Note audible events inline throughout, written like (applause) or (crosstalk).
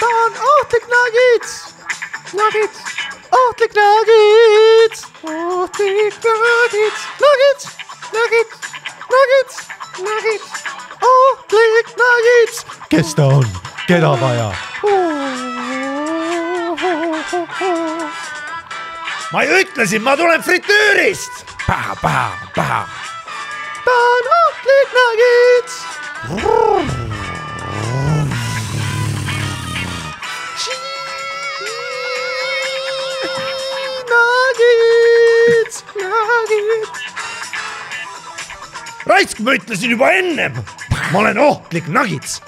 ta on ohtlik nagits, nagits, ohtlik nagits, ohtlik nagits, nagits, nagits, nagits, nagits, ohtlik nagits. keda vaja? ma ju ütlesin, ma tulen fritüürist. pähe. ta on ohtlik nagits. Nuggets, nuggets. raisk, ma ütlesin juba ennem, ma olen ohtlik nagits.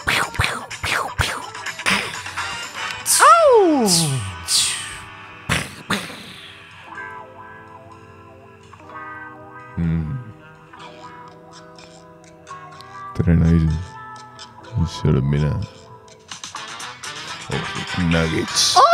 Nuggets.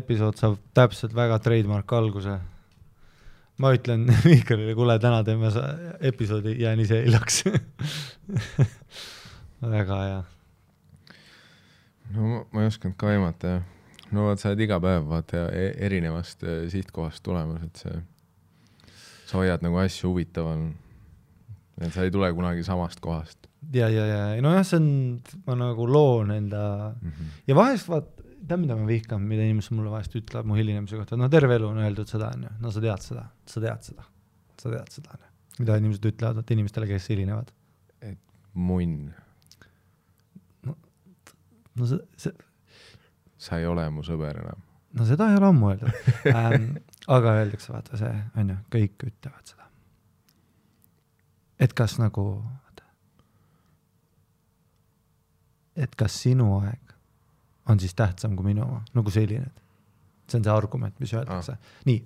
Episood saab täpselt väga trademark alguse. ma ütlen (laughs) Mihkelile, kuule, täna teeme episoodi, jään ise hiljaks. (laughs) väga hea. no ma, ei osanud ka aimata jah. no vot, sa oled iga päev vaata e- erinevast eh, sihtkohast tulemas, et see, sa hoiad nagu asju huvitaval. et sa ei tule kunagi samast kohast ja, ja, ja nojah, see on, ma nagu loon enda mm. -hmm. ja vahest vaat, tead, mida ma vihkan, mida inimesed mulle vahest ütlevad mu hilinemise kohta, no terve elu on öeldud seda, onju, no sa tead seda, sa tead seda, sa tead seda, onju. mida inimesed ütlevad vaata inimestele, kes hilinevad. munn, no see, see, sa ei ole mu sõber enam. no seda ei ole ammu öeldud (laughs) ähm,. aga öeldakse, vaata see, onju, kõik ütlevad seda. et kas nagu, et kas sinu aeg on siis tähtsam kui minu oma, nagu selline. see on see argument, mis öeldakse ah.. nii,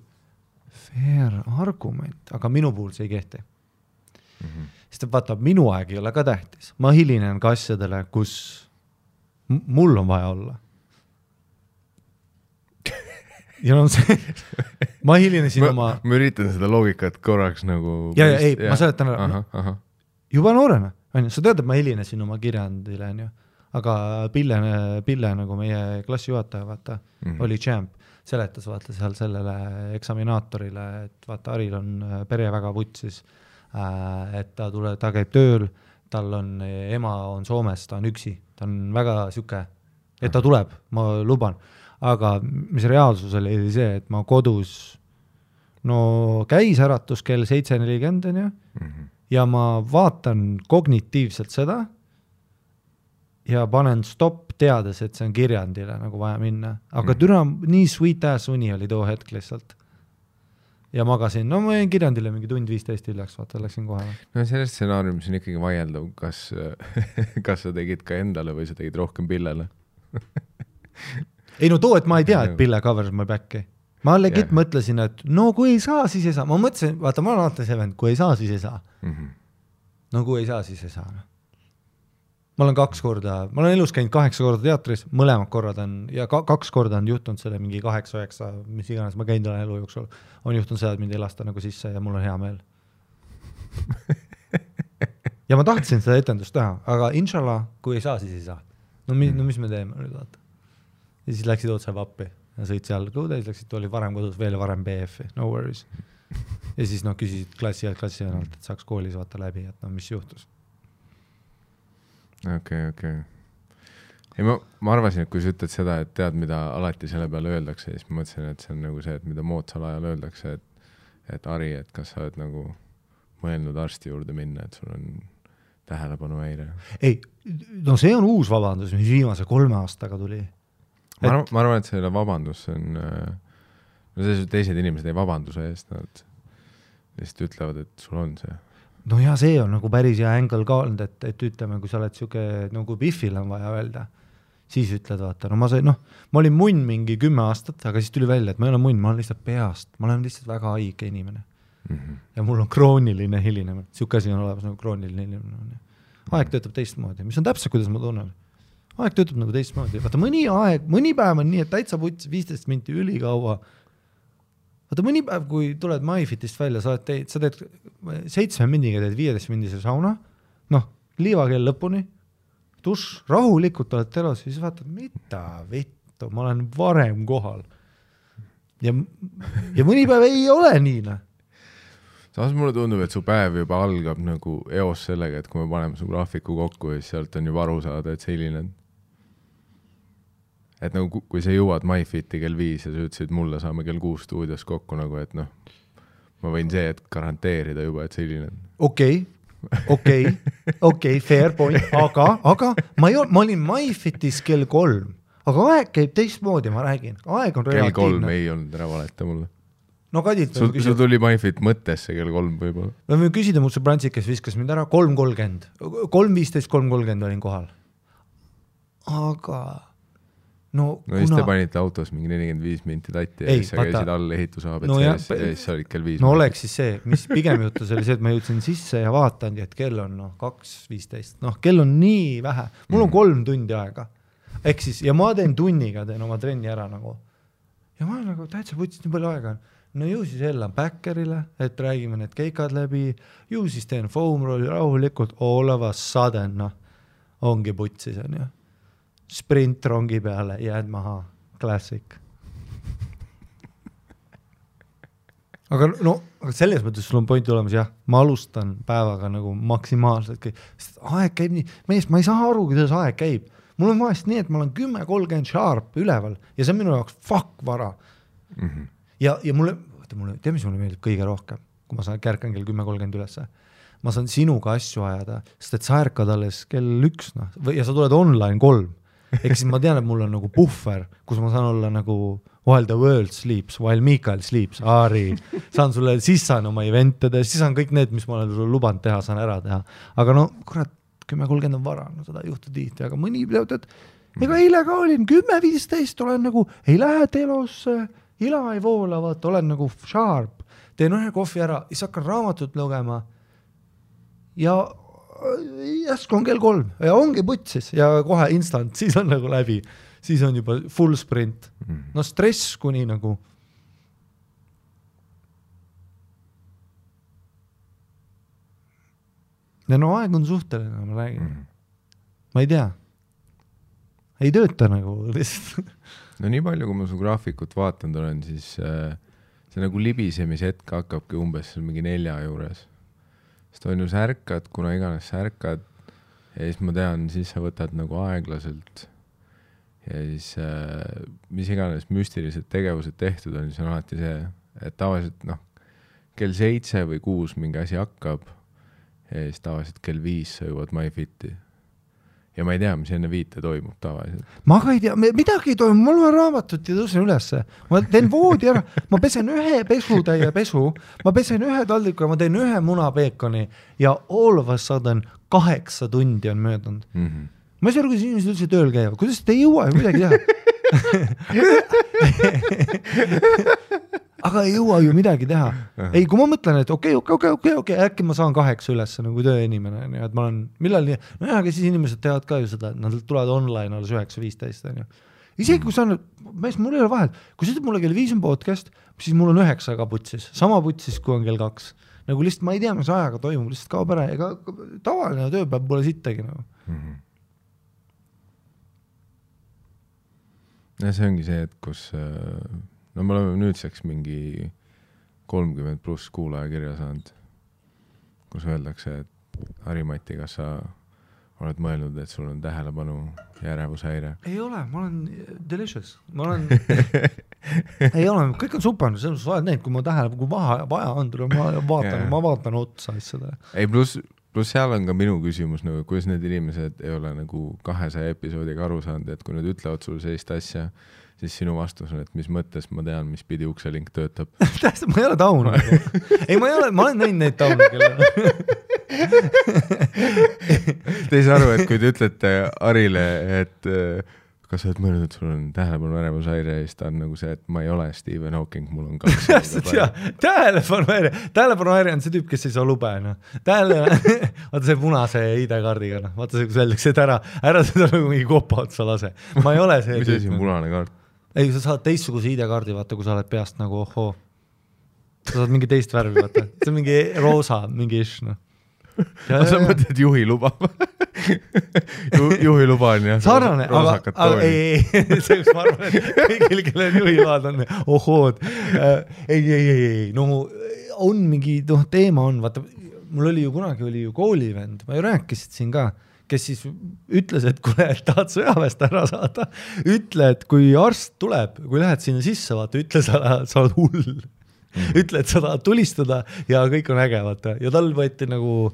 fair argument, aga minu puhul see ei kehti. Mm -hmm. sest vaata, minu aeg ei ole ka tähtis, ma hilinen ka asjadele, kus mul on vaja olla. (laughs) ja no see, ma hilinesin ma, oma, ma üritan seda loogikat korraks nagu. Ja, ja, ei, ma seletan ära. juba noorena, onju, sa tead, et ma helinesin oma kirjandile, onju, aga Pille, Pille nagu meie klassijuhataja, vaata mm. -hmm. oli champ, seletas vaata seal sellele eksaminaatorile, et vaata, Haril on äh, pere väga vutsis äh,, et ta tuleb, ta käib tööl, tal on, ema on Soomes, ta on üksi, ta on väga sihuke, et ta tuleb, ma luban, aga mis reaalsus oli, oli see, et ma kodus no käis äratus kell seitse nelikümmend, onju Mhm. ja ma vaatan kognitiivselt seda ja panen stopp, teades, et see on kirjandile nagu vaja minna, aga Mhm. türa, nii sweet ass uni oli too hetk lihtsalt. ja magasin, no ma jäin kirjandile mingi tund viisteist hiljaks, vaata, läksin kohe. no selles stsenaariumis on ikkagi vaieldav, kas, (laughs) kas sa tegid ka endale või sa tegid rohkem Pillele. (laughs) ei no too, et ma ei tea, et Pille cover'is my back'i. ma legit Jah. mõtlesin, et no kui ei saa, siis ei saa, ma mõtlesin, vaata, ma olen alati see vend, kui ei saa, siis ei saa. Mhm. no kui ei saa, siis ei saa. Ma olen kaks korda, ma olen elus käinud kaheksa korda teatris, mõlemad korrad on ja ka kaks korda on juhtunud selle mingi kaheksa-üheksa, mis iganes ma käinud olen elu jooksul, on juhtunud seda, et mind ei lasta nagu sisse ja mul on hea meel. (laughs) ja ma tahtsin seda etendust teha, aga inshallah, kui ei saa, siis ei saa. no mi-, no mis me teeme nüüd vaata. ja siis läksid otse vappi ja sõid seal kõude, siis läksid, olid varem kodus, veel varem BF-i, no worries. (laughs) ja siis noh, küsisid klassi, klassivennalt, et saaks koolis vaata läbi, et no mis juhtus. okei, okei. ei ma, ma arvasin, et kui sa ütled seda, et tead, mida alati selle peale öeldakse, siis ma mõtlesin, et see on nagu see, et mida moodsal ajal öeldakse, et, et Ari, et kas sa oled nagu mõelnud arsti juurde minna, et sul on tähelepanuhäire. ei, no see on uus vabandus, mis viimase kolme aastaga tuli. ma arvan, ma arvan, et ole vabandus, on no selles suhtes teised inimesed ei vabanduse eest, nad lihtsalt ütlevad, et sul on see. No ja see on nagu päris hea angle ka olnud, et, et ütleme, kui sa oled sihuke nagu Biffil on vaja öelda, siis ütled, vaata, no ma sain, noh, ma olin munn mingi kümme aastat, aga siis tuli välja, et ma ei ole munn, ma olen lihtsalt peast, ma olen lihtsalt väga haige inimene Mm -hmm. ja mul on krooniline helinemine, sihuke asi on olemas nagu krooniline helinemine. aeg töötab teistmoodi, mis on täpselt, kuidas ma tunnen. aeg töötab nagu teistmoodi, vaata mõni aeg, mõni päev on nii, et täitsa puts, viisteist minti ülikaua. Vaata mõni päev, kui tuled MyFitist välja, sa oled teinud, sa teed seitsme mindiga teed viieteist mindise sauna, noh, liivakell lõpuni, dušš, rahulikult oled telos siis vaatad, mida vittu, ma olen varem kohal. ja, ja mõni päev ei ole nii, noh samas mulle tundub, et su päev juba algab nagu eos sellega, et kui me paneme su graafiku kokku ja siis sealt on juba aru saada, et sa hilined. Et nagu ku- kui sa jõuad MyFiti kell viis ja sa ütlesid mulle, saame kell kuus stuudios kokku nagu, et noh, ma võin see hetk garanteerida juba, et sa hilined. okei, okei, okei, fair point, aga, aga ma ei olnud, ma olin MyFitis kell kolm, aga aeg käib teistmoodi, ma räägin, aeg on kell kolm relatiivne. ei olnud, ära valeta mulle. no Kadilt sul, sul tuli MyFit mõttesse kell kolm võib-olla. me võime küsida mu sõbrantsit, kes viskas mind ära kolm kolmkümmend, kolm viisteist, kolm kolmkümmend olin kohal. aga no, no siis te panite autos mingi nelikümmend viis minti tatti ja siis sa käisid all ehitushaabet No no ja siis sa olid kell viis. no oleks siis see, mis pigem juhtus, oli see, et ma jõudsin sisse ja vaatangi, et kell on noh, kaks viisteist, noh, kell on nii vähe, mul on Mhm. kolm tundi aega. ehk siis, ja ma teen tunniga, teen oma trenni ära nagu. ja ma nagu täitsa putsis, nii palju aega on. no ju siis hellan backerile, et räägime need keikad läbi, ju siis teen foam rolli rahulikult, all of a sudden noh, ongi putsis onju. Sprint rongi peale, jääd maha, klassik. aga no, aga selles mõttes sul on point olemas jah, ma alustan päevaga nagu maksimaalselt kõik, sest aeg käib nii, mees, ma ei saa aru, kuidas aeg käib. mul on vahest nii, et ma olen kümme kolmkümmend sharp üleval ja see on minu jaoks fuck vara. Mhm. ja, ja mulle, vaata mulle, tead, mis mulle meeldib kõige rohkem, kui ma saan, kärkan kell kümme kolmkümmend ülesse. ma saan sinuga asju ajada, sest et sa ärkad alles kell üks noh, või ja sa tuled online kolm. Ehk siis ma tean, et mul on nagu puhver, kus ma saan olla nagu while the world sleeps, while Michael sleeps, Aari, saan sulle, siis saan oma event'e teha, siis saan kõik need, mis ma olen sulle lubanud teha, saan ära teha. aga no kurat, kümme kolmkümmend on vara, no seda ei juhtu tihti, aga mõni tead, ega eile ka olin kümme viisteist, olen nagu, ei lähe telosse, ila ei voola, vaata, olen nagu sharp, teen ühe kohvi ära, siis hakkan raamatut lugema. Ja järsku on kell kolm ja ongi putsis ja kohe instant, (laughs) siis on nagu läbi, siis on juba full sprint. Mhm. no stress kuni nagu ja no aeg on suhteline, ma räägin, Mhm. ma ei tea. ei tööta nagu (laughs) lihtsalt. no nii palju, kui ma su graafikut vaatanud olen, siis äh, see nagu libisemise hetk hakkabki umbes seal mingi nelja juures. Sest on ju, sa ärkad, kuna iganes sa ärkad ja siis ma tean, siis sa võtad nagu aeglaselt. Ja siis äh, mis iganes müstilised tegevused tehtud on, siis on alati see, et tavaliselt noh, kell seitse või kuus mingi asi hakkab. Ja siis tavaliselt kell viis sa jõuad MyFiti. Ja ma ei tea, mis enne viite toimub tavaliselt. ma ka ei tea, midagi ei toimu, ma loen raamatut ja tõusen ülesse. ma teen voodi ära, ma pesen ühe pesutäie pesu, ma pesen ühe taldriku ja ma teen ühe munapeekoni ja all of a sudden kaheksa tundi on möödunud. Mm -hmm. ma ei saa aru, kuidas inimesed üldse tööl käivad, kuidas te ei jõua ju midagi teha? (laughs) (laughs) aga ei jõua ju midagi teha. ei, kui ma mõtlen, et okei, okei, okei, okei, okei, äkki ma saan kaheksa üles nagu tööinimene onju, et ma olen, millal nii, nojah, aga siis inimesed teevad ka ju seda, et nad tulevad online alles üheksa viisteist onju. isegi kui sa, mees, mul ei ole vahet, kui sa ütled mulle kell viis on podcast, siis mul on üheksa ka putsis, sama putsis, kui on kell kaks. nagu lihtsalt ma ei tea, mis ajaga toimub, lihtsalt kaob ära, ega tavaline tööpäev pole sittagi nagu. ja see ongi see, et kus äh, no me oleme nüüdseks mingi kolmkümmend pluss kuulaja kirja saanud, kus öeldakse, et Harri-Mati, kas sa oled mõelnud, et sul on tähelepanu ja ärevushäire? ei ole, ma olen delicious, ma olen (laughs) (laughs) ei ole, kõik on super, selles mõttes oled näinud, kui ma tähele, kui vaja, vaja on, tule ma vaatan Jaa. ma vaatan otsa asjadele. ei, pluss, pluss seal on ka minu küsimus nagu, kuidas need inimesed ei ole nagu kahesaja episoodiga aru saanud, et kui nad ütlevad sulle sellist asja, siis sinu vastus on, et mis mõttes ma tean, mis pidi ukselink töötab. (laughs) täpselt, ma ei ole taun ei, ma ei ole, ma olen näinud neid taune, kellel Te ei saa aru, et kui te ütlete Harile, et äh, kas sa oled mõelnud, et sul on tähelepanu ärevushäire ja siis ta on nagu see, et ma ei ole Stephen Hawking, mul on kaks. täpselt jaa, tähelepanuhäire, tähelepanuhäire on see tüüp, kes ei saa lube noh. tähele, (laughs) vaata see punase ID-kaardiga noh, vaata see, kus öeldakse, et ära, ära seda nagu mingi kopa otsa lase. ma ei ole see mis asi on tüüp. punane kaart? ei, sa saad teistsuguse ID-kaardi, vaata, kui sa oled peast nagu ohoo. sa saad mingi teist värvi, vaata, see on mingi roosa, mingi ish noh. sa mõtled juhiluba Ju,? juhiluba on jah? sarnane, aga, aga ei, ei, (laughs) see, kus ma arvan, et kõigil, kellel juhiload on, ohhood. ei, ei, ei, ei, no on mingi, noh, teema on, vaata, mul oli ju kunagi oli ju koolivend, ma ju rääkisin siin ka, kes siis ütles, et kuule, et tahad sõjaväest ära saada, ütle, et kui arst tuleb, kui lähed sinna sisse, vaata, ütle, sa, sa oled hull. ütle, et sa tahad tulistada ja kõik on äge, vaata, ja tal võeti nagu,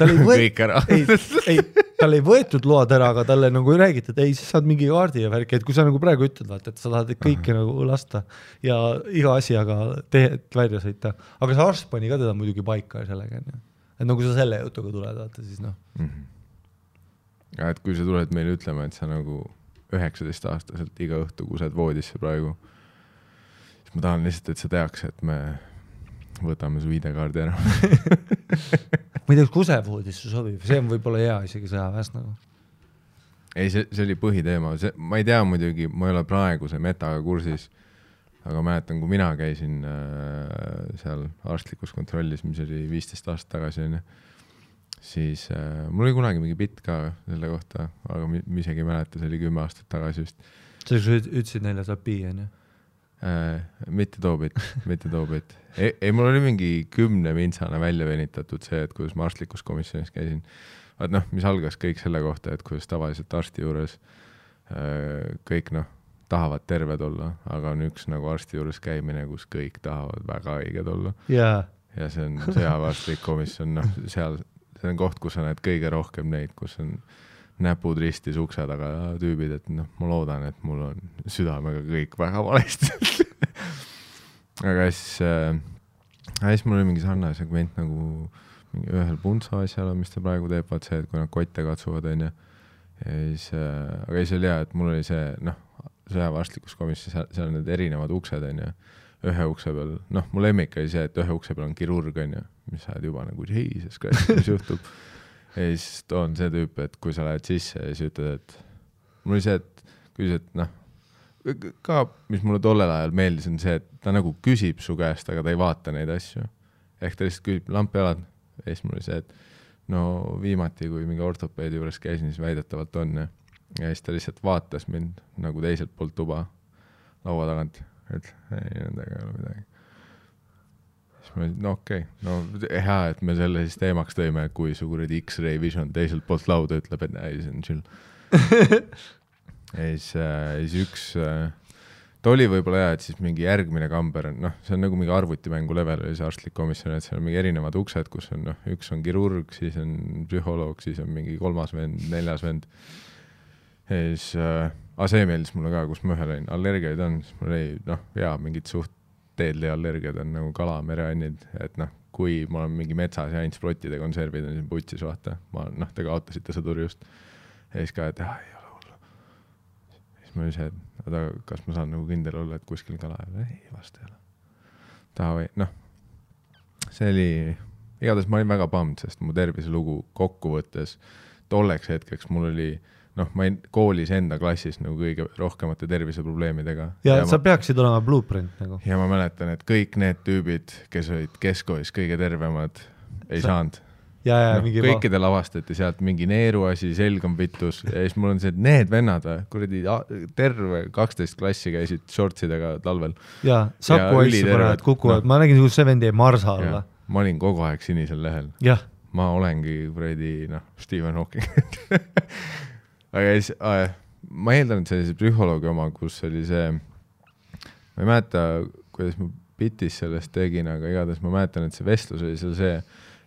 tal ei võetud (laughs) kõik ära. ei, ei, tal ei võetud load ära, aga talle nagu räägiti, et ei, sa saad mingi kaardi ja värki, et kui sa nagu praegu ütled, vaata, et sa tahad kõike nagu lasta ja iga asjaga teed välja sõita, aga see arst pani ka teda muidugi paika sellega onju. et no kui sa selle jutuga tuled, vaata siis noh, ja et kui sa tuled meile ütlema, et sa nagu üheksateistaastaselt iga õhtu kused voodisse praegu, siis ma tahan lihtsalt, et sa teaks, et me võtame su ID-kaardi ära. (laughs) ma ei tea, kas kusevoodisse sobib, see on võib-olla hea isegi sõjaväes nagu. ei, see, see oli põhiteema, see, ma ei tea muidugi, ma ei ole praeguse metaga kursis, aga mäletan, kui mina käisin äh, seal arstlikus kontrollis, mis oli viisteist aastat tagasi onju, siis äh, mul oli kunagi mingi bitt ka selle kohta, aga ma isegi ei mäleta, see oli kümme aastat tagasi vist sa just ütlesid neile, saab pii onju. äh,. mitte too bitt, mitte too bitt. ei, ei mul oli mingi kümne vintsane välja venitatud see, et kuidas ma arstlikus komisjonis käisin. vaat noh, mis algas kõik selle kohta, et kuidas tavaliselt arsti juures äh, kõik noh, tahavad terved olla, aga on üks nagu arsti juures käimine, kus kõik tahavad väga haiged olla jaa, ja see on sõjaväearstlik komisjon, noh, seal, see on koht, kus sa näed kõige rohkem neid, kus on näpud ristis ukse taga tüübid, et noh, ma loodan, et mul on südamega kõik väga valesti. (laughs) aga siis äh,, siis mul oli mingi sarnane segment nagu mingi ühel Punso asjal, mis ta praegu teeb, vaat see, et kui nad kotte katsuvad, onju. ja siis äh,, aga siis oli hea, et mul oli see, noh, sõjaväearstlikus komisjonis, seal on need erinevad uksed, onju ühe ukse peal, noh, mu lemmik oli see, et ühe ukse peal on kirurg, onju, mis sa oled juba nagu jesus christ, mis (laughs) juhtub. ja siis on see tüüp, et kui sa lähed sisse ja siis ütled, et mul oli see, et küsis, et noh, ka, mis mulle tollel ajal meeldis, on see, et ta nagu küsib su käest, aga ta ei vaata neid asju. ehk ta lihtsalt küsib lampjalad ja siis mul oli see, et no viimati, kui mingi ortopeedi juures käisin, siis väidetavalt on ja ja siis ta lihtsalt vaatas mind nagu teiselt poolt tuba laua tagant, et ei, nendega ei ole midagi. No okei okay., no hea, et me selle siis teemaks tõime, kui su kuradi X-ray vision teiselt poolt lauda ütleb, et ei, see on chill. (laughs) ja siis äh,, siis üks äh,, ta oli võib-olla hea, et siis mingi järgmine kamber noh, see on nagu mingi arvutimängu level oli see arstlik komisjon, et seal on mingi erinevad uksed, kus on noh, üks on kirurg, siis on psühholoog, siis on mingi kolmas vend, neljas vend. ja siis äh,, aga see meeldis mulle ka, kus ma ühel olin, allergiaid on, siis mul oli noh, jaa, mingid suht teedliallergiad on nagu kala, mereannid, et noh, kui ma olen mingi metsas ja ainult sprottide konservid on siin putsis, vaata, ma noh, te kaotasite sõduri just. ja siis ka, et jah, ei ole hullu. siis see, et oota, kas ma saan nagu kindel olla, et kuskil kala ei ole, ei vast ei ole. davai, noh, see oli, igatahes ma olin väga pumped, sest mu terviselugu kokkuvõttes tolleks hetkeks mul oli noh, ma olin koolis enda klassis nagu kõige rohkemate terviseprobleemidega. ja ma, sa peaksid olema blueprint nagu. ja ma mäletan, et kõik need tüübid, kes olid keskkoolis kõige tervemad, ei Sa- sa... saanud ja, ja no, kõikidel avastati sealt mingi neeruasi, selg on pitus ja siis mul on see, et need vennad kuradi terve kaksteist klassi käisid shortsidega talvel. ja Saku ja asju panevad, kukuvad noh. ma nägin, kuidas see vend jäi marsa alla. ma olin kogu aeg sinisel lehel, ma olengi kuradi noh, Stephen Hawking. (laughs) aga siis äh, ma eeldan, et see oli see psühholoogi oma, kus oli see, ma ei mäleta, kuidas ma bitis sellest tegin, aga igatahes ma mäletan, et see vestlus oli seal see,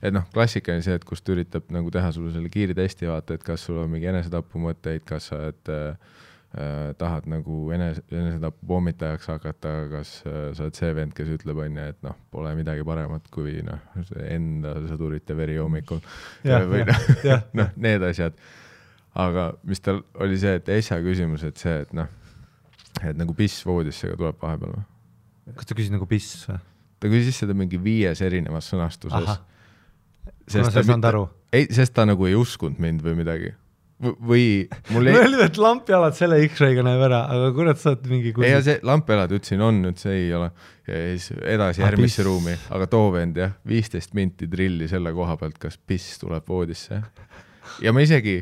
et noh, klassikaline see, et kus ta üritab nagu teha sulle selle kiirtesti, vaata, et kas sul on mingi enesetapumõtteid, kas sa et, äh, äh, tahad nagu enese, enesetapu pommitajaks hakata, kas äh, sa oled see vend, kes ütleb, on ju, et noh, pole midagi paremat kui noh, enda sõdurite veri hommikul. või jah, noh, (laughs) need asjad. Aga mis tal oli see, et äsja küsimus, et see, et noh, et nagu piss voodisse ka tuleb vahepeal või? kas ta küsis nagu piss või? ta küsis seda mingi viies erinevas sõnastuses kuna sa ei saanud aru. ei, sest ta nagu ei uskunud mind või midagi. või mul (laughs) ei, oli, et lampjalad selle X-ray'ga näeb ära, aga kurat, sa oled mingi ei, see lampjalad ütlesin on, ütles ei ole. ja siis edasi Ah, järgmisse piss. ruumi, aga too vend jah, viisteist minti trilli selle koha pealt, kas piss tuleb voodisse. ja ma isegi,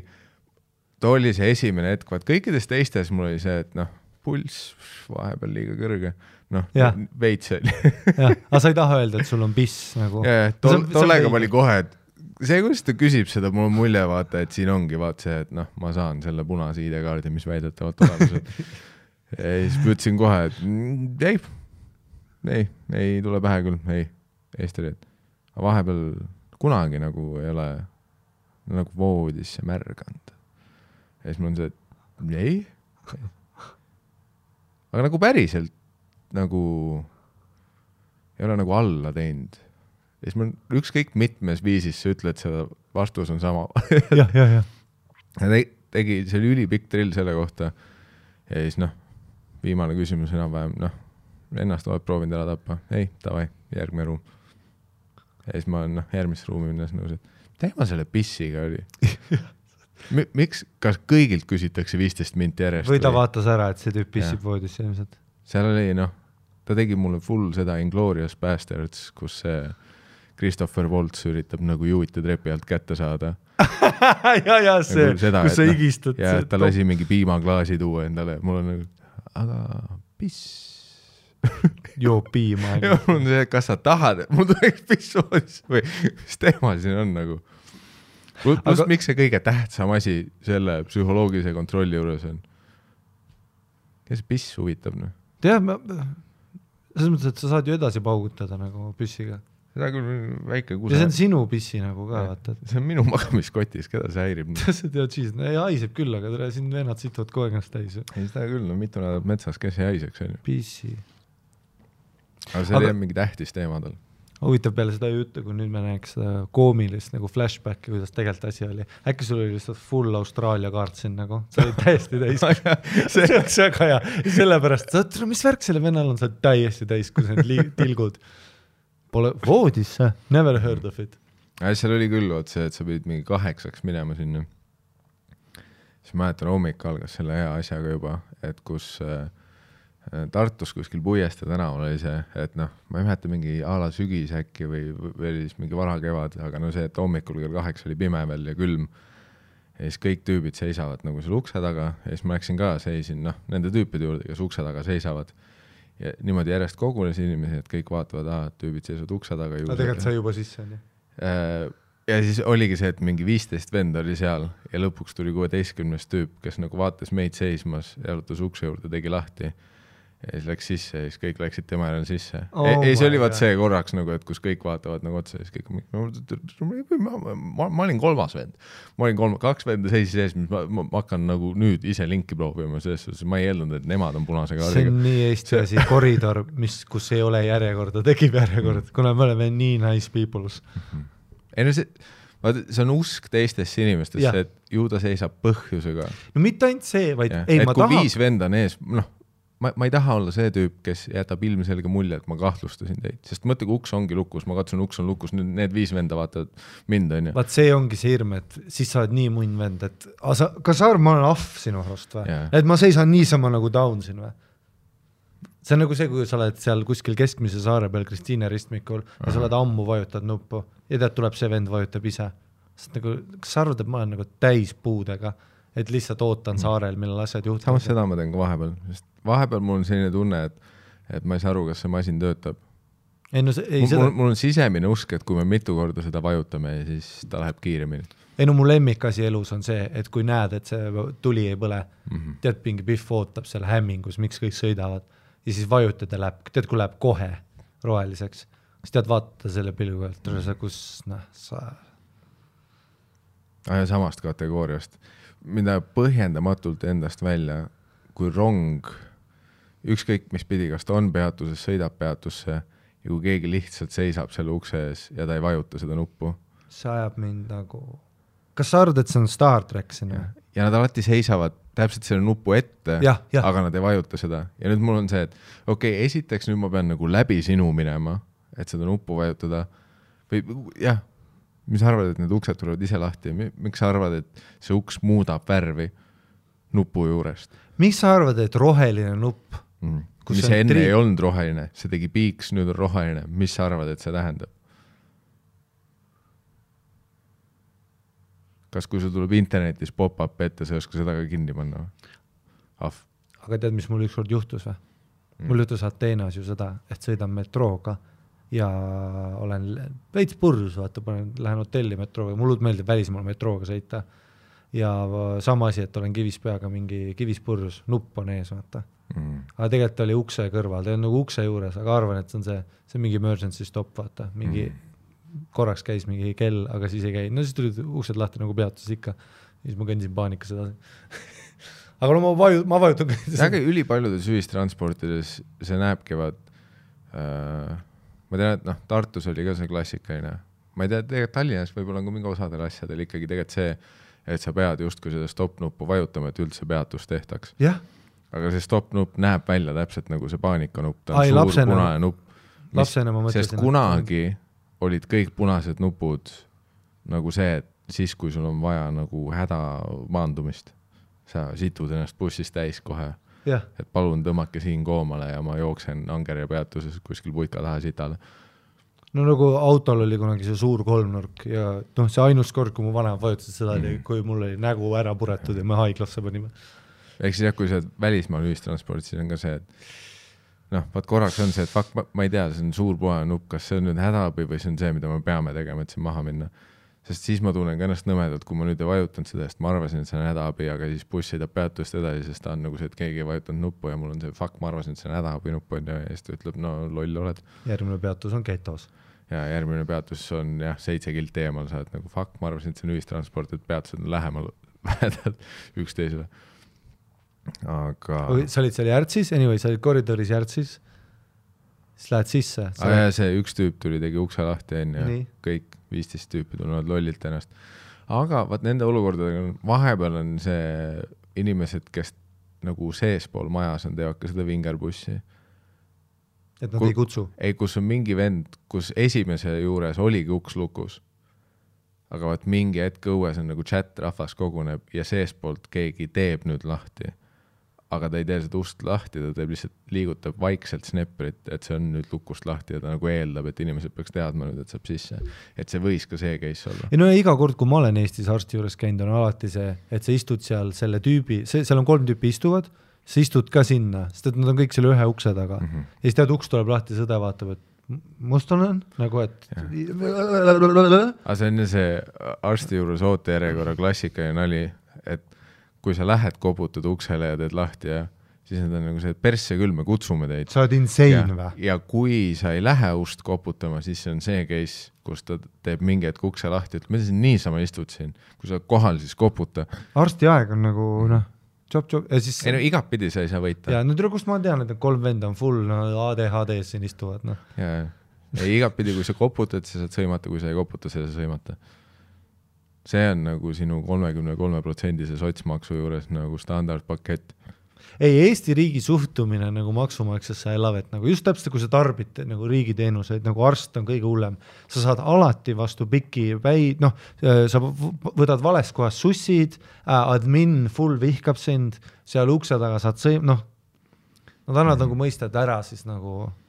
too oli see esimene hetk, vaat kõikides teistes mul oli see, et noh, pulss vahepeal liiga kõrge, noh Jah., veits oli. jah, aga sa ei taha öelda, et sul on piss nagu. ja, ja See tol tollega ma olin kohe, et see, kuidas ta küsib seda, mul on mulje, vaata, et siin ongi vaat see, et noh, ma saan selle punase ID-kaardi, mis väidetavalt olemas on. (laughs) ja siis ma ütlesin kohe, et mm, ei, ei, ei tule pähe küll, ei, Eesti oli, et vahepeal kunagi nagu ei ole nagu voodisse märganud. Ja siis mul on see, et ei. aga nagu päriselt nagu ei ole nagu alla teinud ja siis mul ükskõik mitmes viisis sa ütled seda, vastus on sama. jah, jah, jah. (laughs) ja te, tegi, see oli ülipikk drill selle kohta ja siis noh, viimane küsimus enam-vähem, noh, ennast oled proovinud ära tappa? ei, davai, järgmine ruum. ja siis ma olen noh, järgmisse ruumi minnes nõus, et teema selle pissiga oli? (laughs) miks, kas kõigilt küsitakse viisteist minti järjest või ta vaatas ära, et see tüüp pissib voodisse ilmselt. seal oli noh, ta tegi mulle full seda Inglorious Bastards, kus see Christopher Waltz üritab nagu juuti trepi alt kätte saada (laughs) ja, ja see kus sa noh, higistad. ja ta lasi mingi piimaklaasi tuua endale, mul on nagu, aga piss. (laughs) joob piima ja mul on see, kas sa tahad, et mul tuleks piss voodisse või mis teema siin on nagu. Pluss Aga- miks see kõige tähtsam asi selle psühholoogilise kontrolli juures on? kes piss huvitab noh? tead, ma, selles mõttes, et sa saad ju edasi paugutada nagu pissiga. seda küll väike ja kuse see on. sinu pissi nagu ka, vaata, see on minu magamiskotis, keda see häirib? (laughs) tead siis, ei haiseb küll, aga tere, siin vennad situvad kogu aeg ennast täis. ei seda küll, no mitu nädalat metsas, kes ei haiseks onju. pissi. aga see Aga- oli jah mingi tähtis teema tal. Huvitav peale seda juttu, kui nüüd me näeks seda koomilist nagu flashback'i, kuidas tegelikult asi oli. äkki sul oli lihtsalt full Austraalia kaart siin nagu, sa olid täiesti (laughs) täis. see oleks väga hea, sellepärast, saad, mis värk sellel vennal on, sa oled täiesti täis, kus need li- tilgud. Pole voodisse, never heard of it. ja seal oli küll vot see, et sa pidid mingi kaheksaks minema sinna. siis ma mäletan, hommik algas selle hea asjaga juba, et kus äh, Tartus kuskil Puiestee tänaval oli see, et noh, ma ei mäleta, mingi a la sügis äkki või, või oli siis mingi varakevad, aga no see, et hommikul kell kaheksa oli pime veel ja külm. ja siis kõik tüübid seisavad nagu seal ukse taga ja siis ma läksin ka, seisin noh, nende tüüpide juurde, kes ukse taga seisavad. ja niimoodi järjest kogunes inimesi, et kõik vaatavad, aa, tüübid seisavad ukse taga. aga tegelikult sai juba sisse onju. Äh, ja siis oligi see, et mingi viisteist venda oli seal ja lõpuks tuli kuueteistkümnes tüüp, kes nagu vaatas meid seismas, jalutas ukse juurde, tegi lahti. Ja siis läks sisse ja siis kõik läksid tema järel sisse. Oh ja siis my oli vaat see korraks nagu, et kus kõik vaatavad nagu otsa ja siis kõik, ma, ma, olin kolmas vend. ma olin kolm, kaks venda seisis ees, ma, ma, hakkan nagu nüüd ise linki proovima, selles suhtes. Ma ei eeldanud, et nemad on punase see kaardiga. on. nii Eesti asi, koridor, mis, kus ei ole järjekorda, tekib järjekord, kuna me oleme nii nice people's. ei no see, vaata, see on usk teistesse inimestesse, et ju ta seisab põhjusega. No mitte ainult see, vaid Jah, ei, ma tahan, viis venda on ees, noh, ma, ma ei taha olla see tüüp, kes jätab ilmselge mulje, et ma kahtlustasin teid, sest mõtle, kui uks ongi lukus, ma katsun, uks on lukus, nüüd need viis venda vaatavad mind, onju. vaat see ongi see hirm, et siis sa oled nii munn vend, et aga sa, kas sa arvad, ma olen ahv sinu arust või Jaa. et ma seisan niisama nagu down siin või? see on nagu see, kui sa oled seal kuskil keskmise saare peal Kristiine ristmikul ja sa oled ammu vajutad nuppu ja tead, tuleb see vend, vajutab ise. sest nagu, kas sa arvad, et ma olen nagu täis puudega, et lihtsalt ootan saarel, millal asjad samas juhtuvad? seda ma teen ka vahepeal, sest vahepeal mul on selline tunne, et, et ma ei saa aru, kas see masin töötab. ei no see, ei mul, seda mul,, on sisemine usk, et kui me mitu korda seda vajutame, siis ta läheb kiiremini ei no mu lemmikasi elus on see, et kui näed, et see tuli ei põle mm. -hmm. tead, mingi Pihv ootab seal hämmingus, miks kõik sõidavad ja siis vajutad ja läheb, tead, kui läheb kohe roheliseks, siis tead, vaata selle tule sa, kus noh, sa ah,. samast kategooriast, mida põhjendamatult endast välja, kui rong, ükskõik mis pidi, kas ta on peatuses, sõidab peatusse ja kui keegi lihtsalt seisab selle ukse ees ja ta ei vajuta seda nuppu. See ajab mind nagu, kas sa arvad, et see on Star track siin või? ja nad alati seisavad täpselt selle nupu ette, aga nad ei vajuta seda. Ja nüüd mul on see, et okei okay,, esiteks nüüd ma pean nagu läbi sinu minema, et seda nuppu vajutada. Või jah, mis sa arvad, et need uksed tulevad ise lahti, miks sa arvad, et see uks muudab värvi nupu juurest miks sa arvad, et roheline nupp, mm.? Mis enne tri- ei olnud roheline, see tegi piiks, nüüd on roheline, mis sa arvad, et see tähendab? kas, kui sul tuleb internetis pop-up ette, sa ei oska seda ka kinni panna või? ahv aga tead, mis mul ükskord juhtus või? mul juhtus Ateenas ju seda, et sõidan metrooga ja olen veits purjus, vaata, panen, lähen hotelli metrooga, mulle meeldib välismaal metrooga sõita. ja sama asi, et olen kivis peaga mingi kivis purjus, nupp on ees, vaata. mm.. aga tegelikult oli ukse kõrval, ta olnud nagu ukse juures, aga arvan, et see on see, see on mingi emergency stop, vaata, mingi mm. korraks käis mingi kell, aga siis ei käinud, no siis tulid uksed lahti nagu peatuses ikka. siis ma kõndisin paanikas edasi. (laughs) aga no ma vaju-, ma vajutan aga ülipaljudes ühistransportides see näebki, vaat äh, ma tean, et noh, Tartus oli ka see klassikaline, ma ei tea, tegelikult Tallinnas võib-olla on ka mingi osadel asjadel ikkagi tegelikult see, et sa pead justkui seda stopp-nuppu vajutama, et üldse peatus tehtaks. aga see stopp-nupp näeb välja täpselt nagu see paanikanupp, ta on Ai, suur lapsena- punane nupp. lapsena ma mõtlesin, sest kunagi olid kõik punased nupud nagu see, et siis, kui sul on vaja nagu hädamaandumist, sa situd ennast bussist täis kohe et palun tõmmake siin koomale ja ma jooksen Angerja peatuses kuskil putka taha sitale. no nagu autol oli kunagi see suur kolmnurk ja noh, see ainus kord, kui mu vanemad vajutasid seda mm., kui mul oli nägu ära puretud ja me haiglasse panime. ehk siis jah, kui sa oled välismaal ühistranspordis, siis on ka see, et noh, vaat korraks on see, et fuck, ma ei tea, see on suur punane nupp, kas see on nüüd hädaabi või see on see, mida me peame tegema, et siin maha minna. Sest siis ma tunnen ka ennast nõmedalt, kui ma nüüd ei vajutanud seda, sest ma arvasin, et see on hädaabi, aga siis buss sõidab peatust edasi, sest ta on nagu see, et keegi ei vajutanud nuppu ja mul on see fuck, ma arvasin, et see on hädaabi nupp on ju ja siis ta ütleb, no loll oled. järgmine peatus on getos. ja järgmine peatus on jah, seitse kilti eemal, sa oled nagu fuck, ma arvasin, et see on ühistransport, et peatused on lähemal (laughs) lähedal üksteisele. aga, sa olid seal Järtsis, anyway, sa olid koridoris Järtsis, siis lähed sisse. aa jaa, see üks tüüp tuli, tegi ukse lahti onju kõik viisteist tüüpi tunnevad lollilt ennast. aga vaat nende olukordadega on, vahepeal on see inimesed, kes nagu seespool majas on, teevad ka seda vingerbussi. et nad Kui- ei kutsu. ei, kus on mingi vend, kus esimese juures oligi uks lukus. aga vaat mingi hetk õues on nagu chat, rahvas koguneb ja seestpoolt keegi teeb nüüd lahti. Aga ta ei tee seda ust lahti, ta teeb lihtsalt, liigutab vaikselt snepperit, et see on nüüd lukust lahti ja ta nagu eeldab, et inimesed peaks teadma nüüd, et saab sisse. et see võis ka see case olla. ei no iga kord, kui ma olen Eestis arsti juures käinud, on alati see, et sa istud seal selle tüübi, see, seal on kolm tüüpi istuvad, sa istud ka sinna, sest et nad on kõik selle ühe ukse taga mm. -hmm. ja siis tead, uks tuleb lahti, sõde vaatab, et m- must olen nagu, et (laughs) aga see on ju see arsti juures ootejärjekorra klassikaline nali, et kui sa lähed, koputad uksele ja teed lahti ja siis nad on nagu see, et persse küll, me kutsume teid. sa oled insane või? ja kui sa ei lähe ust koputama, siis see on see case, kus ta teeb mingi hetk ukse lahti, ütleb, mida sa niisama istud siin, kui sa oled kohal, siis koputa. arsti aeg on nagu noh, job-job ja siis ei no igatpidi sa ei saa võita. ja no tere, kust ma tean, et need kolm venda on full no, ADHD-s siin istuvad, noh. ja, ja, ei igatpidi, kui sa koputad, sa saad sõimata, kui sa ei koputa, sa ei saa sõimata. See on nagu sinu kolmekümne kolme protsendise sotsmaksu juures nagu standardpakett. ei, Eesti riigi suhtumine nagu maksumaksjasse I love it nagu just täpselt, kui sa tarbid nagu riigiteenuseid, nagu arst on kõige hullem, sa saad alati vastu piki päid, noh, sa võtad valest kohast sussid äh,, admin full vihkab sind, seal ukse taga saad sõim-, noh, nad annavad nagu mõista, et ära siis nagu Mm.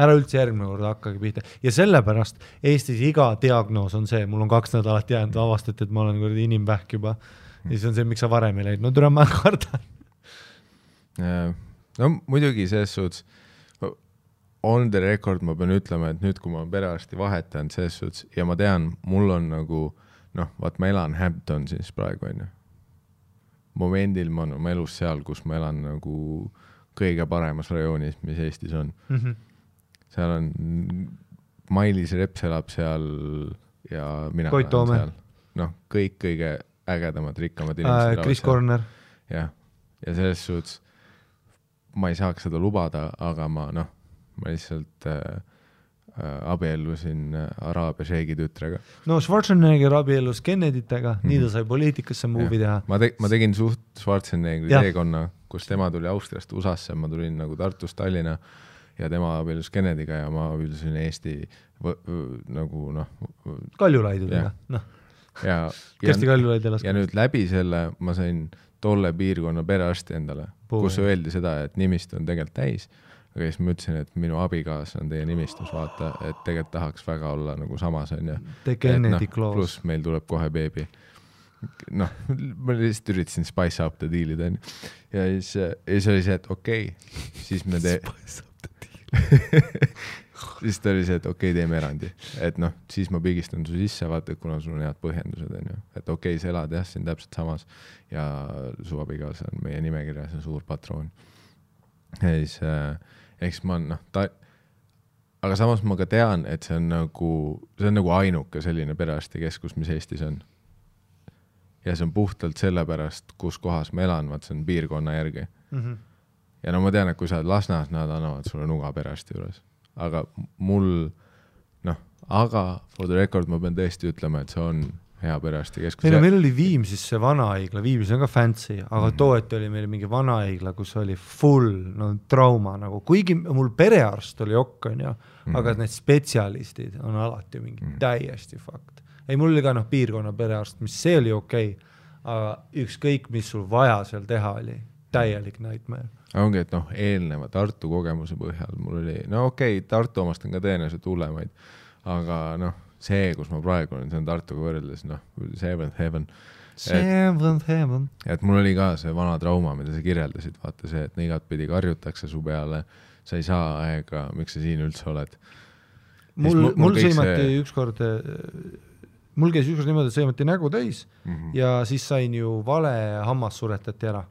Ära üldse järgmine kord hakkagi pihta ja sellepärast Eestis iga diagnoos on see, mul on kaks nädalat jäänud, avastati, et ma olen kuradi inimvähk juba. ja siis on see, miks sa varem ei läinud, no tule ma kardan. No muidugi selles suhtes on the record ma pean ütlema, et nüüd, kui ma olen perearsti vahetanud selles suhtes ja ma tean, mul on nagu noh, vaat ma elan Hamptonsis praegu onju. momendil ma olen oma elus seal, kus ma elan nagu kõige paremas rajoonis, mis Eestis on. Seal on, Mailis Reps elab seal ja mina Koit Toome. noh, kõik kõige ägedamad, rikkamad inimesed elavad Chris Corner, jah, ja selles suhtes ma ei saaks seda lubada, aga ma noh, ma lihtsalt äh, äh, abiellusin äh, Araabia šeigi tütrega. no Schwarzenegger abiellus Kennedytega mm, -hmm. nii ta sai poliitikasse movie teha. ma te-, ma tegin suht Schwarzeneggeri teekonna, kus tema tuli Austriast USA-sse, ma tulin nagu Tartust Tallinna ja tema abiellus Kennedyga ja ma abiellusin Eesti võ- võ- nagu noh, Kaljulaidudega Jah., noh, ja, (laughs) Kersti Kaljulaid elas ja nüüd läbi selle ma sain tolle piirkonna perearsti endale, kus öeldi seda, et nimistu on tegelikult täis, aga siis ma ütlesin, et minu abikaasa on teie nimistus, vaata, et tegelikult tahaks väga olla nagu samas, onju. Claus. pluss meil tuleb kohe beebi. noh, ma lihtsalt üritasin spice up the deal'id, onju. ja siis, ja siis oli see, et okei okay,, siis me tee-, (laughs) (laughs) siis ta oli see, et okei okay,, teeme erandi, et noh, siis ma pigistan su sisse, vaata, kuna sul on head põhjendused, onju, et okei okay,, sa elad jah, siin täpselt samas ja su abikaasa on meie nimekirjas ja suur patroon. ja siis äh,, eks ma noh, ta, aga samas ma ka tean, et see on nagu, see on nagu ainuke selline perearstikeskus, mis Eestis on. ja see on puhtalt sellepärast, kus kohas ma elan, vaat see on piirkonna järgi Mhm. Ja no ma tean, et kui sa oled Lasnas, nad annavad sulle nuga perearsti juures, aga mul noh, aga for the record ma pean tõesti ütlema, et see on hea perearstikeskus ei no. meil oli Viimsis see vanahaigla, Viimsis on ka fancy, aga Mhm. tooti oli meil mingi vanahaigla, kus oli full no trauma nagu, kuigi mul perearst oli okk, onju, Mhm. aga need spetsialistid on alati mingi Mhm. täiesti fakt. ei, mul oli ka noh, piirkonna perearst, mis see oli okei okay,, aga ükskõik, mis sul vaja seal teha oli, täielik nightmare. ongi, et noh, eelneva Tartu kogemuse põhjal mul oli, no okei okay,, Tartu omast on ka tõenäoliselt hullemaid, aga noh, see, kus ma praegu olen, see on Tartuga võrreldes noh, seventh heaven. Seventh heaven. et mul oli ka see vana trauma, mida sa kirjeldasid, vaata see, et igatpidi karjutakse su peale, sa ei saa aega, miks sa siin üldse oled. mul mul-, mul sõimati see... ükskord, mul käis ükskord niimoodi, et sõimati nägu täis mm. -hmm. ja siis sain ju vale hammas suretati ära.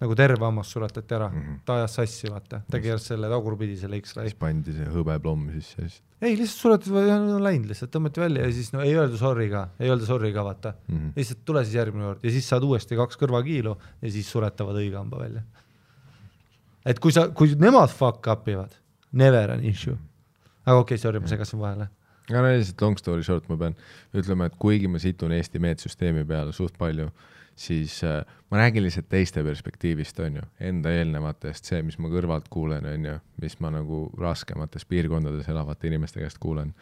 Nagu terve hammas suretati ära mm, Mhm. -hmm. ta ajas sassi, vaata, ta keeras selle tagurpidi selle X-ray siis. pandi see hõbeplomm sisse siis ei, lihtsalt suretati, on läinud lihtsalt, tõmmati välja ja siis no ei öelda sorry ka, ei öelda sorry ka, vaata. mm. -hmm. lihtsalt tule siis järgmine kord ja siis saad uuesti kaks kõrvakiilu ja siis suretavad õige hamba välja. et kui sa, kui nemad fuck up ivad, never an issue. aga okei okay,, sorry, ma segasin vahele. aga no lihtsalt long story short ma pean ütlema, et kuigi ma situn Eesti meetsüsteemi peale suht palju, siis äh, ma räägin lihtsalt teiste perspektiivist, on ju, enda eelnevatest, see, mis ma kõrvalt kuulen, on ju, mis ma nagu raskemates piirkondades elavate inimeste käest kuulen.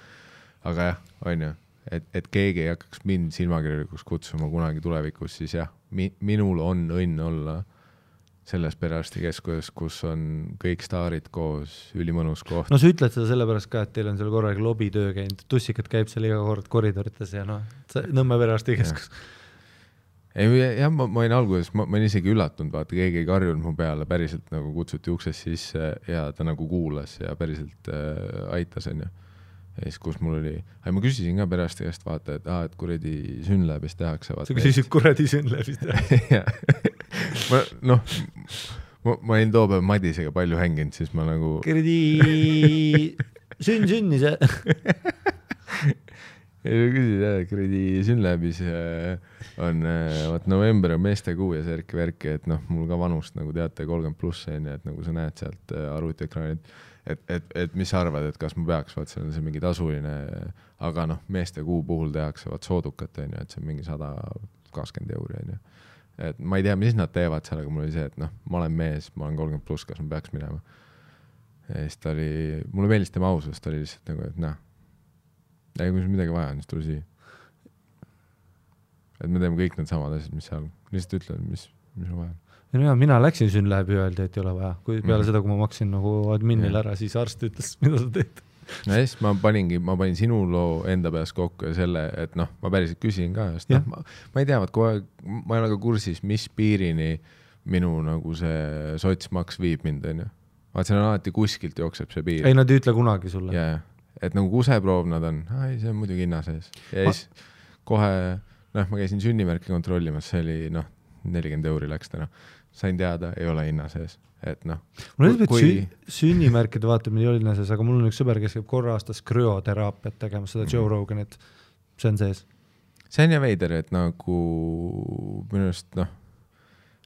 aga jah, on ju, et, et keegi ei hakkaks mind silmakirjalikuks kutsuma kunagi tulevikus, siis jah mi,, minul on õnn olla selles perearstikeskuses, kus on kõik staarid koos, ülimõnus koht. no sa ütled seda sellepärast ka, et teil on seal korralik lobitöö käinud, tussikat käib seal iga kord koridorites ja noh, Nõmme perearstikeskus. ei, jah, ma, ma olin alguses, ma, olin isegi üllatunud, vaata, keegi ei karjunud mu peale, päriselt nagu kutsuti uksest sisse ja ta nagu kuulas ja päriselt äh, aitas, onju. ja siis, kus mul oli, ma küsisin ka perearsti käest, vaata, et aa, et kuradi sünnläbis tehakse. sa küsisid kuradi sünnläbist jah? (laughs) ma noh, ma, ma olin too päev Madisega palju hänginud, siis ma nagu kuradi (laughs) sünn sünnis? (laughs) ei no küsid jah, kuradi Synlabis äh, on äh, vot november on meestekuu ja see värk-värk, et noh, mul ka vanust nagu teate, kolmkümmend pluss on ju, et nagu sa näed sealt äh, arvutiekraanilt, et, et, et mis sa arvad, et kas ma peaks, vaat see on see mingi tasuline, aga noh, meestekuu puhul tehakse vaat soodukat on ju, et see on mingi sada kakskümmend euri on ju. et ma ei tea, mis nad teevad seal, aga mul oli see, et noh, ma olen mees, ma olen kolmkümmend pluss, kas ma peaks minema. ja siis ta oli, mulle meeldis tema ausus, ta oli lihtsalt nagu, et noh, ei kui sul midagi vaja on, siis tule siia. et me teeme kõik needsamad asjad, mis seal, lihtsalt ütle, mis, mis sul vaja on. ja no ja mina läksin Synlabi, öeldi, et ei ole vaja, kui peale Mhm. seda, kui ma maksin nagu adminile ära, siis arst ütles, (laughs) mida sa teed. ja siis ma paningi, ma panin sinu loo enda peas kokku ja selle, et noh, ma päriselt küsin ka, sest noh, ma, ma ei tea, vaat kogu aeg, ma ei ole ka kursis, mis piirini minu nagu see sotsmaks viib mind, onju. vaat seal on alati kuskilt jookseb see piir. ei, nad ei ütle kunagi sulle. jaa, et nagu kuseproov nad on, ei, see on muidugi hinna sees. ja Ma- siis kohe, noh, ma käisin sünnimärki kontrollimas, see oli noh, nelikümmend euri läks täna. sain teada, ei ole hinna sees, et noh. mul oli kui- sünnimärkide vaatamine ei olnud sees, aga mul on üks sõber, kes käib korra aastas krüoteraapiat tegemas, seda Joe Mhm. Roganit, see on sees. see on ja veider, et nagu minu arust noh,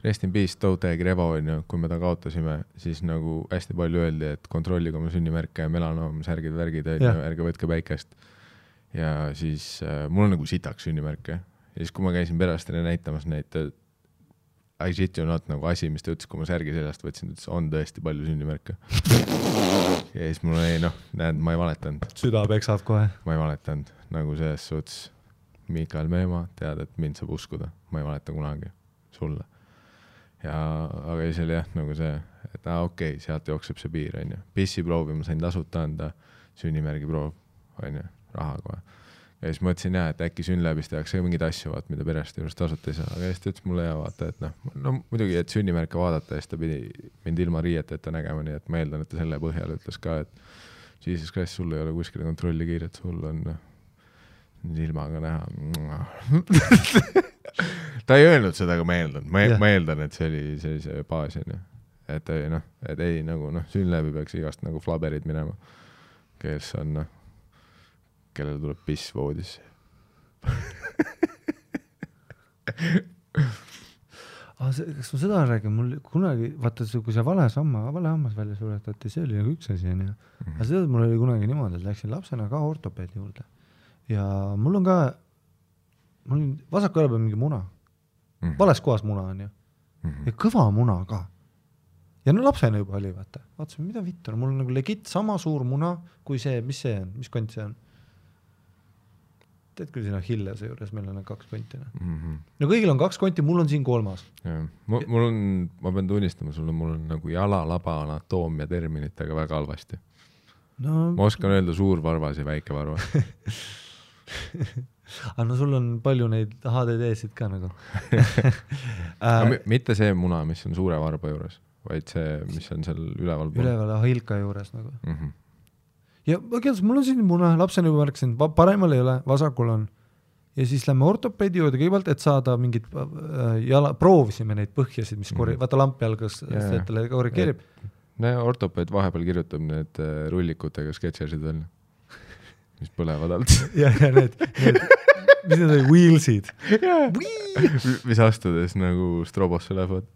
rest in peace, Tooteg Revo on ju, kui me ta kaotasime, siis nagu hästi palju öeldi, et kontrollige oma sünnimärke melanoom, särgid, värgid on ju, ärge võtke päikest. ja siis äh, mul on nagu sitaks sünnimärke ja siis, kui ma käisin perearstile näitamas neid äh, I shit you not nagu asi, mis ta ütles, kui ma särgi seljast võtsin, ütles, on tõesti palju sünnimärke. ja siis mul oli noh, näed, ma ei valetanud süda peksab kohe. ma ei valetanud, nagu selles suhtes Miikael Meemaa, tead, et mind saab uskuda, ma ei valeta kunagi sulle. Ja, aga siis oli jah, nagu see, et aa okei okay,, sealt jookseb see piir, onju. pissiproovi ma sain tasuta anda, sünnimärgiproov, onju, raha kohe. ja siis mõtlesin jah, et äkki Synlabis tehakse mingeid asju, vaat mida perearsti juures tasuta ei saa, aga siis ta ütles mulle ja vaata, et noh, no muidugi, et sünnimärke vaadata ja siis ta pidi mind ilma riieteta nägema, nii et ma eeldan, et ta selle põhjal ütles ka, et Jesus Christ, sul ei ole kuskile kontrolli kiiret, sul on noh, silmaga näha (laughs) ta ei öelnud seda, aga ma eeldan, ma yeah., ma eeldan, et see oli, see oli see baas onju. et noh, et ei nagu noh, süün läbi peaks igast nagu flaberid minema, kes on noh, kellel tuleb piss voodisse. (laughs) ah, see, kas ma seda räägin, mul kunagi, vaata see, kui see vale samma, vale hammas välja suretati, see oli nagu üks asi onju. aga seda mul oli kunagi niimoodi, et läksin lapsena ka ortopeedi juurde ja mul on ka, mul on vasaku õla peal mingi muna, Mhm. vales kohas muna onju ja kõva muna ka. ja no lapsena juba oli, vaata, vaatasin, mida vittu, mul on nagu legit sama suur muna kui see, mis see on, mis kont see on? tead küll, siin Achilleuse juures meil on kaks konti, noh. Mhm. no kõigil on kaks konti, mul on siin kolmas. mul, mul on, ma pean tunnistama sulle, mul on nagu jalalaba anatoomia terminitega väga halvasti. no, ma oskan öelda suur varvas ja väike varvas. (laughs) aga no sul on palju neid HDD-sid ka nagu (laughs) äh, mi- mitte see muna, mis on suure varba juures, vaid see, mis on seal üleval üleval Ahilka juures nagu. Mm -hmm. ja ma tean, mul on siin muna, lapsena juba märkasin, paremal ei ole, vasakul on. ja siis lähme ortopeedi juurde kõigepealt, et saada mingit äh, jala, proovisime neid põhjasid, mis korri-, Mhm. vaata lamp jalgas jaa. töötajale korrigeerib. no ja ortopeed vahepeal kirjutab need äh, rullikutega sketšersid välja, mis põlevad alt. ja, ja need, need, mis need olid, wheels'id mis astudes nagu strobosse lähevad.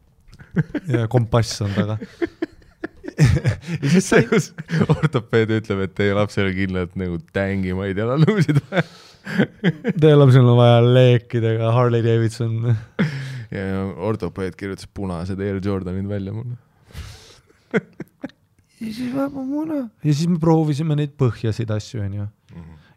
ja kompass on taga. (laughs) ja siis sai, kus ortopeed ütleb, et teie lapsel on kindlalt nagu tängimaid jalanõusid vaja. teie lapsel on vaja leekidega Harley Davidson. ja ortopeed kirjutas punased Air Jordanid välja mulle. ja siis vaba muna. ja siis me proovisime neid põhjasid asju, onju.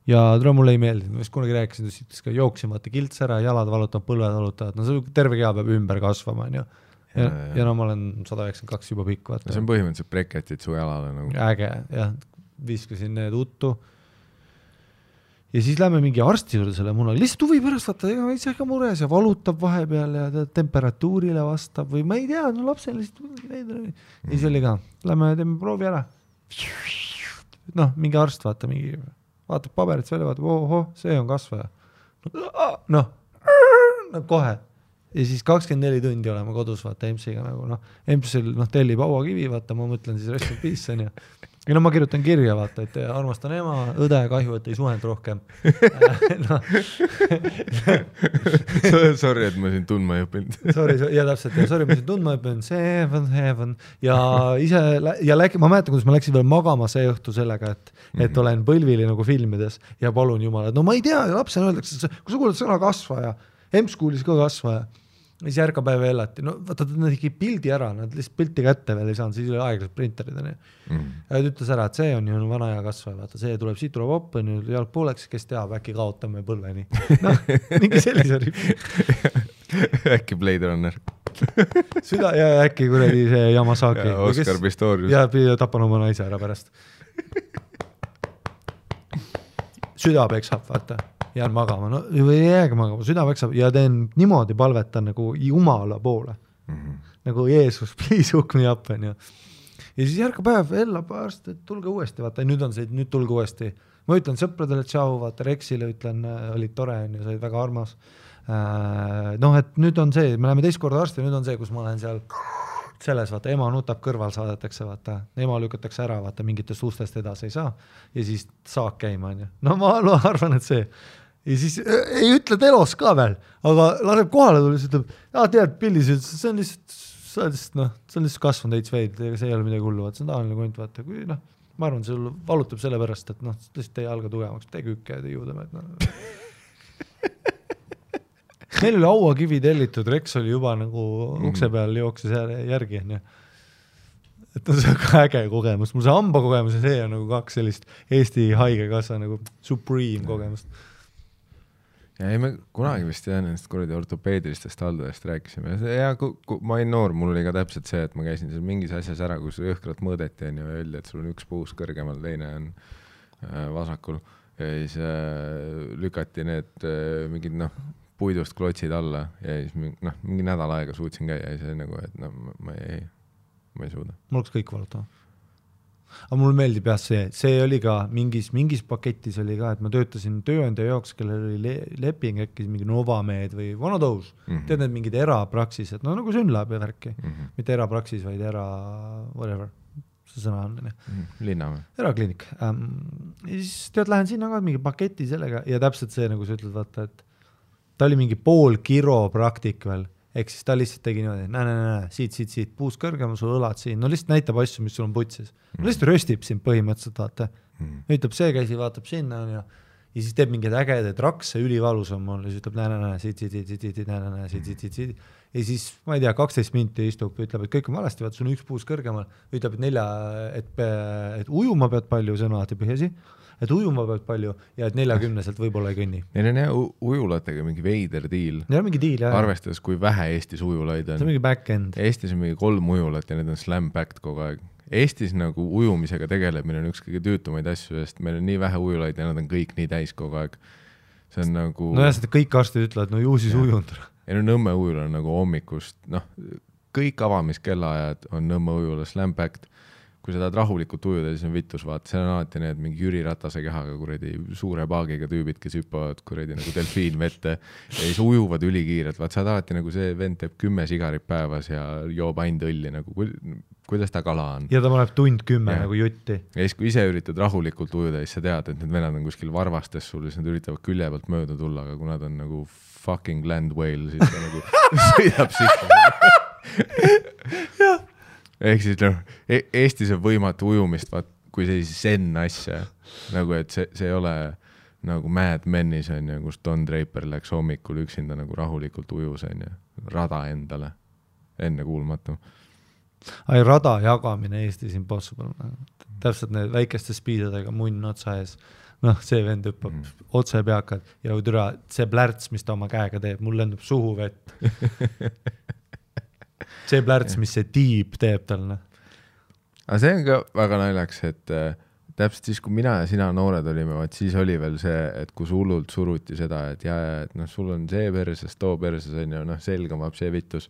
Ja tule mulle ei meeldinud, ma just kunagi rääkisin, ta ütles ka jooksin vaata kilts ära, jalad valutavad, põlved valutavad, no see terve keha peab ümber kasvama, onju. ja Jaa,, jaa. ja no ma olen sada üheksakümmend kaks juba pikk, vaata see on. põhimõtteliselt breketid su jalale nagu. äge, jah, viskasin need uttu. ja siis lähme mingi arsti juurde selle munaga, lihtsalt huvi pärast vaata, ega ma ise ka mures ja valutab vahepeal ja tead temperatuurile vastab või ma ei tea, no lapsel lihtsalt veider oli. ja siis oli ka, lähme teeme proovi ära. noh, mingi arst vaata mingi, vaatab paberit välja, vaatab, ohoh, see on kasvaja. noh, no kohe ja siis kakskümmend neli tundi oleme kodus vaata EMS-iga nagu noh, EMS-il noh tellib hauakivi, vaata ma mõtlen siis rest in peace onju. ja no ma kirjutan kirja vaata, et armastan ema, õde, kahju, et ei suhelnud rohkem. (laughs) noh, (laughs) Sorry, et ma sind tundma ei õppinud. (laughs) sorry, ja täpselt sorry, ma sind tundma ei pidanud, heaven, heaven ja ise ja läk-, ma mäletan, kuidas ma läksin veel magama see õhtu sellega, et, et olen põlvili nagu filmides ja palun jumalat, no ma ei tea, lapsena öeldakse, kui sa kuuled sõna kasvaja, EMS kuulis ka kasvaja ja siis järgmine päev elati, no vaata ta tegi pildi ära, nad lihtsalt pilti kätte veel ei saanud, siis oli aeglased printerid onju mm.. ja ta ütles ära, et see on ju vana hea kasvaja, vaata see tuleb, siit tuleb hopp onju, jalg pooleks, kes teab, äkki kaotame põlveni. (laughs) noh, mingi sellise ripi, äkki Blade Runner (laughs) süda ja äkki kuradi see Yamasaki. Oscar Pistorius. ja tapan oma naise ära pärast. (laughs) süda peksab, vaata, jään magama, no või ei jäägi magama, süda peksab ja teen niimoodi palvetan nagu Jumala poole, Mhm. nagu Jeesus, please hook me up onju. ja siis järgmine päev hellab arst, et tulge uuesti, vaata nüüd on see, nüüd tulge uuesti. ma ütlen sõpradele tšau, vaata Rexile ütlen, olid tore onju, sa olid väga armas. noh, et nüüd on see, me läheme teist korda arsti, nüüd on see, kus ma olen seal selles vaata, ema nutab kõrval, saadetakse vaata, ema lükatakse ära, vaata mingitest ustest edasi ei saa ja siis saak käima onju, no ma no, arvan, et see ja siis äh, ei ütle telos ka veel, aga laseb kohale tulla, siis ütleb, aa tead, Pillis ütles, see on lihtsalt, sa oled lihtsalt noh, see on lihtsalt kasvanud veits veid, ega see ei ole midagi hullu, vaata see on tavaline kont, vaata kui noh, ma arvan, sul valutab sellepärast, et noh, lihtsalt tee jalga tugevamaks, tee kükke ja tee juudemed no.. meil oli hauakivi tellitud, Rex oli juba nagu ukse peal jooksis jär- järgi onju. Et no see on ka äge kogemus, mul see hambakogemus ja see on nagu kaks sellist Eesti Haigekassa nagu supreme kogemust. ja ei, me kunagi vist ei nendest kuradi ortopeedilistest haldadest rääkisime. Ja kui, kui ma olin noor, mul oli ka täpselt see, et ma käisin seal mingis asjas ära, kus jõhkralt mõõdeti onju, öeldi, et sul on üks puus kõrgemal, teine on äh, vasakul. Ja siis äh, lükati need äh, mingid noh, puidust klotsid alla ja siis noh, mingi nädal aega suutsin käia ja siis oli nagu, et no ma, ei, ma ei suuda. mul hakkas kõik valutama. aga mulle meeldib jah see, see oli ka mingis, mingis paketis oli ka, et ma töötasin tööandja jaoks, kellel oli le leping äkki mingi Novamed või those mm, Mhm. -hmm. tead need mingid erapraksised, no nagu Synlab ja värki mm, Mhm. -hmm. mitte erapraksis, vaid era whatever, see sõna on onju Linnamäe. erakliinik ähm,. ja siis tead, lähen sinna ka mingi paketi sellega ja täpselt see, nagu sa ütled, vaata, et ta oli mingi pool kiropraktik veel, ehk siis ta lihtsalt tegi niimoodi, näe-näe-näe, siit, siit, siit, puus kõrgemal, sul õlad siin, no lihtsalt näitab asju, mis sul on putsis. no lihtsalt röstib sind põhimõtteliselt, vaata. ütleb see käsi, vaatab sinna, onju. ja siis teeb mingeid ägedaid rakse, ülivalus on mul siis ütleb näe-näe-näe, siit, siit, siit, siit, siit, näe-näe-näe, siit, siit, siit, siit. ja siis ma ei tea, kaksteist minti istub, ütleb, et kõik on valesti, vaata sul on üks puus kõrgemal, ütleb, et nelja, et, et ujuma pead palju, see on alati põhiasi, et ujuma pead palju ja et neljakümneselt võib-olla ei kõnni. Neil on jah ujulatega mingi veider diil, Neil on mingi diil jah, arvestades, kui vähe Eestis ujulaid see on on. mingi back-end. Eestis on mingi kolm ujulat ja need on slam-packed kogu aeg. Eestis nagu ujumisega tegelemine on üks kõige tüütumaid asju, sest meil on nii vähe ujulaid ja nad on kõik nii täis kogu aeg. see on nagu nojah, seda kõik arstid ütlevad, no ju siis ujunud. ei no Nõmme ujula on nagu hommikust, noh, kõik avamiskellaajad on Nõmme ujula slam-packed. Kui sa tahad rahulikult ujuda, siis on vitus, vaata, seal on alati need mingi Jüri Ratase kehaga kuradi suure paagiga tüübid, kes hüppavad kuradi nagu delfiin vette ja siis ujuvad ülikiirelt, vaat sa oled alati nagu see vend teeb kümme sigarit päevas ja joob ainult õlli nagu, kuidas ta kala on. ja ta paneb tund kümme Jah. nagu jutti. ja siis, kui ise üritad rahulikult ujuda, siis sa tead, et need vennad on kuskil varvastes sul ja siis nad üritavad külje pealt mööda tulla, aga kui nad on nagu fucking land whale, siis ta nagu (laughs) sõidab sisse. (laughs) ehk siis noh e, Eestis on võimatu ujumist, vaat kui sellise zen asja nagu, et see, see ei ole nagu Mad Menis on ju, kus Don Draper läks hommikul üksinda nagu rahulikult ujus on ju, rada endale, ennekuulmatu. ai, rada jagamine Eestis impossible. täpselt need väikeste spiidadega munn otsa ees. noh, see vend hüppab mm. Otse peakad ja türa, see plärts, mis ta oma käega teeb, mul lendab suhu vett. (laughs) see plärts, mis see tiib teeb tal, noh. aga see on ka väga naljakas, et äh, täpselt siis, kui mina ja sina noored olime, vaat siis oli veel see, et kus hullult suruti seda, et ja, ja et noh, sul on see perses, too perses on ju, noh, selga vajab see vitus.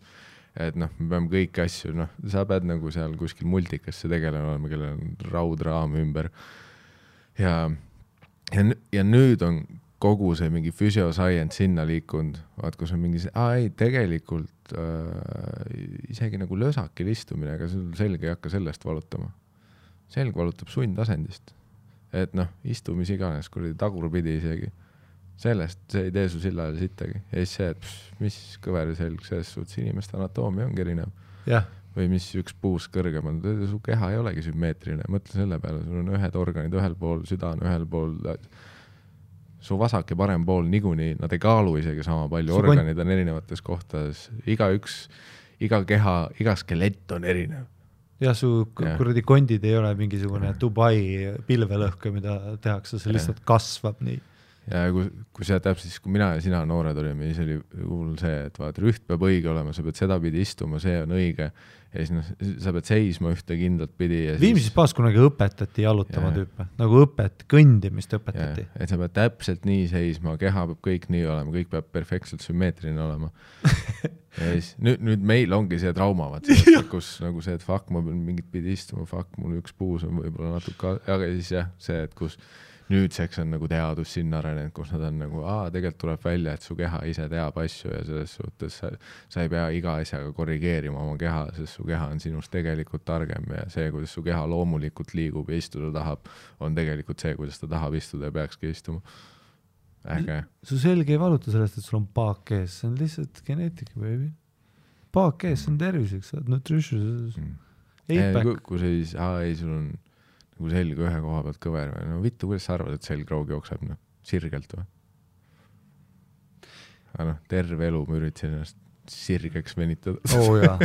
et noh, me peame kõiki asju, noh, sa pead nagu seal kuskil multikasse tegelema olema, kellel on raudraam ümber. ja, ja, ja nüüd on kogu see mingi physioscience sinna liikunud, vaat kus on mingi see, aa ei, tegelikult äh, isegi nagu lösakil istumine, ega sul selg ei hakka sellest valutama. selg valutab sundasendist. et noh, istu mis iganes, kuradi tagurpidi isegi. sellest, see ei tee su sillale sittagi. ja siis see, et pss, mis kõver selg, selles suhtes inimeste anatoomia ongi erinev. jah, või mis üks puus kõrgemal, su keha ei olegi sümmeetriline, mõtle selle peale, sul on ühed organid ühel pool, süda on ühel pool. Su vasak ja parem pool niikuinii, nad ei kaalu isegi sama palju, organid on erinevates kohtades, igaüks, iga keha, iga skelett on erinev. jah, su kuradi kondid ei ole mingisugune Dubai pilvelõhk, mida tehakse, see lihtsalt kasvab nii. ja kui, kui sa täpselt siis, kui mina ja sina noored olime, siis oli hull see, et vaata, rüht peab õige olema, sa pead sedapidi istuma, see on õige. Ja siis noh, sa pead seisma ühte kindlat pidi ja Viimsis baas kunagi õpetati jalutama Jah. tüüpe, nagu õpet, kõndimist õpetati. et sa pead täpselt nii seisma, keha peab kõik nii olema, kõik peab perfektselt sümmeetriline olema. (laughs) ja siis nüüd, nüüd meil ongi see trauma, vaata, (laughs) kus nagu see, et fuck, ma pean mingit pidi istuma, fuck, mul üks puus on võib-olla natuke, aga siis jah, see, et kus nüüdseks on nagu teadus sinna arenenud, kus nad on nagu, aa, tegelikult tuleb välja, et su keha ise teab asju ja selles suhtes sa, sa ei pea iga asjaga korrigeerima oma keha, sest su keha on sinust tegelikult targem ja see, kuidas su keha loomulikult liigub ja istuda tahab, on tegelikult see, kuidas ta tahab istuda ja peakski istuma. äge. su selg ei valuta sellest, et sul on paak ees, see on lihtsalt geneetika, baby. paak ees, see on terviseks, sa oled nutritious, eight kui, pack. kui sa siis, aa ei, sul on nagu selg ühe koha pealt kõver või no vittu, kuidas sa arvad, et selgroog jookseb, noh, sirgelt või? aga noh, terve elu ma üritasin ennast sirgeks venitada. oo oh, jaa,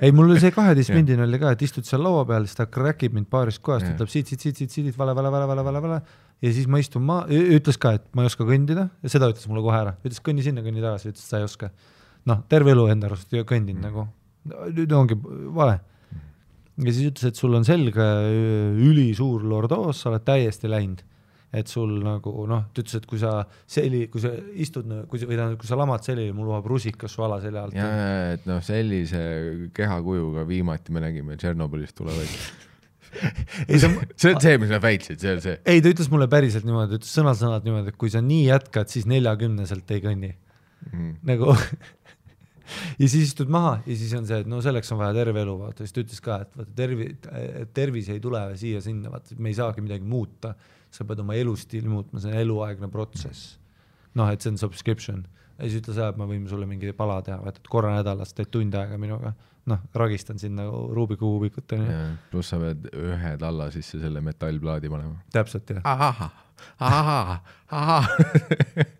ei mul oli see (laughs) Jah. kaheteistmindine oli ka, et istud seal laua peal, siis ta crack ib mind paarist kohast, ütleb siit, siit, siit, siit, siit, vale, vale, vale, vale, vale, vale. ja siis ma istun maa, ütles ka, et ma ei oska kõndida ja seda ütles mulle kohe ära, ütles kõnni sinna, kõnni tagasi, ütles, sa ei oska. noh, terve elu enda arust kõndinud Mm. nagu, nüüd ongi vale. Ja siis ütles, et sul on selg öö, ülisuur lordoos, sa oled täiesti läinud. et sul nagu noh, ta ütles, et kui sa seli, kui sa istud, kui sa, või tähendab, kui sa lamad selili, mul vahab rusikas su alaselja alt. ja, ja, et noh, sellise kehakujuga viimati me nägime Tšernobõlist tulevaid. (laughs) ei ta, see on see, mis nad väitsid, see on see. ei ta ütles mulle päriselt niimoodi, ütles sõna-sõnalt niimoodi, et kui sa nii jätkad, siis neljakümneselt ei kõnni Mm. nagu (laughs) (laughs) ja siis istud maha ja siis on see, et no selleks on vaja terve elu, vaata, siis ta ütles ka, et vaata tervi-, tervis ei tule siia-sinna, vaata, me ei saagi midagi muuta, sa pead oma elustiili muutma, see on eluaegne protsess. noh, et see on subscription ja siis ütles et me võime sulle mingi pala teha, vaata, et korra nädalas teed tund aega minuga, noh, ragistan sind nagu Rubiku kuubikut onju, pluss sa pead ühe talla sisse selle metallplaadi panema. täpselt jah. ahah, ahah, ahah.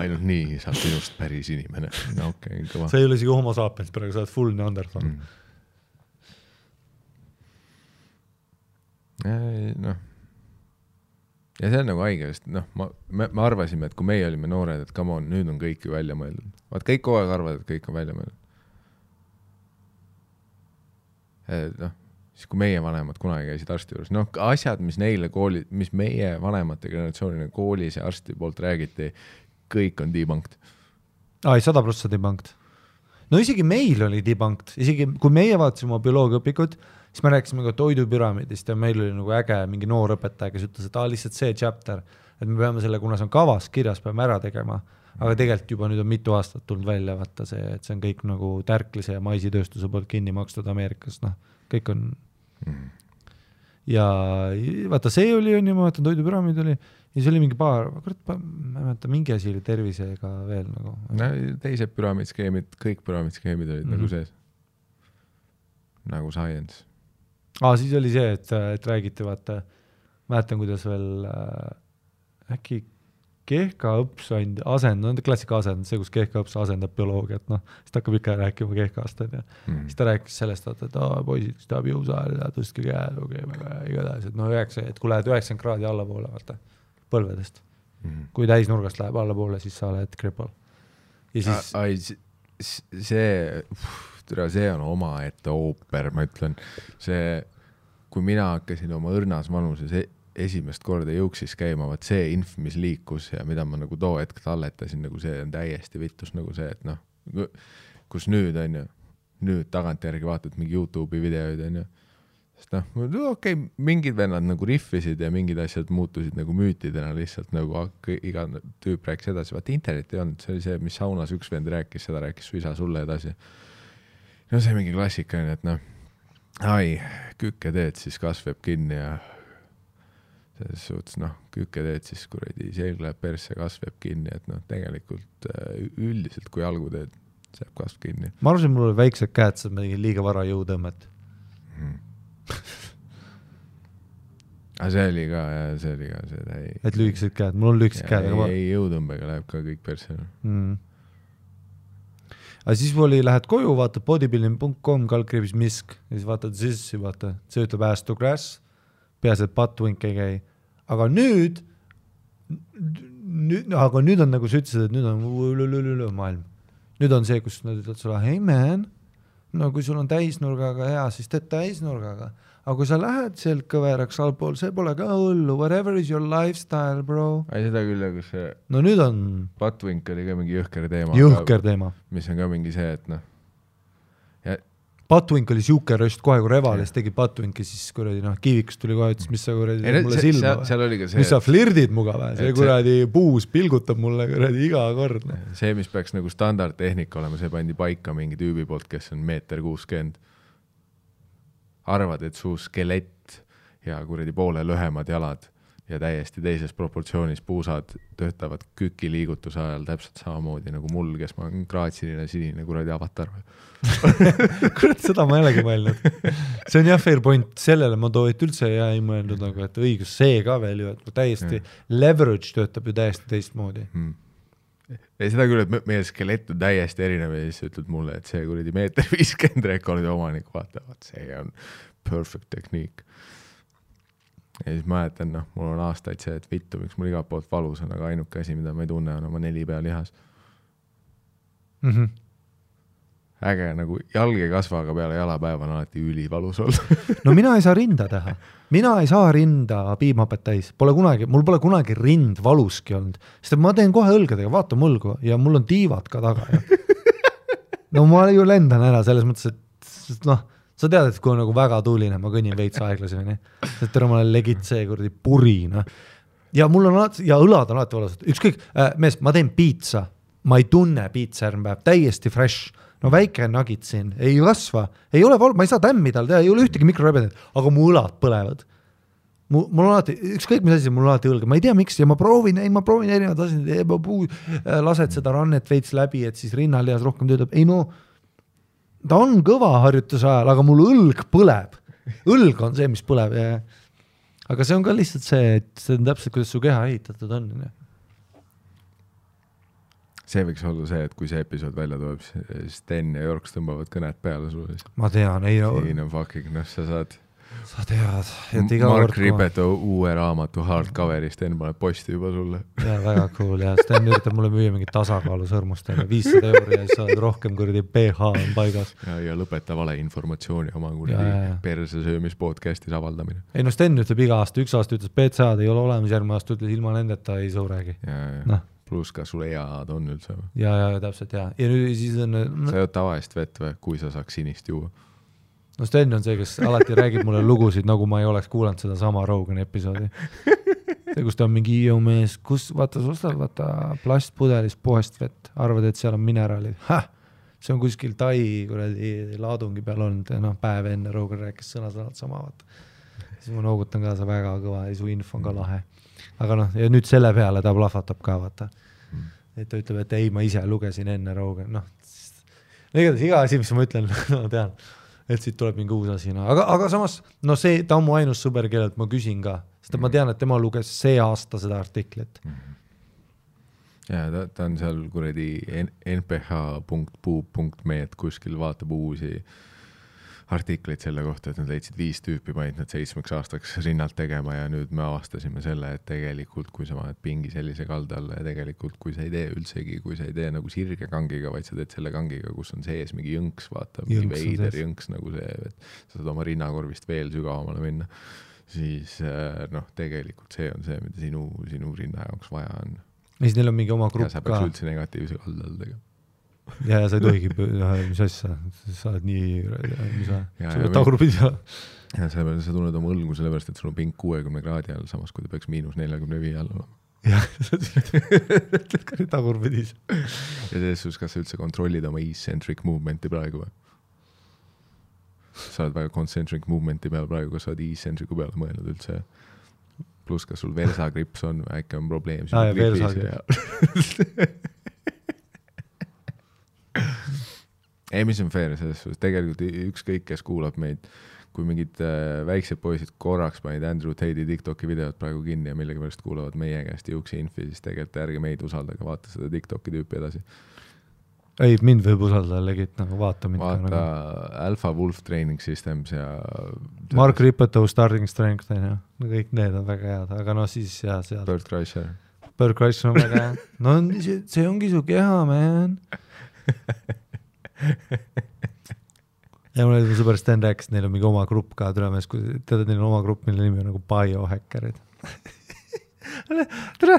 Ainult nii saab sinust päris inimene. no okei okay,, kõva. sa ei ole isegi homo sapiens praegu, sa oled full neanderthal mm.. noh, ja see on nagu haige, sest noh, ma, me, me arvasime, et kui meie olime noored, et come on, nüüd on kõik ju välja mõeldud. vaat kõik kogu aeg arvavad, et kõik on välja mõeldud. noh, siis kui meie vanemad kunagi käisid arsti juures, noh, asjad, mis neile kooli, mis meie vanemate generatsioonile koolis ja arsti poolt räägiti, kõik on debunked. aa, ei sada prossa debunked. no isegi meil oli debunked, isegi kui meie vaatasime oma bioloogiaõpikut, siis me rääkisime ka toidupüramiidist ja meil oli nagu äge mingi noor õpetaja, kes ütles, et aa lihtsalt see chapter, et me peame selle, kuna see on kavas kirjas, peame ära tegema. aga tegelikult juba nüüd on mitu aastat tulnud välja, vaata see, et see on kõik nagu tärklise ja maisitööstuse poolt kinni makstud Ameerikas, noh, kõik on ja vaata, see oli, on ju, ma mäletan, toidupüramiid oli ja siis oli mingi paar, kurat, ma ei mäleta, mingi asi oli tervisega veel nagu. teised püramiidskeemid, kõik püramiidskeemid olid mm Mhm. -hmm. nagu sees. nagu science. aa, siis oli see, et, et räägiti, vaata, mäletan, kuidas veel äh, äkki Kehka õps and- asend-, no klassika asend, see, kus Kehka õps asendab bioloogiat, noh, siis ta hakkab ikka rääkima Kehkast, onju. Mhm. siis ta rääkis sellest, vaata, et aa, poisid, kes tahab jõusaali, tõstke käed, okei, väga hea, igatahes, et no üheksa, et kui lähed üheksakümmend kraadi allapoole, vaata, põlvedest. Mhm. kui täisnurgast läheb allapoole, siis sa oled kripal. ja siis, ai, see, tere, see on omaette ooper, ma ütlen, see, kui mina hakkasin oma õrnas vanuses e esimest korda jõuksis käima, vot see inf, mis liikus ja mida ma nagu too hetk talletasin, nagu see on täiesti vittus nagu see, et noh, kus nüüd on ju, nüüd tagantjärgi vaatad mingi Youtube'i videoid on ju, sest noh, okei okay,, mingid vennad nagu rihvisid ja mingid asjad muutusid nagu müütidena lihtsalt nagu hak- iga tüüp rääkis edasi, vaata internetti ei olnud, see oli see, mis saunas üks vend rääkis, seda rääkis su isa sulle edasi. no see mingi klassika on ju, et noh, ai, kükke teed, siis kasv jääb kinni ja selles suhtes noh, kükke teed, siis kuradi selg läheb persse, kasv jääb kinni, et noh, tegelikult äh, üldiselt kui jalgu teed, siis jääb kasv kinni ma arvasin, mul olid väiksed käed, siis ma tegin liiga vara jõutõmmet. mm.. Aga see oli ka see oli ka see täi-. et lühikesed käed, mul on lühikesed käed, aga ma, ei jõutõmbega läheb ka kõik persse. mm.. aga siis oli, lähed koju, vaatad bodybuilding.com kaldkriips misk ja siis vaatad sissi, vaata, see ütleb ass to grass, peaasi, et butt-wink ei käi. aga nüüd, nüüd, aga nüüd on nagu sa ütlesid, et nüüd on maailm. nüüd on see, kus nad ütlevad sulle, hey man, no kui sul on täisnurgaga hea, siis teed täisnurgaga. aga kui sa lähed sealt kõveraks allpool, see pole ka hullu, whatever is your lifestyle, bro. ei, seda küll, aga see no nüüd on buttwink oli ka mingi jõhker teema. jõhker teema. mis on ka mingi see, et noh, Buttwink oli siuke röst kohe, kui Revalis tegi Buttwinki, siis kuradi noh, Kivikas tuli kohe, ütles, mis sa kuradi no mulle see- silma seal, oli ka see mis, sa flirdid muga või, see et see- kuradi puus pilgutab mulle kuradi iga kord. noh. see, mis peaks nagu standardtehnika olema, see pandi paika mingi tüübi poolt, kes on meeter kuuskümmend. arvad, et su skelett ja kuradi poole lühemad jalad ja täiesti teises proportsioonis puusad töötavad küki liigutuse ajal täpselt samamoodi nagu mul, kes ma olen graatsiline sinine kuradi avatar. (laughs) kurat, seda ma ei olegi mõelnud. see on jah fair point, sellele ma too, et üldse ja ei mõelnud nagu, et õigus, see ka veel ju, et täiesti leverage töötab ju täiesti teistmoodi. mm.. ei seda küll, et me- meie skelett on täiesti erinev ja siis sa ütled mulle, et see kuradi meeter (laughs) viiskümmend rekordi omanik, vaata, vaat see on perfect tehniik. ja siis mäletan, noh, mul on aastaid see, et vittu, miks mul igalt poolt valus on, aga ainuke asi, mida ma ei tunne, on oma nelipealihas. Mm -hmm. Äge nagu jalg ei kasva, aga peale jalapäeva on alati ülivalus olnud. (laughs) no mina ei saa rinda teha, mina ei saa rinda piimhapet täis, pole kunagi, mul pole kunagi rind valuski olnud, sest et ma teen kohe õlgadega, vaata mulgu ja mul on tiivad ka taga ja (laughs) no ma ju lendan ära selles mõttes, et noh, sa tead, et kui on nagu väga tuuline, ma kõnnin veits aeglasemini, (laughs) sest tere, ma olen legit see kuradi puri, noh. ja mul on alati ja õlad on alati valusad, ükskõik äh,, mees, ma teen piitsa, ma ei tunne piitsa järgmine päev, täiesti fresh no väike nugget siin, ei kasva, ei ole val-, ma ei saa tämmi tal teha, ei ole ühtegi mikrorebedat, aga mu õlad põlevad. mu, mul on alati, ükskõik mis asi, mul on alati õlg, ma ei tea, miks ja ma proovin, ei ma proovin erinevaid asju, lased seda rannet veits läbi, et siis rinnalihas rohkem töötab, ei no ta on kõva harjutuse ajal, aga mul õlg põleb. õlg on see, mis põleb ja aga see on ka lihtsalt see, et see on täpselt, kuidas su keha ehitatud on, onju. See võiks olla see, et kui see episood välja tuleb, siis Sten ja Jorks tõmbavad kõned peale sulle, ma tean, ei no siin on fucking, noh, sa saad sa tead, et iga Mark kord, kui ma Ribeto uue raamatu hardcover'i, Sten paneb posti juba sulle. jaa, väga cool ja Sten üritab mulle müüa mingit tasakaalu sõrmustega, viissada euri ja siis sa oled rohkem kuradi pH on paigas. ja, ja lõpeta valeinformatsiooni oma kuradi perse söömis podcast'is avaldamine. ei no Sten ütleb iga aasta, üks aasta ütles BCA-d ei ole olemas, järgmine aasta ütles ilma nendeta ei suregi. Noh. Pluss kas sul EA-d on üldse või? ja, ja täpselt ja, ja nüüd siis on no, sa jood tavalist vett või, kui sa saaks sinist juua? no Sten on see, kes alati räägib mulle lugusid, nagu ma ei oleks kuulanud sedasama Rogani episoodi. kus ta on mingi Hiiu mees, kus vaata, sa ostad vaata plastpudelis poest vett, arvad, et seal on mineraalid, see on kuskil Tai kuradi laadungi peal olnud ja noh, päev enne Rogan rääkis sõna-sõnalt sama, vaata. siis ma noogutan kaasa väga kõva ja su info on ka lahe. Aga noh, ja nüüd selle peale ta plahvatab ka, vaata. et ta ütleb, et ei, ma ise lugesin enne Rogan, noh. no igatahes iga asi, mis ma ütlen, (laughs) ma tean et siit tuleb mingi uus asi, no aga, aga samas no see, ta on mu ainus sõber, kellelt ma küsin ka, sest et ma tean, et tema luges see aasta seda artiklit. ja ta, ta on seal kuradi nph.puu.me, et kuskil vaatab uusi artikleid selle kohta, et nad leidsid viis tüüpi, panid nad seitsmeks aastaks rinnalt tegema ja nüüd me avastasime selle, et tegelikult kui sa paned pingi sellise kalda alla ja tegelikult kui sa ei tee üldsegi, kui sa ei tee nagu sirge kangiga, vaid sa teed selle kangiga, kus on sees mingi jõnks, vaata, mingi veider jõnks nagu see, et sa saad oma rinnakorvist veel sügavamale minna, siis äh, noh, tegelikult see on see, mida sinu, sinu rinna jaoks vaja on. Ja siis neil on mingi oma grupp ka. üldse negatiivse kalda all tegema. ja, ja sa ei tohigi, mis asja, sa oled nii, mis sa ja on tagurpidi ja ja sa, sa tunned oma õlgu sellepärast, et sul on pink kuuekümne kraadi all, samas kui ta peaks miinus neljakümne viie all olema. jah, (laughs) sa ütled ka (laughs) nii tagurpidi. ja selles suhtes, kas sa üldse kontrollid oma eccentric movement'i praegu või? sa oled väga concentric movement'i peal praegu, kas sa oled eccentric'u peale mõelnud üldse? pluss, kas sul versagrips on äkki on probleem Aa, jaa, ja (laughs) ei, mis on fair selles suhtes, tegelikult ükskõik, kes kuulab meid, kui mingid äh, väiksed poisid korraks panid Andrew Tate'i Tiktoki videot praegu kinni ja millegipärast kuulavad meie käest Juksi infi, siis tegelikult ärge meid usaldage, vaata seda Tiktoki tüüpi edasi. ei, mind võib usaldada legit nagu vaata mind vaata nagu. Alpha Wolf Training Systems ja Mark Rippetoe Starting Strength on ju, kõik need on väga head, aga no siis ja seal. Bert Kreischer. Bird Chrysler on väga hea, no see, see ongi su keha, man (laughs) (laughs) ja mul oli sõber Sten rääkis, et neil on mingi oma grupp ka, tule mees, kui tead, et neil on oma grupp, mille nimi on nagu biohäkkerid tere,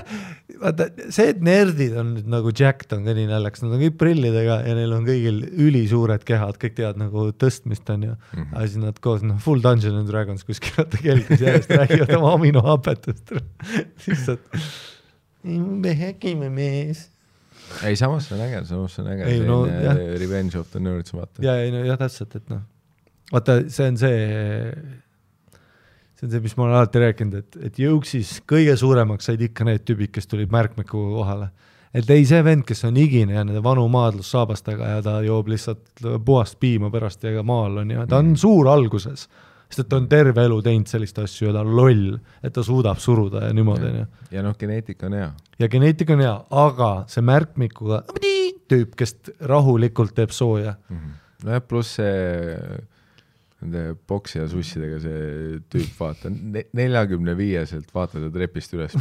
vaata see, et nerdid on nüüd nagu jacked on ka nii naljakas, nad on kõik prillidega ja neil on kõigil ülisuured kehad, kõik teevad nagu tõstmist, onju mm. -hmm. aga siis nad koos, noh, full Dungeons and Dragons kuskil vaata kelkis järjest räägivad oma aminohapetest (laughs) lihtsalt. me häkime mees ei, samas see on äge, samas see on äge, no. Revenge of the Nerds, vaata. ja ei no jah, täpselt, et noh, vaata, see on see, see on see, mis ma olen alati rääkinud, et, et jõuksis kõige suuremaks said ikka need tüübid, kes tulid märkmikuga kohale. et ei see vend, kes on higine ja nende vanu maadlussaabastega ja ta joob lihtsalt puhast piima pärast ja maal on ja ta on suur alguses, sest et ta on terve elu teinud sellist asju ja ta on loll, et ta suudab suruda ja niimoodi, onju. ja noh, geneetika on hea. ja geneetika on hea, aga see märkmikuga tüüp, kes rahulikult teeb sooja nojah, pluss see nende boksi ja sussidega see tüüp, vaata, neljakümne viieselt vaatad ta trepist üles.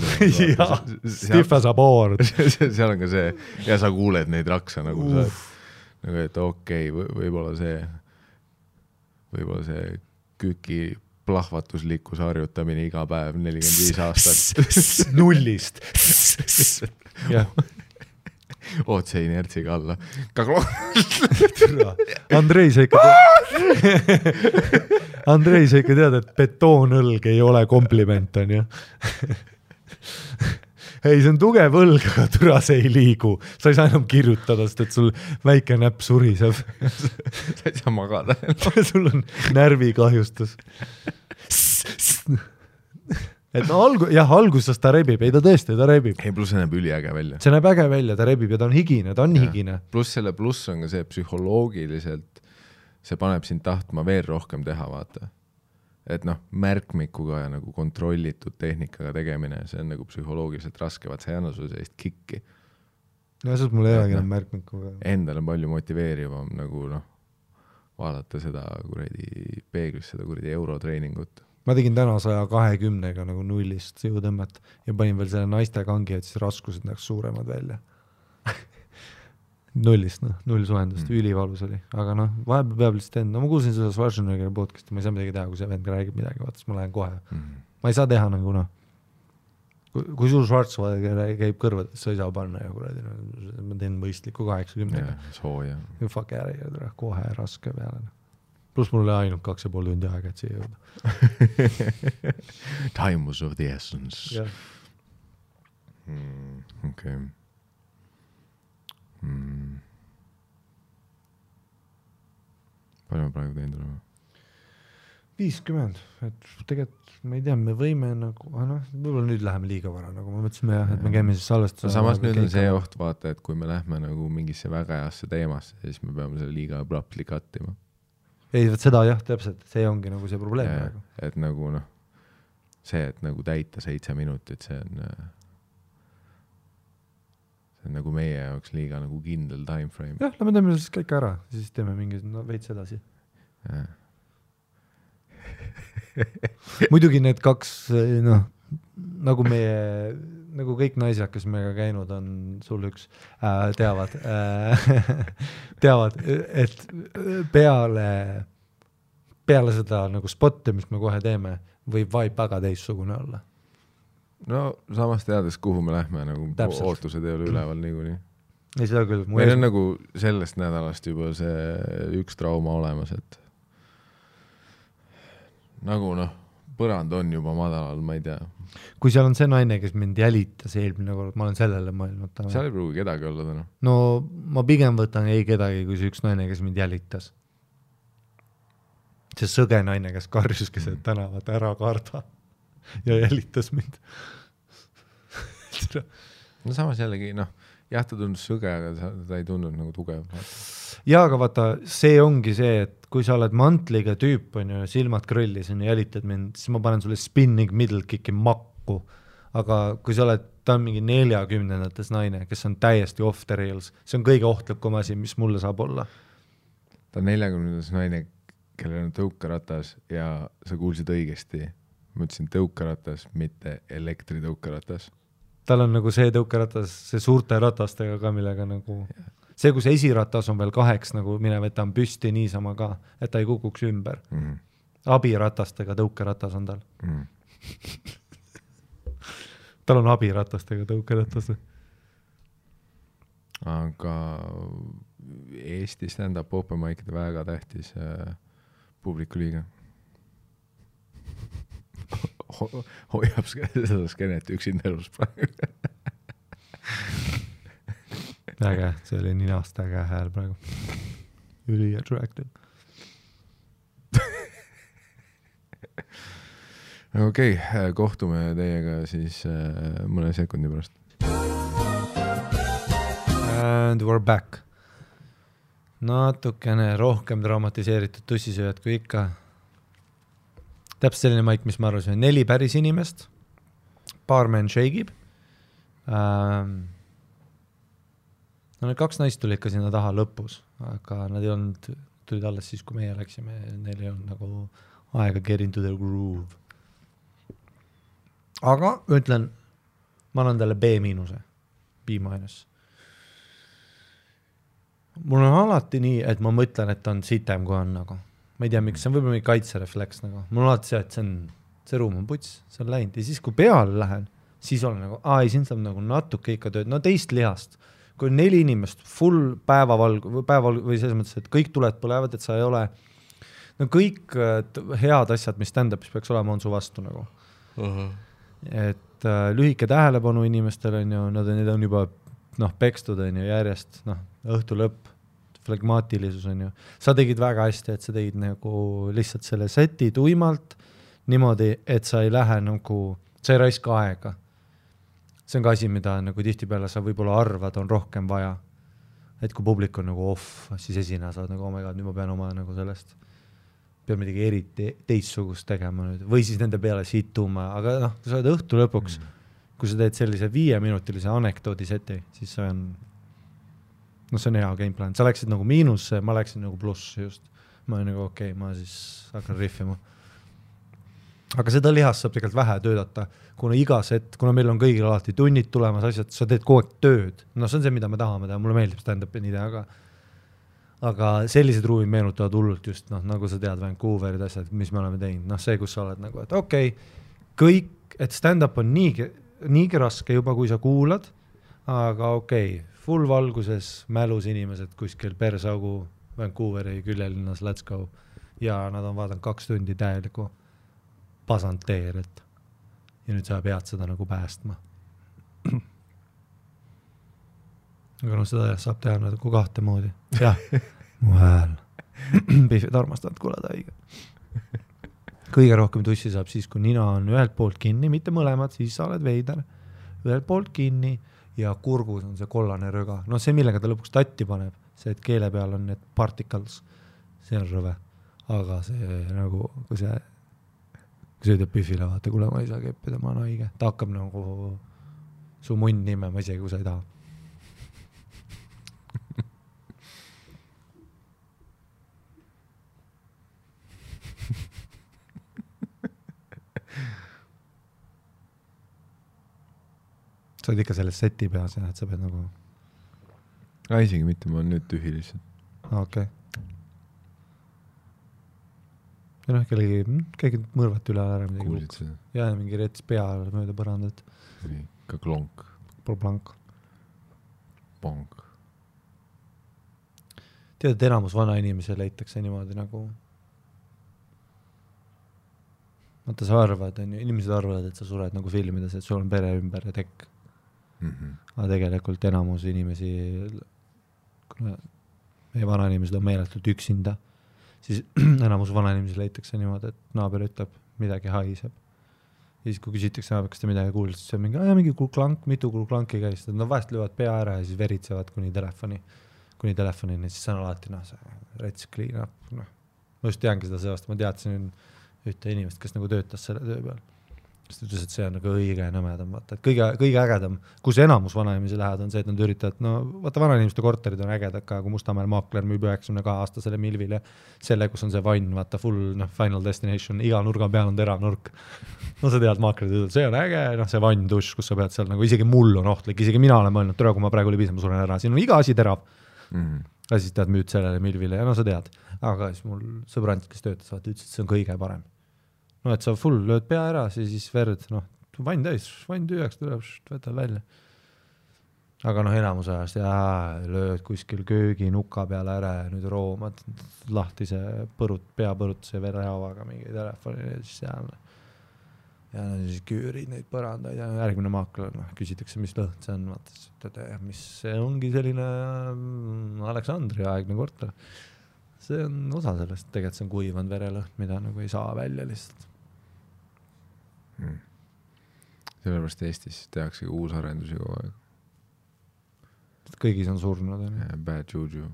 jah, stiff as a board. seal on ka see ja sa kuuled neid raksa nagu sa nagu, et okei okay,, võib-olla see, võib-olla see küki plahvatuslikkuse harjutamine iga päev nelikümmend viis aastat (laughs) nullist. jah, otse inertsiga alla. Andrei, sa ikka, Andrei, sa ikka tead, (laughs) et betoonõlg ei ole kompliment, onju. ei, see on tugev õlg, aga türa see ei liigu, sa ei saa enam kirjutada, sest et sul väike näpp suriseb. sa ei saa magada. sul on närvikahjustus. et no algu-, jah, alguses ta rebib, ei ta tõesti, ta rebib. ei, pluss see näeb üliäge välja. see näeb äge välja, ta rebib ja ta on higine, ta on higine. pluss selle pluss on ka see psühholoogiliselt, see paneb sind tahtma veel rohkem teha, vaata. Et noh, märkmikuga ja nagu kontrollitud tehnikaga tegemine, see on nagu psühholoogiliselt raske, vaat see ei anna sulle sellist kikki. no siis mul ei olegi enam märkmikuga. Endal on palju motiveerivam nagu noh, vaadata seda kuradi peeglist, seda kuradi eurotreeningut. ma tegin täna saja kahekümnega nagu nullist jõutõmmet ja panin veel selle naiste kangi, et siis raskused näeks suuremad välja. Nullist noh, null soojendust Mm. mm., ülivalus oli, aga noh, vahepeal peab lihtsalt enda, ma kuulsin seda Schwarzeneggeri podcast'i, ma ei saa midagi teha, kui see vend räägib midagi, vaata siis ma lähen kohe, ma ei saa teha nagu noh, kui, kui sul Schwarzenegger käib kõrvades, sa ei saa panna ju kuradi, ma teen mõistliku kaheksakümnega. sooja. fuck ära jõudra, kohe raske peale. pluss mul oli ainult kaks ja pool tundi aega, et siia jõuda. (laughs) Time was of the essence. jah, okei. palju me praegu teinud oleme? viiskümmend, et tegelikult ma ei tea, me võime nagu, noh, võib-olla nüüd läheme liiga vara, nagu me mõtlesime jah, et me käime siis no salvestada. samas nüüd on see. oht, vaata, et kui me lähme nagu mingisse väga heasse teemasse, siis me peame selle liiga abruptly cut ima. ei, vot seda jah, täpselt, see ongi nagu see probleem praegu. et nagu noh, see, et nagu täita seitse minutit, see on, see on nagu meie jaoks liiga nagu kindel time frame. jah, lähme teeme siis kõik ära, siis teeme mingi no, veits edasi. (laughs) muidugi need kaks, noh, nagu meie, nagu kõik naised, kes meiega käinud on, sul üks äh,, teavad äh, (laughs) teavad, et peale, peale seda nagu spotti, mis me kohe teeme, võib vibe väga teistsugune olla. No samas teades, kuhu me lähme, nagu Täpselt. ootused ei ole üleval niikuinii. ei, seda küll. meil on nagu sellest nädalast juba see üks trauma olemas, et nagu noh, põrand on juba madalal, ma ei tea, kui seal on see naine, kes mind jälitas eelmine kord, ma olen sellele mõelnud täna. seal ei pruugi kedagi olla täna. no ma pigem võtan ei kedagi kui see üks naine, kes mind jälitas. see sõge naine, kes karjus keset tänavat, ära karda ja jälitas mind. no samas jällegi noh, jah, ta tundus sõge, aga ta, ta ei tundunud nagu tugev. jaa, aga vaata, see ongi see, et kui sa oled mantliga tüüp, on ju, silmad krõllis on ju, jälitad mind, siis ma panen sulle spinning middle kick'i makku. aga kui sa oled, ta on mingi neljakümnendates naine, kes on täiesti off the rails, see on kõige ohtlikum asi, mis mulle saab olla. ta on neljakümnendas naine, kellel on tõukeratas ja sa kuulsid õigesti, ma ütlesin tõukeratas, mitte elektritõukeratas. tal on nagu see tõukeratas, see suurte ratastega ka, millega nagu, see, kus esiratas on veel kaheks nagu minev, et ta on püsti niisama ka, et ta ei kukuks ümber. Mm abiratastega tõukeratas on tal, -hmm. (laughs) tal on abiratastega tõukeratas. aga Eesti stand-up open mic'ide väga tähtis äh, publikuliige Ho. hoiab seda skeenet üksinda elus praegu. äge, see oli ninast äge hääl praegu. üli attractive. okei okay,, kohtume teiega siis äh, mõne sekundi pärast. And we are back. natukene rohkem dramatiseeritud tussisööjad kui ikka. Täpselt selline maik, mis ma arvasin, neli päris inimest, baarmen shake ib ähm,. no need kaks naist tulid ikka sinna taha lõpus, aga nad ei olnud, tulid alles siis, kui meie läksime, neil ei olnud nagu aega get into the groove. aga ma ütlen, ma annan talle B miinuse, B miinus mul on alati nii, et ma mõtlen, et ta on sitem, kui on nagu, ma ei tea, miks, see on võib-olla mingi kaitserefleks nagu, mul on alati see, et see on, see ruum on puts, see on läinud. Ja siis, kui peale lähen, siis olen nagu, aa ei, siin saab nagu natuke ikka tööd, no teist lihast. kui on neli inimest, full päevavalg-, päeval- või selles mõttes, et kõik tuled põlevad, et sa ei ole, no kõik head asjad, mis stand-up'is peaks olema, on su vastu nagu. Et äh, lühike tähelepanu inimestel on ju, nad on, need on juba noh, pekstud on ju järjest noh, õhtu lõpp, flegmaatilisus on ju, sa tegid väga hästi, et sa tegid nagu lihtsalt selle seti tuimalt niimoodi, et sa ei lähe nagu, sa ei raiska aega. see on ka asi, mida nagu tihtipeale sa võib-olla arvad, on rohkem vaja. et kui publik on nagu off, siis esineja saad nagu oh my god, nüüd ma pean oma nagu sellest, pean midagi eriti teistsugust tegema nüüd või siis nende peale situma, aga noh, sa oled õhtu lõpuks mm, kui sa teed sellise viieminutilise anekdoodi seti, siis see on, noh, see on hea game plan, sa läksid nagu miinusse, ma läksin nagu plussi just. ma olin nagu okei okay,, ma siis hakkan rihvima. aga seda lihast saab tegelikult vähe töötada, kuna iga set, kuna meil on kõigil alati tunnid tulemas, asjad, sa teed kogu aeg tööd, no see on see, mida me tahame teha, mulle meeldib stand-up'i nii teha ka aga sellised ruumid meenutavad hullult just noh, nagu sa tead, Vancouverid, asjad, mis me oleme teinud, noh, see, kus sa oled nagu, et okei okay,, kõik, et stand-up on niigi, niigi raske juba, kui sa kuulad, aga okei okay,, full valguses, mälus inimesed kuskil persaugu Vancouveri küljelinnas, let's go. ja nad on vaadanud kaks tundi täielikku pasanteeriat. ja nüüd sa pead seda nagu päästma. (clears throat) aga noh, seda jah, saab teha nagu kahte moodi, jah, (laughs) mu hääl, (clears throat) Biffid armastavad kuulata õige. kõige rohkem tussi saab siis, kui nina on ühelt poolt kinni, mitte mõlemad, siis sa oled veider. ühelt poolt kinni ja kurgus on see kollane röga, noh, see, millega ta lõpuks tatti paneb, see, et keele peal on need particles, see on rõve. aga see nagu, kui see, kui sa ütled Biffile, vaata, kuule, ma ei saa keppida, ma olen haige, ta hakkab nagu su munn nimema, isegi kui sa ei taha sa oled ikka selles seti peas jah, et sa pead nagu, isegi mitte, ma olen nüüd tühi lihtsalt. okei okay.. ja noh, kellegi, keegi mõrvati üle ära midagi kuulsid. seda? ja mingi rets pea mööda põrandat, oli ikka klonk, blank. pank. tead, et enamus vanainimesi leitakse niimoodi nagu. vaata, sa arvad, onju, inimesed arvavad, et sa sured nagu filmides, et sul on pere ümber ja tekk. Mhm. aga tegelikult enamus inimesi, kuna meie vanainimesed on meeletult üksinda, siis (clears throat) enamus vanainimesi leitakse niimoodi, et naaber ütleb, midagi haiseb. ja siis, kui küsitakse, kas te midagi kuulsite, siis on mingi, mingi kulklank, mitu kulklanki käis, no vahest löövad pea ära ja siis veritsevad kuni telefoni, kuni telefonini, siis on alati noh, see rets clean up, noh. ma just teangi seda seost, ma teadsin ühte inimest, kes nagu töötas selle töö peal. Siis ta ütles, et see on nagu õige nõmedam, vaata, et kõige, kõige ägedam, kus enamus vanainimesi lähevad, on see, et nad üritavad, no vaata, vanainimeste korterid on ägedad ka, kui Mustamäel maakler müüb üheksakümne kahe aastasele Milvile selle, kus on see vann, vaata full noh, final destination, iga nurga peal on teravnurk. no sa tead, maaklerid ütlevad, see on äge, noh, see vann, dušš, kus sa pead seal nagu isegi mul on ohtlik, isegi mina olen mõelnud, tere, kui ma praegu libisen, ma suren ära, siin on iga asi terav. mm.. ja siis tead, müüd sellele Milvile ja no sa tead, aga siis mul sõbrand, kes töötas, vaata ütles, et see on kõige parem. No et sa full lööd pea ära, siis verd, noh, vann täis, vann tühjaks tuleb, võtad välja. aga noh, enamus ajast jaa, lööd kuskil kööginuka peale ära ja nüüd roomad lahtise põrut, peapõrutuse verehaavaga mingi telefoni ja siis seal ja no siis küürid neid põrandaid ja järgmine maakler, noh, küsitakse, mis lõhn see on, vaata siis ütled, mis see ongi selline mm, Aleksandri aegne korter. see on osa sellest, tegelikult see on kuivanud verelõhn, mida nagu ei saa välja lihtsalt. Mm. sellepärast Eestis tehaksegi uusarendusi kogu aeg. kõigis on surnud, onju. Bad juju.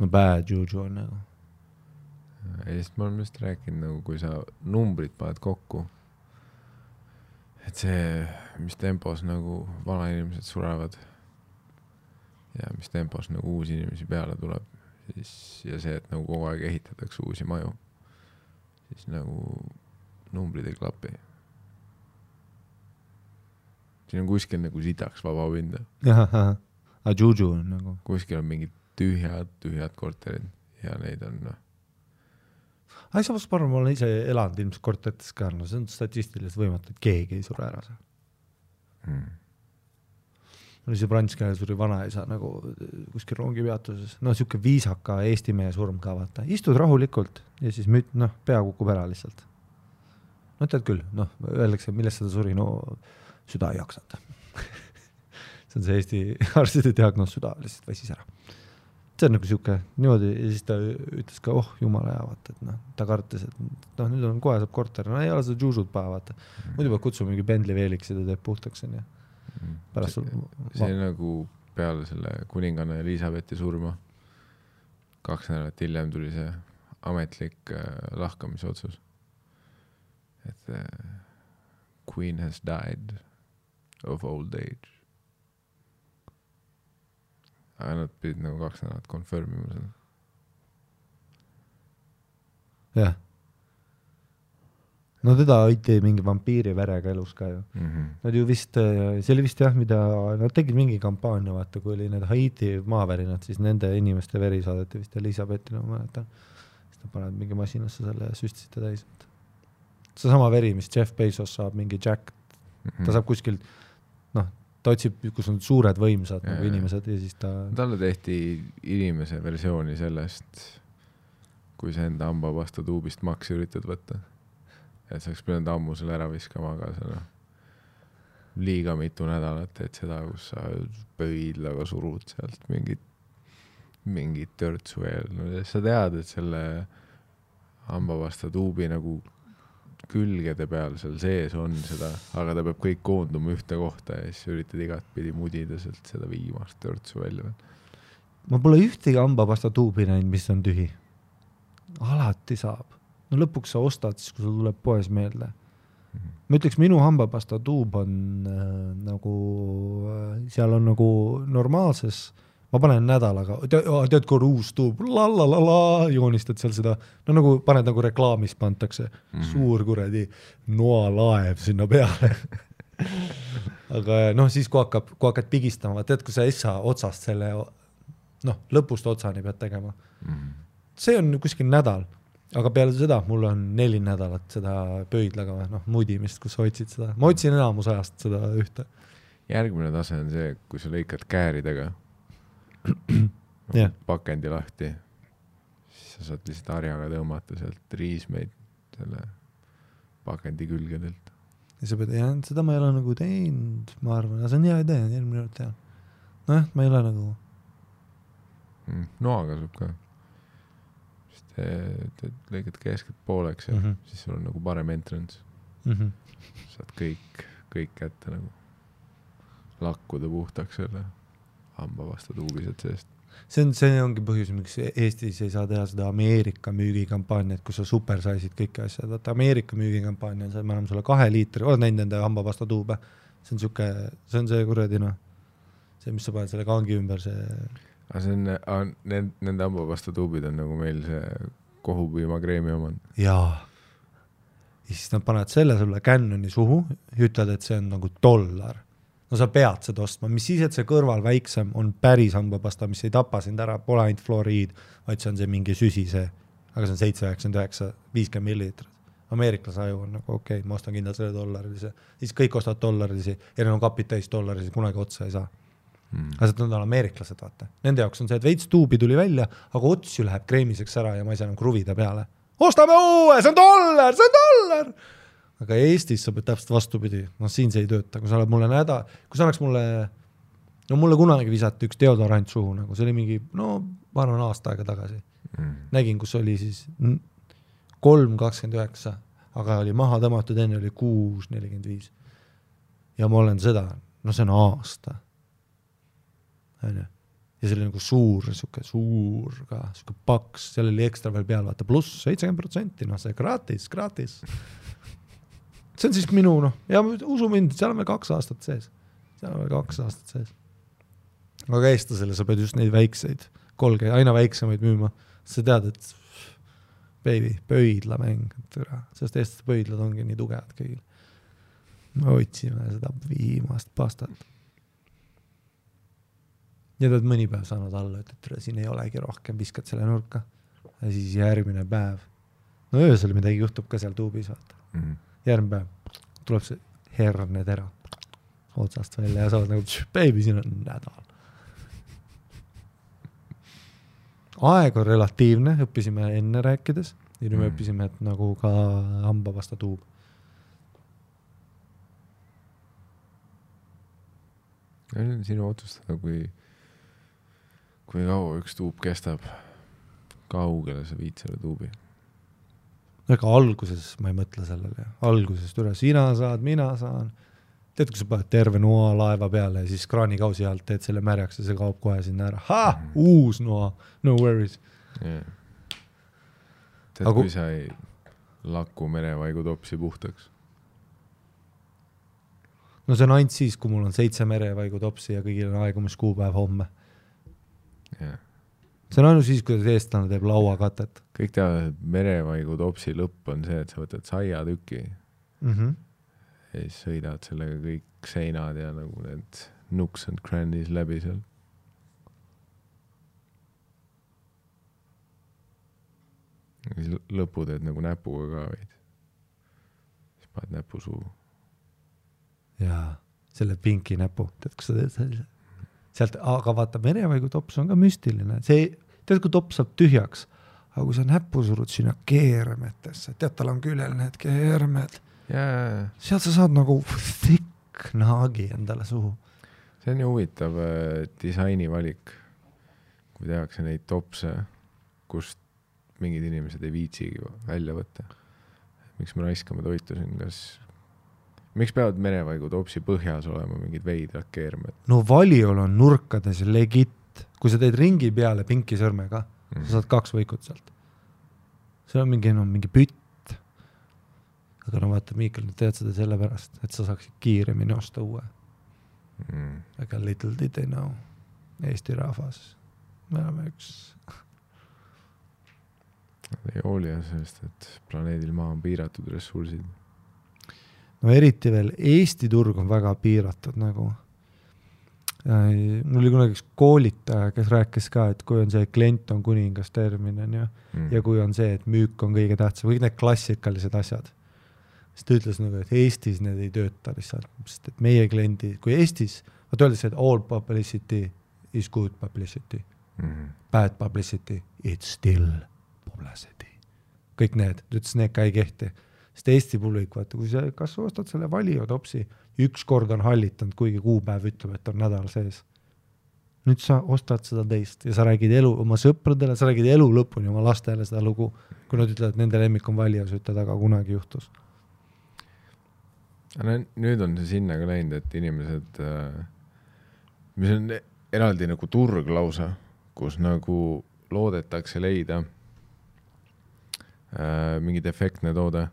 no bad juju on nagu. ja siis me oleme just rääkinud nagu, kui sa numbrid paned kokku, et see, mis tempos nagu vanainimesed surevad ja mis tempos nagu uusi inimesi peale tuleb, siis ja see, et nagu kogu aeg ehitatakse uusi maju, siis nagu numbrid ei klapi. siin on kuskil nagu sitaks vaba pinda, aga juju on nagu. kuskil on mingid tühjad, tühjad korterid ja neid on noh, aga samas ma arvan, ma olen ise elanud ilmselt korterites ka, no see on statistiliselt võimatu, et keegi ei sure ära seal. mm. Oli sõbrants, kellel suri vanaisa nagu kuskil rongipeatuses, no sihuke viisaka Eesti mehe surm ka vaata, istud rahulikult ja siis müt-, noh, pea kukub ära lihtsalt. no tead küll, noh, öeldakse, millest seda suri, no süda ei jaksanud. (laughs) see on see Eesti (laughs) arstide diagnoos, süda lihtsalt väsis ära. see on nagu sihuke niimoodi ja siis ta ütles ka, oh jumala hea, vaata, et noh, ta kartis, et noh, nüüd on kohe saab korter, no ei ole seda juusut päeva, vaata. muidu peab kutsuma mingi Bentley Veeliksi, ta teeb puhtaks, onju. Pärast see, see nagu peale selle kuninganna Elizabethi surma, kaks nädalat hiljem tuli see ametlik äh, lahkamisotsus. et äh, queen has died of old age. aga nad pidid nagu kaks nädalat confirm ima seda. jah. No teda hoiti mingi vampiiri verega elus ka ju. Mm -hmm. Nad ju vist, see oli vist jah, mida nad tegid mingi kampaania, vaata, kui oli need Haiti maavärinad, siis nende inimeste veri saadeti vist Elizabethile, ma mäletan. siis nad panevad mingi masinasse selle ja süstisid ta täis. seesama veri, mis Jeff Bezos saab, mingi Jack, Mhm. ta saab kuskilt, noh, ta otsib, kus on suured võimsad Jaa, nagu inimesed ja siis ta, talle tehti inimese versiooni sellest, kui sa enda hambapasta tuubist maksi üritad võtta. Et sa oleks pidanud ammu selle ära viskama, aga sa noh, liiga mitu nädalat teed seda, kus sa pöidlaga surud sealt mingit, mingit törtsu veel, no sa tead, et selle hambapasta tuubi nagu külgede peal seal sees on seda, aga ta peab kõik koonduma ühte kohta ja siis üritad igatpidi mudida sealt seda viimast törtsu välja ma pole ühtegi hambapasta tuubi näinud, mis on tühi. alati saab. No lõpuks sa ostad siis, kui sul tuleb poes meelde. ma ütleks, minu hambapasta tuub on äh, nagu äh,, seal on nagu normaalses, ma panen nädalaga, tead, kui uus tuub, la la la la, joonistad seal seda, no nagu paned nagu reklaamis pantakse mm. -hmm. suur kuradi noalaev sinna peale. (laughs) aga noh, siis kui hakkab, kui hakkad pigistama, tead, kui sa essa otsast selle noh, lõpust otsani pead tegema, Mhm. see on kuskil nädal, aga peale seda mul on neli nädalat seda pöidlaga või noh, mudimist, kus sa otsid seda, ma otsin enamus ajast seda ühte. järgmine tase on see, kui sa lõikad kääridega (clears throat) Jah. pakendi lahti, siis sa saad lihtsalt harjaga tõmmata sealt riismeid selle pakendi külgedelt. ja sa pead, jah, seda ma ei ole nagu teinud, ma arvan, see on hea idee, järgmine kord teha. nojah, ma ei ole nagu, Mm, noaga saab ka. Lõigad keskelt pooleks ja mm. -hmm. siis sul on nagu parem entrance, mm. -hmm. saad kõik, kõik kätte nagu, lakkuda puhtaks selle hambavastu tuubi sealt seest. see on, see ongi põhjus, miks Eestis ei saa teha seda Ameerika müügikampaaniat, kus sa supersaisid kõiki asju, vaata Ameerika müügikampaania on see, me anname sulle kahe liitri, oled näinud nende hambapasta tuube? see on siuke, see on see kuradi noh, see, mis sa paned selle kangi ümber, see aga see on, need, nende hambapasta tuubid on nagu meil see kohupiimakreemi omad. jaa. ja siis nad panevad selle sulle Canoni suhu ja ütlevad, et see on nagu dollar. no sa pead seda ostma, mis siis, et see kõrval väiksem on päris hambapasta, mis ei tapa sind ära, pole ainult fluoriid, vaid see on see mingi süsi see, aga see on seitse, üheksakümmend üheksa, viiskümmend milliliitrit. ameeriklase aju on nagu okei okay,, ma ostan kindlalt selle dollarilise, siis kõik ostavad dollarilisi ja neil on kapid täis dollarilisi, kunagi otsa ei saa. Mm. aga nad on ameeriklased, vaata, nende jaoks on see, et veits tuubi tuli välja, aga ots ju läheb kreemiseks ära ja ma ei saa enam kruvida peale. ostame uue, see on dollar, see on dollar. aga Eestis sa pead täpselt vastupidi, noh siin see ei tööta, kui sa oled mulle näda, kui sa annaks mulle, no mulle kunagi visati üks deodorant suhu nagu, see oli mingi, no ma arvan aasta aega tagasi. Mm. nägin, kus oli siis kolm kakskümmend üheksa, aga oli maha tõmmatud, enne oli kuus nelikümmend viis. ja ma olen seda, no see on aasta. onju, ja see oli nagu suur, sihuke suur ka, sihuke paks, seal oli ekstra veel peal, vaata pluss seitsekümmend protsenti, noh see gratis, gratis. see on siis minu noh, ja usu mind, seal on veel kaks aastat sees, seal on veel kaks aastat sees. aga eestlasele sa pead just neid väikseid kolge, aina väiksemaid müüma, sa tead, et baby, pöidlamäng, türa, sest eestlaste pöidlad ongi nii tugevad kõigil. me otsime seda viimast pastat. Ja ta oled mõni päev saanud alla, ütled, tere, siin ei olegi rohkem, viskad selle nurka. ja siis järgmine päev, no öösel midagi juhtub ka seal tuubis, vaata. Mm. järgmine päev tuleb see hernetera otsast välja ja sa oled nagu, baby, siin on nädal. aeg on relatiivne, õppisime enne rääkides ja nüüd me Mm. õppisime, et nagu ka hambapasta tuub. see on sinu otsustada, kui, kui kaua üks tuub kestab. kaugele sa viid selle tuubi? ega alguses ma ei mõtle sellele, algusest üle, sina saad, mina saan. tead, kui sa paned terve noa laeva peale ja siis kraanikausi alt teed selle märjaks ja see kaob kohe sinna ära, ha, uus noa, no worries. tead, Aga ku- kui sa ei laku merevaigu topsi puhtaks. no see on ainult siis, kui mul on seitse merevaigu topsi ja kõigil on aegumiskuupäev homme. See on ainult siis, kui eestlane teeb lauakatet kõik teavad, et merevaigu topsi lõpp on see, et sa võtad saiatüki mm. -hmm. ja siis sõidad sellega kõik seinad ja nagu need nooks and crannies läbi seal. ja siis lõ- lõpu teed nagu näpuga ka veidi. siis paned näpu suhu. jaa, selle pinki näpu, tead, kas sa teed sellise, sealt, aga vaata, merevaigu tops on ka müstiline, see, tead, kui tops saab tühjaks, aga kui sa näppu surud sinna keermetesse, tead, tal on külel need keermed, jaa, sealt sa saad nagu thick naagi endale suhu. see on ju huvitav äh, disainivalik, kui tehakse neid topse, kust mingid inimesed ei viitsigi välja võtta. miks me raiskame toitu siin, kas, miks peavad merevaigu topsi põhjas olema mingid veidrad keermed no valiol on nurkades legit, kui sa teed ringi peale pinki sõrmega, mm. sa saad kaks võikut sealt. see on mingi, no mingi pütt. aga no vaata, Miikal, nad teevad seda sellepärast, et sa saaksid kiiremini osta uue. Mm. aga little did they know, Eesti rahvas, me oleme üks, Nad ei hooli jah sellest, et planeedil Maa on piiratud ressursid. No eriti veel Eesti turg on väga piiratud nagu. mul oli kunagi üks koolitaja, kes rääkis ka, et kui on see klient on kuningas termin on ju, Mm. ja kui on see, et müük on kõige tähtsam, kõik need klassikalised asjad. siis ta ütles nagu, et Eestis need ei tööta lihtsalt, sest et meie kliendid, kui Eestis, vaata öeldakse, et all publicity is good publicity, mm. bad publicity it's still publicity. kõik need, ta ütles, need ka ei kehti, sest Eesti publik, vaata, kui sa, kas sa ostad selle Valio topsi, üks kord on hallitanud, kuigi kuupäev ütleb, et on nädal sees. nüüd sa ostad seda teist ja sa räägid elu oma sõpradele, sa räägid elu lõpuni oma lastele seda lugu, kui nad ütlevad, nende lemmik on valija, sa ütled, aga kunagi juhtus. no nüüd on see sinna ka läinud, et inimesed äh,, mis on eraldi nagu turg lausa, kus nagu loodetakse leida äh, mingi defektne toode.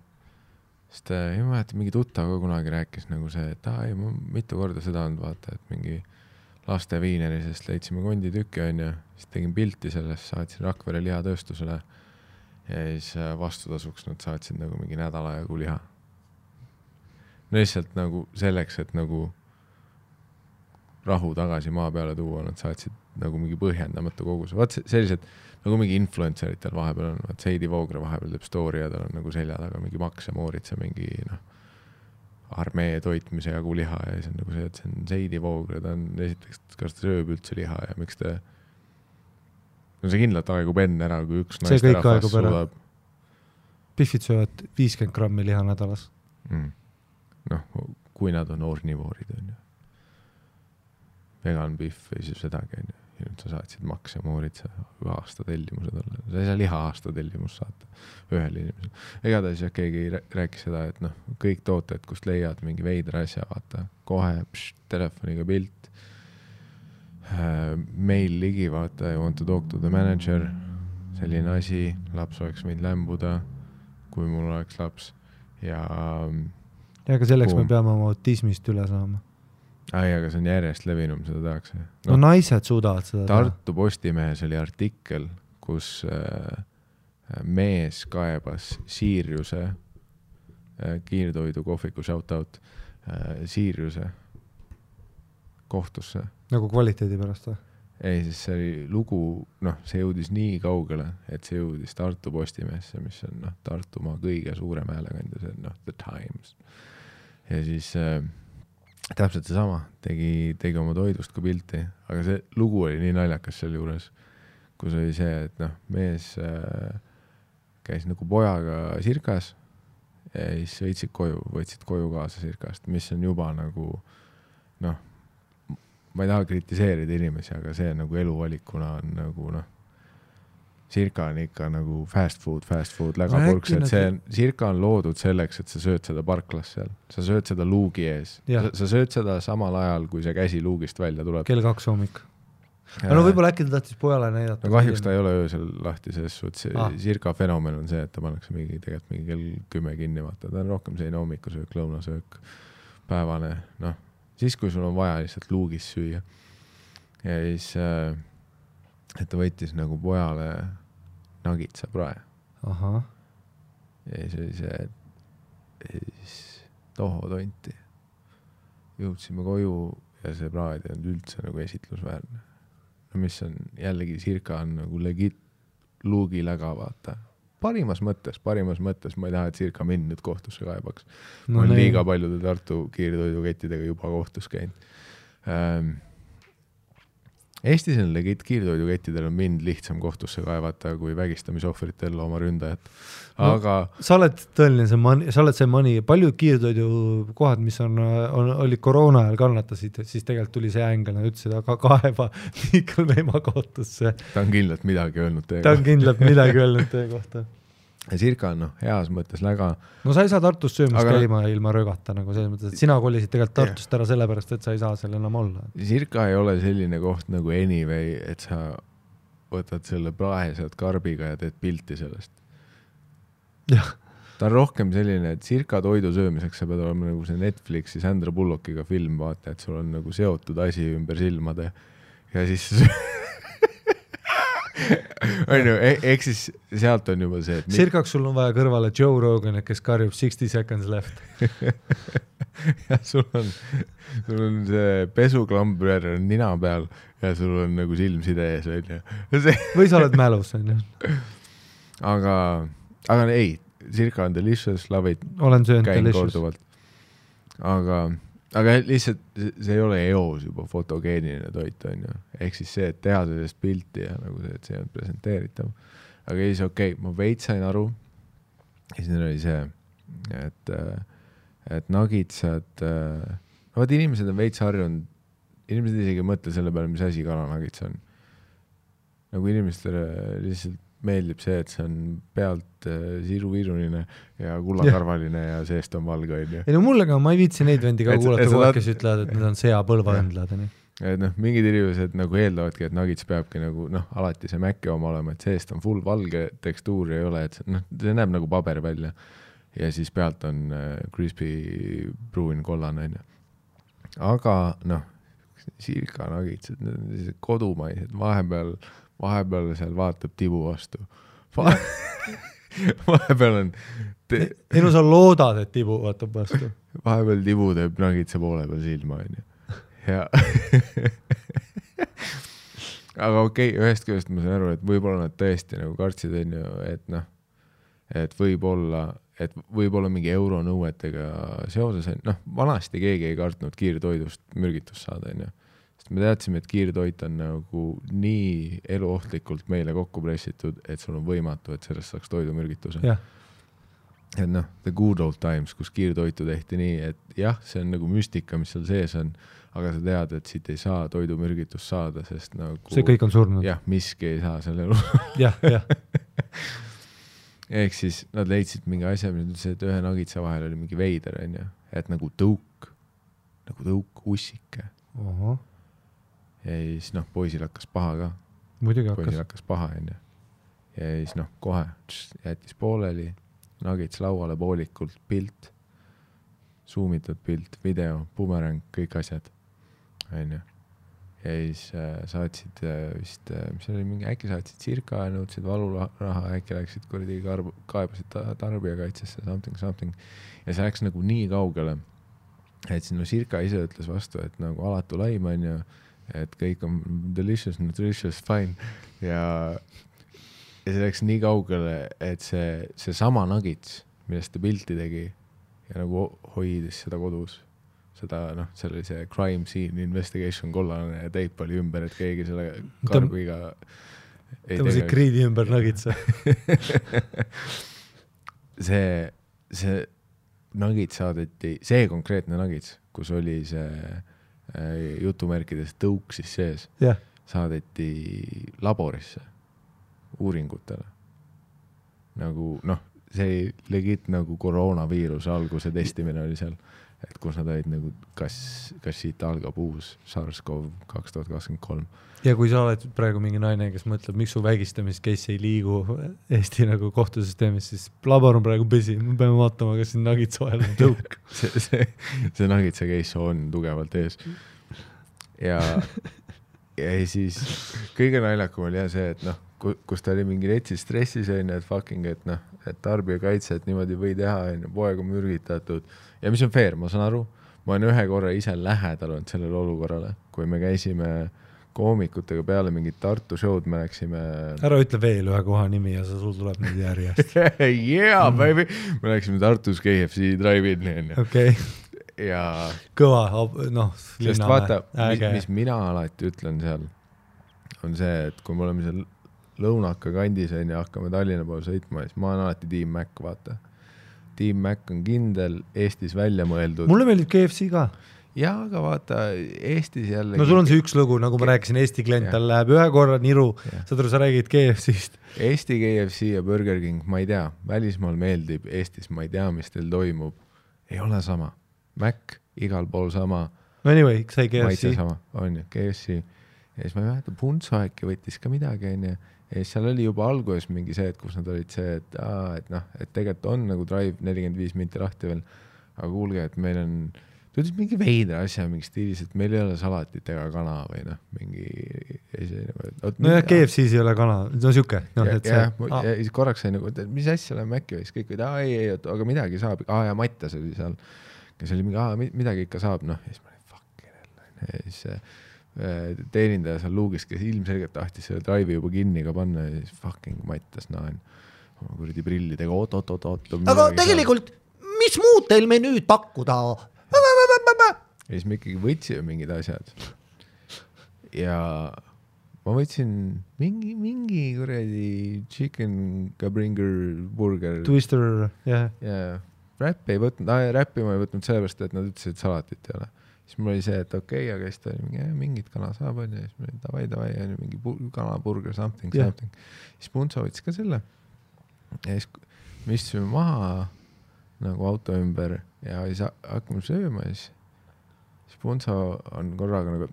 Sest äh, ei mäleta, mingi tuttav ka kunagi rääkis nagu see, et aa ei, ma mitu korda seda olnud, vaata, et mingi laste viinerisest leidsime konditüki, onju, siis tegin pilti sellest, saatsin Rakvere lihatööstusele. Ja siis äh, vastutasuks nad saatsid nagu mingi nädala jagu liha. No lihtsalt nagu selleks, et nagu rahu tagasi maa peale tuua, nad saatsid nagu mingi põhjendamatu koguse, se- sellised nagu mingi influencer itel vahepeal on, vaat Heidi Voogre vahepeal teeb story ja tal on nagu selja taga mingi Max ja Moritz ja mingi noh, armee toitmise jagu liha ja siis on nagu see, et see on Heidi Voogre, ta on esiteks, kas ta sööb üldse liha ja miks ta no see kindlalt aegub enne ära, kui üks naisterahvas suudab Biffid söövad viiskümmend grammi liha nädalas. mm.. noh, kui nad on ornivoorid, onju. vegan Biff ei söö sedagi, onju. Ja nüüd sa saatsid ja Moritz ühe aasta tellimuse talle, sa ei saa liha aasta tellimust saata ühele inimesele. igatahes jah, keegi rää- rääkis seda, et noh, kõik tooted, kust leiad mingi veidra asja, vaata, kohe pšš, telefoniga pilt. meil ligi, vaata, I want to talk to the manager, selline asi, laps oleks võinud lämbuda, kui mul oleks laps ja ja aga selleks Boom. me peame oma autismist üle saama. ai, aga see on järjest levinum, seda tehakse no no,. naised suudavad seda teha. Tartu Postimehes oli artikkel, kus äh, mees kaebas Siiriuse äh, kiirtoidu kohviku shout out äh, Siiriuse kohtusse. nagu kvaliteedi pärast või? ei, siis see oli lugu, noh, see jõudis nii kaugele, et see jõudis Tartu Postimehesse, mis on noh, Tartumaa kõige suurem häälekandja, see on noh, The Times. ja siis äh, täpselt seesama, tegi, tegi oma toidust ka pilti, aga see lugu oli nii naljakas sealjuures, kus oli see, et noh, mees äh, käis nagu pojaga sirkas ja siis sõitsid koju, võtsid koju kaasa sirkast, mis on juba nagu noh, ma ei taha kritiseerida inimesi, aga see nagu eluvalikuna on nagu noh, sirka on ikka nagu fast food, fast food, lägapurks, et see on, sirka on loodud selleks, et sa sööd seda parklas seal, sa sööd seda luugi ees, Jah. sa sööd seda samal ajal, kui see käsi luugist välja tuleb. kell kaks hommik. no võib-olla äkki ta tahtis pojale näidata. no kahjuks ta ei ole öösel lahti, selles suhtes Ah. sirka fenomen on see, et ta pannakse mingi, tegelikult mingi kell kümme kinni, vaata, ta on rohkem selline hommikusöök, lõunasöök, päevane, noh, siis kui sul on vaja lihtsalt luugis süüa. ja siis äh,, et ta võttis nagu pojale nagitsa prae ahah, ja siis oli see, et siis toho tonti. jõudsime koju ja see praad ei olnud üldse nagu esitlusväärne. no mis on jällegi circa on nagu legit luugiläga, vaata. parimas mõttes, parimas mõttes, ma ei taha, et circa mind nüüd kohtusse kaebaks no,. ma olen liiga paljude Tartu kiirtoidukettidega juba kohtus käinud ähm,. Eestis on legit kiirtoidukettidel on mind lihtsam kohtusse kaevata kui vägistamisohvritel oma ründajat, aga no, sa oled tõeline see money, sa oled see money, paljud kiirtoidukohad, mis on, on, olid koroona ajal kannatasid, siis tegelikult tuli see ängel, nad ütlesid, aga kaeba (laughs) Miikal Meemaa kohtusse. ta on kindlalt midagi öelnud teie ta on kindlalt midagi öelnud teie kohta. Sirka on noh, heas mõttes läga, no sa ei saa Tartus söömas Aga- käima ilma rögata nagu selles mõttes, et sina kolisid tegelikult Tartust ära sellepärast, et sa ei saa seal enam olla. Sirka ei ole selline koht nagu Anyway, et sa võtad selle prae sealt karbiga ja teed pilti sellest. jah, ta on rohkem selline, et Sirka toidu söömiseks sa pead olema nagu see Netflixi Sandra Bullockiga film, vaata, et sul on nagu seotud asi ümber silmade ja siis (laughs) (laughs) onju, ehk siis sealt on juba see, et sirkaks sul on vaja kõrvale Joe Roganit, kes karjub sixty seconds left. (laughs) ja sul on, sul on see pesuklamber on nina peal ja sul on nagu silmside ees onju. (laughs) või sa oled mälus, onju. aga, aga ei, Circa on delicious, love it, olen söönud delicious. aga, aga lihtsalt see ei ole eos juba fotogeeniline toit onju, ehk siis see, et teha sellest pilti ja nagu see, et see on presenteeritav. aga siis okei okay,, ma veits sain aru. ja siis neil oli see, et, et nagitsad, no vot inimesed on veits harjunud inimesed isegi ei mõtle selle peale, mis asi kalanagits on. nagu inimestele lihtsalt meeldib see, et see on pealt äh, siiruviiruline ja kullakarvaline ja seest on valge, onju. ei no mulle ka, ma ei viitsi neid vendi ka kuulata kogu aeg, kes ütlevad, et need on seapõlvaõndlad, onju. et noh, mingid inimesed nagu eeldavadki, et nagits peabki nagu noh, alati see mäkke oma olema, et seest on full valge tekstuur ei ole, et noh, see näeb nagu paber välja. ja siis pealt on äh, crispy pruun kollane onju. aga noh, sirka nagitsad, need on sellised kodumaised, vahepeal, vahepeal seal vaatab tibu vastu. (laughs) vahepeal on, ei no sa loodad, et tibu vaatab vastu. vahepeal tibu teeb nagitsa poole peal silma onju. ja aga okei okay,, ühest küljest ma saan aru, et võib-olla nad tõesti nagu kartsid, onju, et noh, et võib-olla, et võib-olla mingi euronõuetega seoses, noh, vanasti keegi ei kartnud kiirtoidust mürgitust saada, onju. Sest me teadsime, et kiirtoit on nagu nii eluohtlikult meile kokku pressitud, et sul on võimatu, et sellest saaks toidumürgituse. jah, et noh, the good old times, kus kiirtoitu tehti nii, et jah, see on nagu müstika, mis seal sees on, aga sa tead, et siit ei saa toidumürgitust saada, sest nagu see kõik on surnud. jah, miski ei saa selle elu. (laughs) jah, jah, (laughs) ehk siis nad leidsid mingi asja, mis ütles, et ühe nagitsa vahel oli mingi veider, onju, et nagu tõuk, nagu tõuk ussike ohoh, ja siis noh, poisil hakkas paha ka, muidugi poisil hakkas. hakkas paha, onju. ja siis noh, kohe tš, jättis pooleli, nagits lauale poolikult, pilt, suumitud pilt, video, bumerang, kõik asjad, onju. ja siis äh, saatsid äh, vist äh,, mis oli, mingi äkki saatsid circa ja nõudsid valuraha, äkki läksid kuradi karb-, kaebasid ta, tarbijakaitsesse something, something. ja see läks nagu nii kaugele, et siis no circa ise ütles vastu, et nagu alatu laim onju, et kõik on delicious, nutritious, fine ja ja see läks nii kaugele, et see, seesama nagits, millest ta pilti tegi ja nagu hoidis seda kodus, seda noh, seal oli see crime scene investigation kollane teip oli ümber, et keegi selle karbiga tõmbasid kriidi ümber nagitsa. (laughs) see, see nagits saadeti, see konkreetne nagits, kus oli see äh, jutumärkides tõuk siis sees, jah, saadeti laborisse uuringutele. nagu noh, see legit nagu koroonaviiruse alguse testimine oli seal, et kus nad olid nagu, kas, kas siit algab uus SARS-CoV kaks tuhat kakskümmend kolm. ja kui sa oled praegu mingi naine, kes mõtleb, miks su vägistamis case ei liigu Eesti nagu kohtusüsteemis, siis labor on praegu pesi, me peame vaatama, kas siin nagitsa vahel on tõuk. (laughs) see, see, see nagitsa case on tugevalt ees. ja, ja siis kõige naljakam oli jah see, et noh, kus ta oli mingi retsis stressis onju, et fucking, et noh, et tarbijakaitse, et niimoodi või teha onju, poeg on mürgitatud. Ja mis on fair, ma saan aru, ma olen ühe korra ise lähedal olnud sellele olukorrale, kui me käisime koomikutega peale mingit Tartu show'd, me läksime ära ütle veel ühe koha nimi ja sul tuleb neid järjest. (laughs) yeah baby, me läksime Tartus KFC drive-in'i onju okei. Okay., ja kõva, noh, sest vaata, mis, mis mina alati ütlen seal, on see, et kui me oleme seal lõunaka kandis onju, hakkame Tallinna poole sõitma, siis ma olen alati Team Mac, vaata. Team Mac on kindel, Eestis välja mõeldud. mulle meeldib KFC ka. jaa, aga vaata Eestis jälle. no sul on see üks lugu, nagu ma rääkisin, Eesti klient, tal läheb ühe korra niru, saad aru, sa räägid KFC-st. Eesti KFC ja Burger King, ma ei tea, välismaal meeldib, Eestis ma ei tea, mis teil toimub. ei ole sama. Mac igal pool sama no anyway, sai maitse KFC. sama, onju, KFC. ja siis ma ei mäleta, Punso äkki võttis ka midagi, onju. Ja siis seal oli juba alguses mingi see, et kus nad olid see, et aa, et noh, et tegelikult on nagu Drive nelikümmend viis minti lahti veel. aga kuulge, et meil on, ta ütles mingi veidra asja mingi stiilis, et meil ei ole salatit ega kana või noh, mingi. nojah, KFC-s ei ole kana, no sihuke, noh, ja, et ja, siis korraks sai nagu, et mis asja läheme äkki või? Siis kõik olid, aa ei, ei, aga midagi saab, aa ja Mattias oli seal, kes oli mingi, aa midagi ikka saab, noh ja siis ma olin fuck hell, ja siis teenindaja seal luugis, kes ilmselgelt tahtis selle drive'i juba kinni ka panna ja siis fucking Mattias Naan oma kuradi prillidega oot-oot-oot-oot. aga tegelikult, mis muud teil menüüd pakkuda? ja siis me ikkagi võtsime mingid asjad. ja ma võtsin mingi, mingi kuradi chicken cabringer burger Twister, jah. ja räppi ei võtnud, räppi ma ei võtnud sellepärast, et nad ütlesid, et salatit ei ole. Siis mul oli see, et okei okay,, aga siis ta oli mingi, mingit kana saab onju, siis ma olin davai, davai onju, mingi kanaburger, something yeah., something. siis Punso võttis ka selle. ja siis me istusime maha nagu auto ümber ja siis ha- hakkame sööma ja siis, siis Punso on korraga nagu,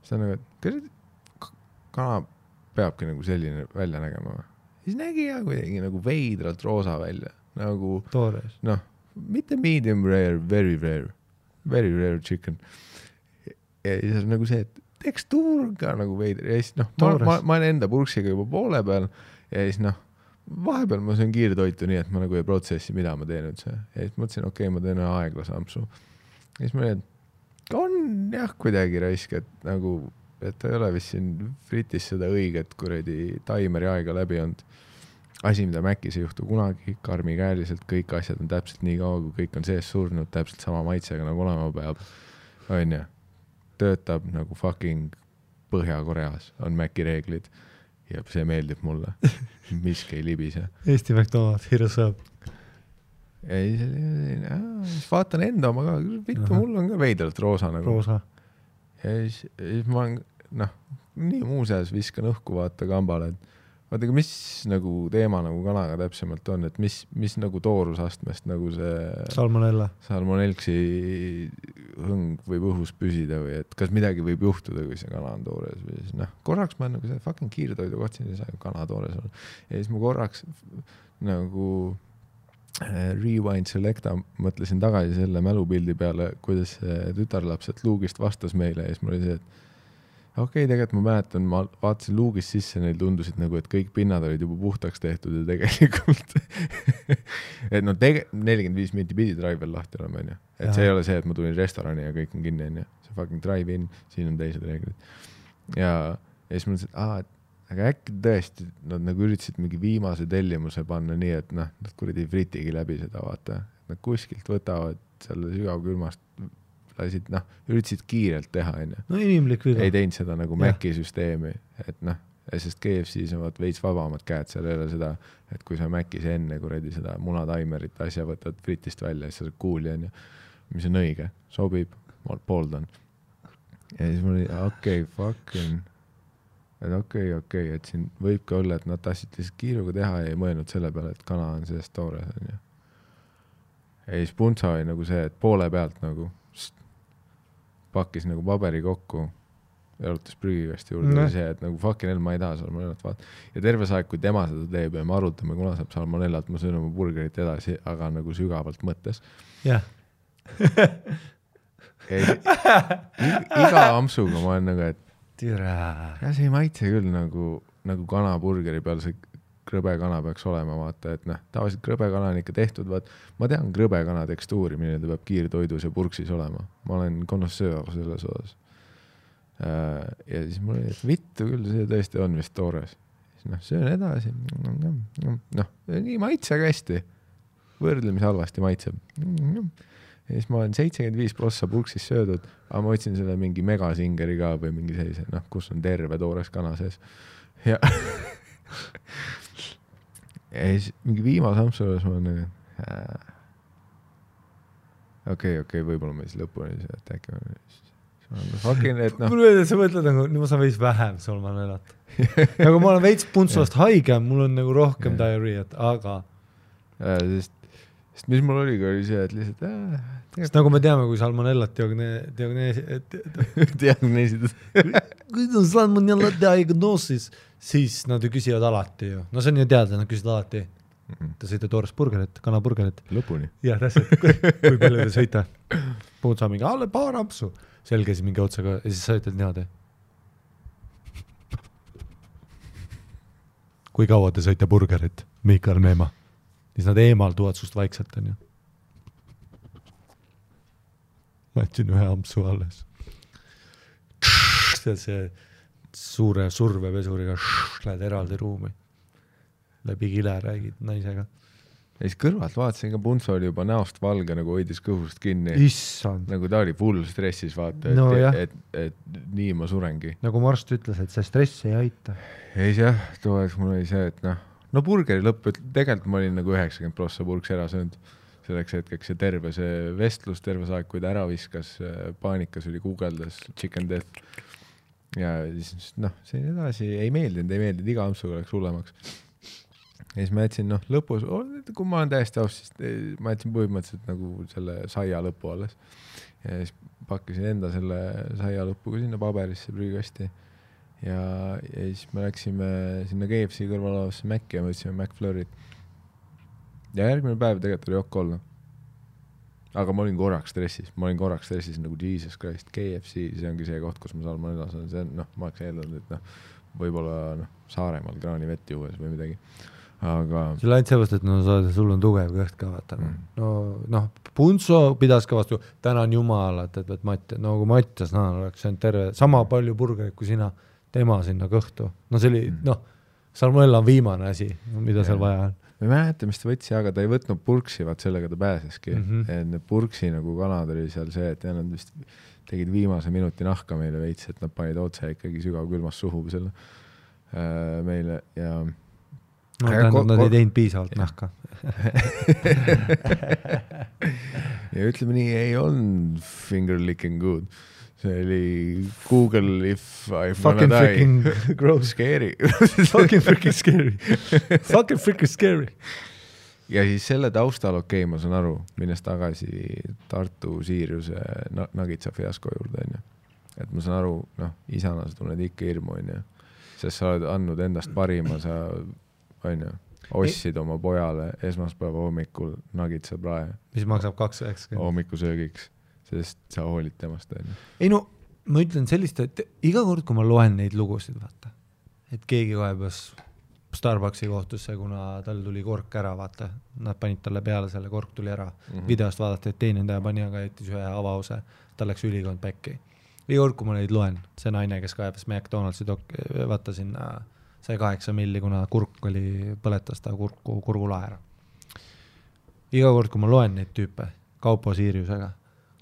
siis ta on nagu, et kas kana peabki nagu selline välja nägema või? siis nägi ja kuidagi nagu veidralt roosa välja, nagu noh, mitte medium rare, very rare, very rare chicken. ja siis on nagu see, et tekstuur ka nagu veider ja siis noh, ma, ma, ma olen enda purksiga juba poole peal ja siis noh, vahepeal ma söön kiirtoitu nii, et ma nagu ei protsessi, mida ma teen üldse ja siis mõtlesin, okei okay,, ma teen ühe aeglase ampsu. ja siis ma olin, et on jah, kuidagi raisk, et nagu, et ei ole vist siin fritis seda õiget kuradi taimeri aega läbi olnud asi, mida Macis ei juhtu kunagi, karmikäeliselt kõik asjad on täpselt nii kaua, kui kõik on sees surnud, täpselt sama maitsega nagu olema peab. onju, töötab nagu fucking Põhja-Koreas on Maci reeglid ja see meeldib mulle. (laughs) miski ei libise. Eesti McDonald, here ja siis oli selline, siis vaatan enda oma ka, vittu, mul on ka veidralt roosa nagu. roosa. ja siis, siis ma olen noh, nii muuseas viskan õhku vaata kambale, et vaata, aga mis nagu teema nagu kanaga täpsemalt on, et mis, mis nagu toorusastmest nagu see salmonella. salmonelksi hõng võib õhus püsida või et kas midagi võib juhtuda, kui see kana on toores või siis noh, korraks ma nagu see fucking kiirtoidu kohtasin, ei saa ju kana toores olla. ja siis ma korraks nagu äh, rewind select'a mõtlesin tagasi selle mälupildi peale, kuidas tütarlaps sealt luugist vastas meile ja siis mul oli see, et okei okay,, tegelikult ma mäletan, ma vaatasin luugist sisse, neil tundusid nagu, et kõik pinnad olid juba puhtaks tehtud ja tegelikult (laughs) et no tege-, nelikümmend viis minti pidi drive veel lahti olema, onju. et see Jaa. ei ole see, et ma tulin restorani ja kõik on kinni, onju. see fucking drive-in, siin on teised reeglid. ja, ja siis ma mõtlesin, et aa, et aga äkki tõesti nad nagu üritasid mingi viimase tellimuse panna nii, et noh, nad kuradi fritigi läbi seda, vaata. Nad kuskilt võtavad selle sügavkülmast, lasid, noh, üritasid kiirelt teha, onju no inimlik viga ei. teinud seda nagu. Maci süsteemi, et noh, sest KFC-s on vaat veits vabamad käed, seal ei ole seda, et kui sa Macis enne kuradi seda munataimerit asja võtad fritist välja, siis sa saad kuuli onju, mis on õige, sobib, ma pooldan. ja siis mul oli okei okay,, fucking, et okei okay,, okei okay,, et siin võib ka olla, et nad tahtsid lihtsalt kiiruga teha ja ei mõelnud selle peale, et kana on sees toores onju. ja siis Punsa oli nagu see, et poole pealt nagu pakkis nagu paberi kokku, jalutas prügikasti juurde no., see, et nagu fucking hell, ma ei taha salmonellat vaata. ja terve see aeg, kui tema seda teeb ja me arutame, kuna saab salmonellat, ma söön oma burgerit edasi, aga nagu sügavalt mõttes. jah, i- iga ampsuga ma olen nagu, et türa. see ei maitse küll nagu, nagu kanaburgeri peal see krõbe kana peaks olema, vaata, et noh, tavaliselt krõbe kana on ikka tehtud, vaat ma tean krõbe kana tekstuuri, milline ta peab kiirtoidus ja purksis olema, ma olen konnoissöör selles osas. ja siis mul oli, et vittu küll, see tõesti on vist toores. siis noh, söön edasi, noh, nii maitsega hästi, võrdlemisi halvasti maitseb. ja siis ma olen seitsekümmend viis prossa purksis söödud, aga ma võtsin selle mingi megasingeri ka või mingi sellise, noh, kus on terve toores kana sees. ja (laughs) ja siis mingi viimase ampsu juures ma olen nagu, et okei, okei, võib-olla ma siis lõpuni ei saa, et äkki ma siis fucking, et noh, mulle et sa mõtled nagu, nüüd ma saan veits vähem salmonellat. nagu ma olen veits puntsost haigem, mul on nagu rohkem diarrhea't, aga sest, sest mis mul oligi, oli see, et lihtsalt äh, sest nagu me teame, kui salmonellat diagne-, diagneesi, (laughs) diagneesitud. kui on salmonella diagnoosis, siis nad ju küsivad alati ju, no see on ju teada, nad küsivad alati, te sõite toores burgerit, kanaburgerit. lõpuni. jah, täpselt, kui palju te sõite? puutsa mingi, alle paar ampsu, selge siis mingi otsaga ja siis sa ütled niimoodi. kui kaua te sõite burgerit, Miikal Meemaa? siis nad eemalduvad sust vaikselt, onju. ma jätsin ühe ampsu alles. see, see suure survepesuriga lähed eraldi ruumi. läbi kile räägid naisega. ja siis kõrvalt vaatasin ka, Punso oli juba näost valge nagu hoidis kõhust kinni. nagu ta oli full stressis, vaata, et No jah. et, et, et nii ma surengi. nagu mu arst ütles, et see stress ei aita. siis jah, too aeg mul oli see, et noh, no burgeri lõpp, tegelikult ma olin nagu üheksakümmend prossa purksi ära söönud. selleks hetkeks ja terve see vestlus, terve see aeg, kui ta ära viskas, paanikas oli, guugeldas chicken death. Ja siis noh, siin edasi ei meeldinud, ei meeldinud, iga ampsuga läks hullemaks. ja siis ma jätsin noh, lõpus, kui ma olen täiesti aus, siis eh, ma jätsin põhimõtteliselt nagu selle saia lõpu alles. ja siis pakkisin enda selle saia lõppu ka sinna paberisse prügikasti ja, ja siis me läksime sinna KFC kõrval olevasse Maci ja võtsime McFlurry't. ja järgmine päev tegelikult oli ok olla. Aga ma olin korraks stressis, ma olin korraks stressis nagu jesus christ, KFC, see ongi see koht, kus ma salmonellas olen, see on noh, ma oleks eeldanud, et noh, võib-olla noh, Saaremaal kraanivett juues või midagi aga. see oli ainult seepärast, et no sa, sul on tugev kõht ka vaata mm., no noh, Punso pidas ka vastu, tänan jumalat, et, et Matt, no kui Mattias Naan oleks söönud terve, sama palju burgerit kui sina tema sinna kõhtu, no see oli mm. noh, salmonella on viimane asi, mida ja. seal vaja on. Ma ei mäleta, mis ta võttis, aga ta ei võtnud purksi, vaat sellega ta pääseski mm. -hmm. et need purksi nagu kanad oli seal see, et nad vist tegid viimase minuti nahka meile veits, et nad panid otse ikkagi sügavkülmas suhu selle äh, meile ja no tähendab, nad ei teinud piisavalt ja. nahka (laughs) ja ütleme nii, ei olnud finger licking good see oli Google if I fucking freaking (laughs) gross scary (laughs) fucking freaking scary fucking freaking scary ja siis selle taustal, okei okay,, ma saan aru, minnes tagasi Tartu Siiriuse Nagitsa fiasko juurde, onju. et ma saan aru, noh, isana sa tunned ikka hirmu, onju. sest sa oled andnud endast parima, sa, onju, ostsid oma pojale esmaspäeva hommikul Nagitsa prae. mis maksab kaks üheksakümmend. hommikusöögiks sest sa hoolid temast, onju. ei no ma ütlen sellist, et iga kord, kui ma loen neid lugusid, vaata, et keegi kaebas Starbucksi kohtusse, kuna tal tuli kork ära, vaata, nad panid talle peale selle, kork tuli ära mm. -hmm. videost vaadati, et teenindaja pani, aga jättis ühe avaose, tal läks ülikond päkki. iga kord, kui ma neid loen, see naine, kes kaebas McDonaldsi dok-, vaata sinna sai kaheksa milli, kuna kurk oli, põletas ta kurku, kurgulae ära. iga kord, kui ma loen neid tüüpe Kaupo Siiriusega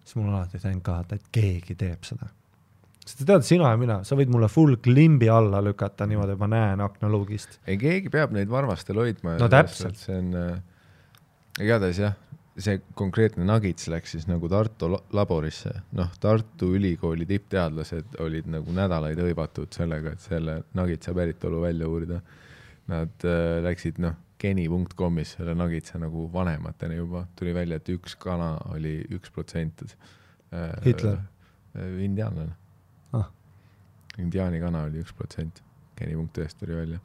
siis mul on alati thank god, et keegi teeb seda. sest sa tead, sina ja mina, sa võid mulle full klimbi alla lükata niimoodi, et ma näen aknaluugist. ei, keegi peab neid varvastel hoidma. no täpselt. see on äh,, igatahes jah, see konkreetne Nagits läks siis nagu Tartu laborisse, noh, Tartu Ülikooli tippteadlased olid nagu nädalaid hõivatud sellega, et selle Nagitsa päritolu välja uurida. Nad äh, läksid, noh geni.com'is selle Nuggetsa nagu vanemateni juba tuli välja, et üks kana oli üks protsent. Äh, Hitler? Äh, indiaanlane ah.. indiaani kana oli üks protsent, geni.ee-st tuli välja.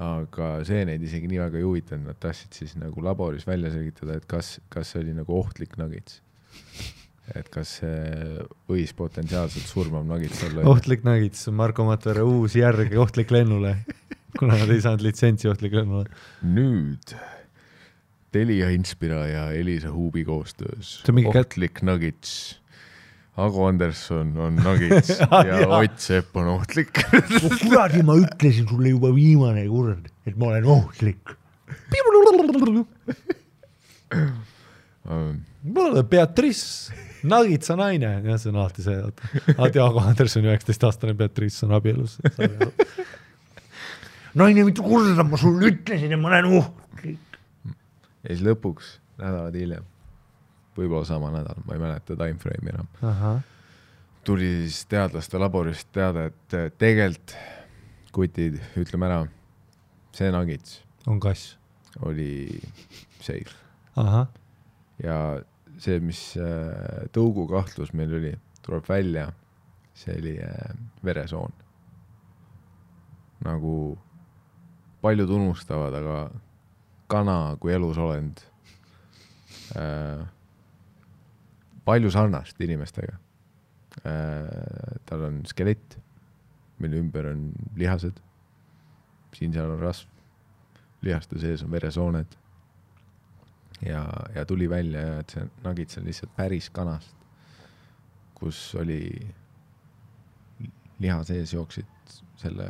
aga see neid isegi nii väga ei huvitanud, nad tahtsid siis nagu laboris välja selgitada, et kas, kas see oli nagu ohtlik Nuggets et kas see võis potentsiaalselt surmav Nuggets olla. ohtlik Nuggets, Marko Matvere uus järg ohtlik lennule (laughs) kuna nad ei saanud litsentsi ohtlikule lennule. nüüd Telia Inspira ja Elisa Huubi koostöös. Ohtlik kät... Nuggets. Ago Anderson on Nuggets (laughs) ja Ott Sepp on ohtlik. No kuradi, ma ütlesin sulle juba viimane kord, et ma olen ohtlik. Beatrice, Nuggetsa naine, jah, see on alati see, alati Ago Andersoni üheksateistaastane Beatrice on abielus naine, mitu korda ma sulle ütlesin, et ma olen ohtlik. ja siis lõpuks nädalad hiljem, võib-olla sama nädal, ma ei mäleta time frame'i enam. tuli siis teadlaste laborist teade, et tegelikult kutid, ütleme ära, see nagits. on kass. oli safe. ja see, mis äh, tõugukahtlus meil oli, tuleb välja, see oli äh, veresoon. nagu paljud unustavad, aga kana kui elusolend äh,, palju sarnast inimestega äh,. tal on skelett, mille ümber on lihased, siin-seal on rasv, lihaste sees on veresooned. ja, ja tuli välja, et see nagits on lihtsalt päris kanast, kus oli liha sees jooksid selle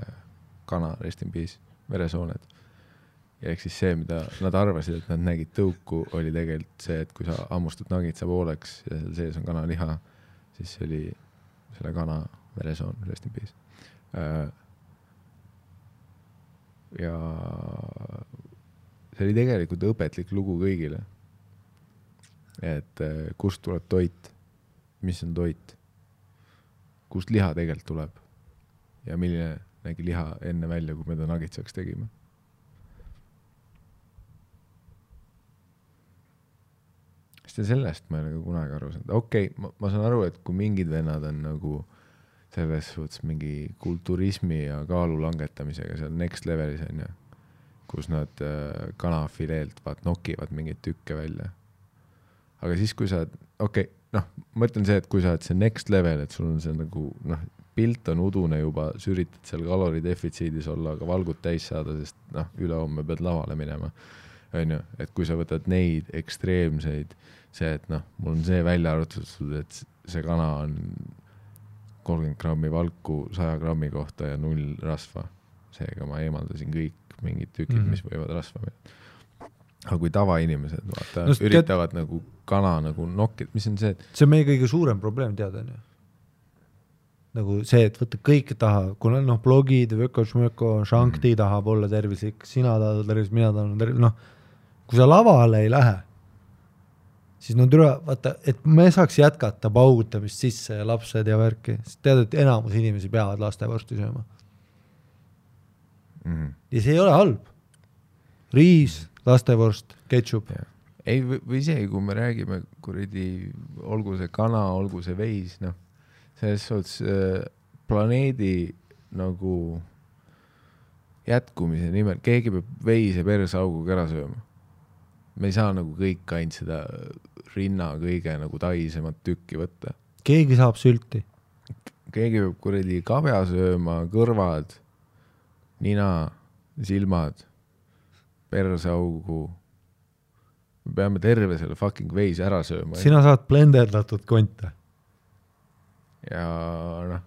kana, rest in peace veresooned. ja ehk siis see, mida nad arvasid, et nad nägid tõuku, oli tegelikult see, et kui sa hammustad nagitsa pooleks ja seal sees on kanaliha, siis see oli selle kana veresoon, rest in peace. Äh, ja see oli tegelikult õpetlik lugu kõigile. et äh, kust tuleb toit, mis on toit, kust liha tegelikult tuleb ja milline nägi liha enne välja, kui me ta nagitsaks tegime. sest sellest ma ei ole ka kunagi aru saanud, okei okay,, ma, ma saan aru, et kui mingid vennad on nagu selles suhtes mingi kulturismi ja kaalu langetamisega seal next level'is onju, kus nad äh, kanafileelt vaat nokivad mingeid tükke välja. aga siis, kui sa okei okay,, noh, ma ütlen see, et kui sa oled see next level, et sul on see nagu noh, pilt on udune juba, sa üritad seal kaloridefitsiidis olla, aga valgut täis saada, sest noh, ülehomme pead lavale minema. onju, et kui sa võtad neid ekstreemseid, see, et noh, mul on see välja arvutatud, et see kana on kolmkümmend grammi valku saja grammi kohta ja null rasva. seega ma eemaldasin kõik mingid tükid mm. -hmm. mis võivad rasva minna. aga kui tavainimesed vaata No üritavad tead... nagu kana nagu nokkida, mis on see, et see on meie kõige suurem probleem, tead onju. Nagu see, et vaata kõik tahavad, kuna noh, blogid, Öko-Šmöko, Shankti mm. tahab olla tervislik, sina tahad olla tervislik, mina tahan olla tervislik, noh. kui sa lavale ei lähe, siis no türa, vaata, et me saaks jätkata paugutamist sisse ja lapsed ja värki, sest tead, et enamus inimesi peavad lastevorsti sööma mm, ja see ei ole halb. riis, lastevorst, ketšup, ei, või isegi kui me räägime kuradi, olgu see kana, olgu see veis, noh, selles suhtes äh, planeedi nagu jätkumise nimel, keegi peab veise perseauguga ära sööma. me ei saa nagu kõik ainult seda rinna kõige nagu taisemat tükki võtta. keegi saab sülti. keegi peab kuradi kabja sööma, kõrvad, nina, silmad, perseaugu. me peame terve selle fucking veise ära sööma. sina saad blenderdatud konte. Ja noh,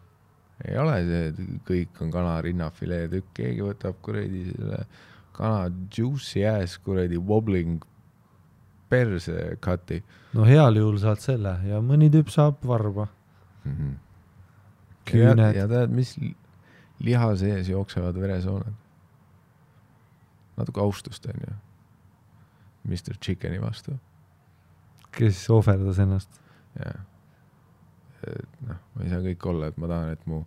ei ole see, et kõik on kana rinnafilee tükk, keegi võtab kuradi selle kana juicy ass kuradi wobbling perse cut'i no heal juhul saad selle ja mõni tüüp saab varba. mm. -hmm. ja, Küüned. ja tead, mis li- liha sees jooksevad veresooned? natuke austust onju, Mr Chickeni vastu, kes ohverdas ennast. jah. noh, ma ei saa kõik olla, et ma tahan, et mu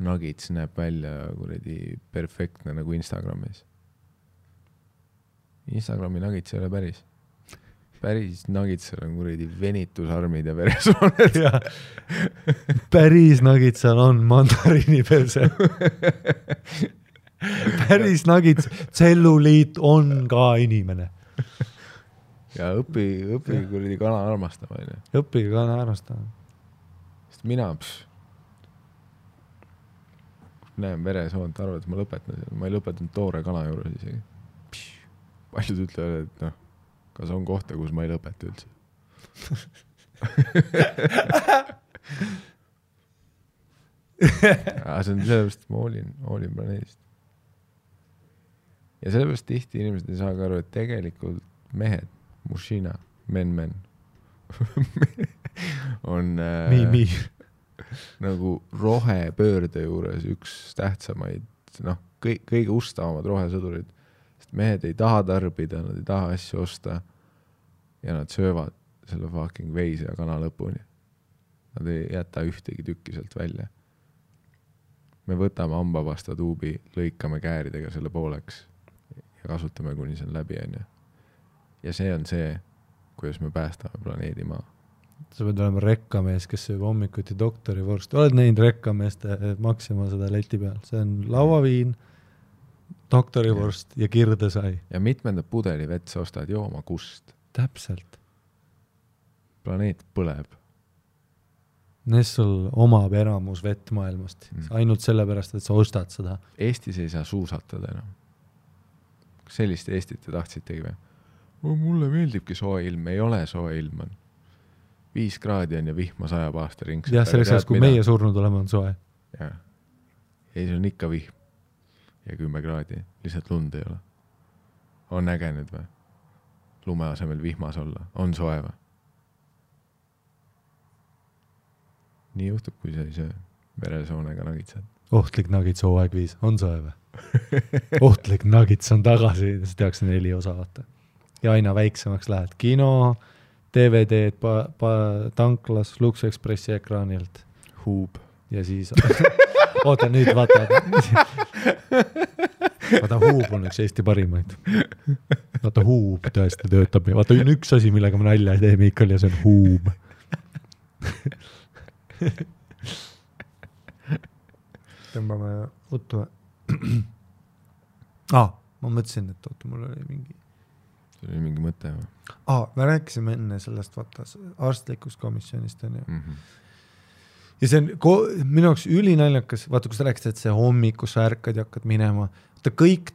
nuggets näeb välja kuradi perfektne nagu Instagramis. Instagrami nuggets ei ole päris. päris nuggetsel on kuradi venitusarmid ja veresooned. päris nagitsal on mandariini perse. päris nagits, tselluliit on ka inimene. ja õpi, õpi kuradi kana armastama onju. õppige ka armastama. Sest mina, näen veresoont, arvad, et ma lõpetan seal, ma ei lõpetanud toore kana juures isegi. paljud ütlevad, et noh, kas on kohta, kus ma ei lõpeta üldse. aga see on sellepärast, et ma hoolin, hoolin planeedist. ja sellepärast tihti inimesed ei saa ka aru, et tegelikult mehed, mušina, men-men (laughs) on äh, nii, nii. nagu rohepöörde juures üks tähtsamaid, noh, kõik, kõige ustavamad rohesõdurid. sest mehed ei taha tarbida, nad ei taha asju osta. ja nad söövad selle fucking veise ja kana lõpuni. Nad ei jäta ühtegi tükki sealt välja. me võtame hambapasta tuubi, lõikame kääridega selle pooleks ja kasutame, kuni see on läbi, onju. ja see on see, kuidas me päästame planeedi Maa. Sa pead olema rekkamees, kes sööb hommikuti doktorivorsti, oled näinud rekkameeste Maxima seda leti peal, see on lauaviin, doktorivorst ja kirdesai. ja mitmendat pudeli vett sa ostad jooma, kust? täpselt. planeet põleb. Nessul omab enamus vett maailmast Mm. ainult sellepärast, et sa ostad seda. Eestis ei saa suusatada enam. kas sellist Eestit te tahtsitegi või? mulle meeldibki soe ilm, ei ole soe ilm on. Viis kraadi on ja vihma sajab aastaringselt. jah, selleks ajaks, kui meie surnud oleme, on soe. jah, ei see on ikka vihm ja kümme kraadi, lihtsalt lund ei ole. on äge nüüd või? lume asemel vihmas olla, on soe või? nii juhtub, kui sa ei söö veresoonega nagitsat. ohtlik nagits hooaeg viis, on soe või? (laughs) ohtlik nagits on tagasi, siis tehakse neli osa, vaata. ja aina väiksemaks lähed, kino, DVD-d pa-, pa-, tanklas Lux Expressi ekraanilt huub. ja siis, (laughs) oota nüüd vaata. vaata huub on üks Eesti parimaid. vaata huub tõesti töötab vaata on üks asi, millega ma nalja ei tee Miikal ja see on huub. tõmbame uttu. aa, ma mõtlesin, et oota, mul oli mingi sul oli mingi mõte või aa, me rääkisime enne sellest vaata arstlikust komisjonist onju. mm? -hmm. ja see on minu jaoks ülinaljakas, vaata, kui sa rääkisid, et see hommikul sa ärkad ja hakkad minema, vaata kõik,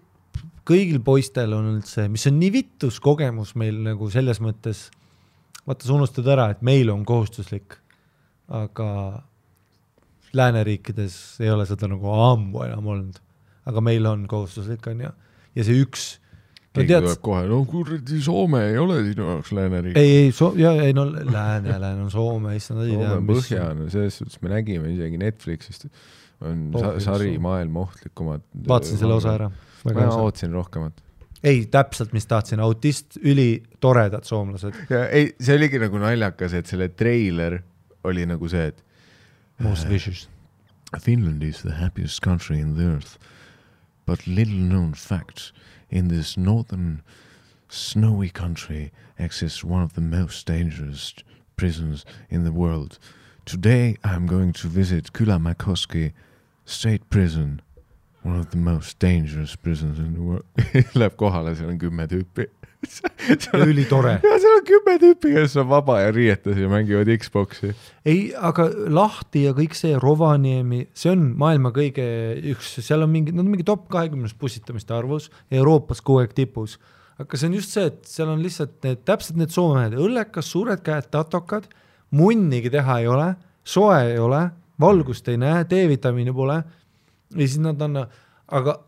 kõigil poistel on üldse, mis on nii vitus kogemus meil nagu selles mõttes, vaata, sa unustad ära, et meil on kohustuslik, aga lääneriikides ei ole seda nagu ammu enam olnud, aga meil on kohustuslik, onju, ja see üks keegi tead- tuleb kohe, no kuradi Soome ei ole sinu jaoks lääneriik. ei, ei, so-, ja ei no lääne, lääne on Soome, issand, ei Soome on põhja, no selles suhtes me nägime isegi Netflixist on sa Oh, sari Soome. maailma ohtlikumad. vaatasin selle osa ära. ma ootasin rohkemat. ei, täpselt, mis tahtsin, autist, ülitoredad soomlased, ei, see oligi nagu naljakas, et selle treiler oli nagu see, et most vicious. Finland is the happiest country in the earth, but little known fact in this northern snowy country exists one of the most dangerous prisons in the world. Today I'm going to visit Kylämäkoski State Prison, one of the most dangerous prisons in the world. (laughs) Tüüpi. ülitore. ja seal on kümme tüüpi, kes on vaba ja riietes ja mängivad Xbox'i. ei, aga lahti ja kõik see Rovaniemi, see on maailma kõige üks, seal on mingi, nad on mingi top kahekümnes pussitamiste arvus, Euroopas kogu aeg tipus. aga see on just see, et seal on lihtsalt need, täpselt need soome mehed, õllekas, suured käed, tatokad, munnigi teha ei ole, soe ei ole, valgust ei näe, D-vitamiini pole. ja siis nad on, aga,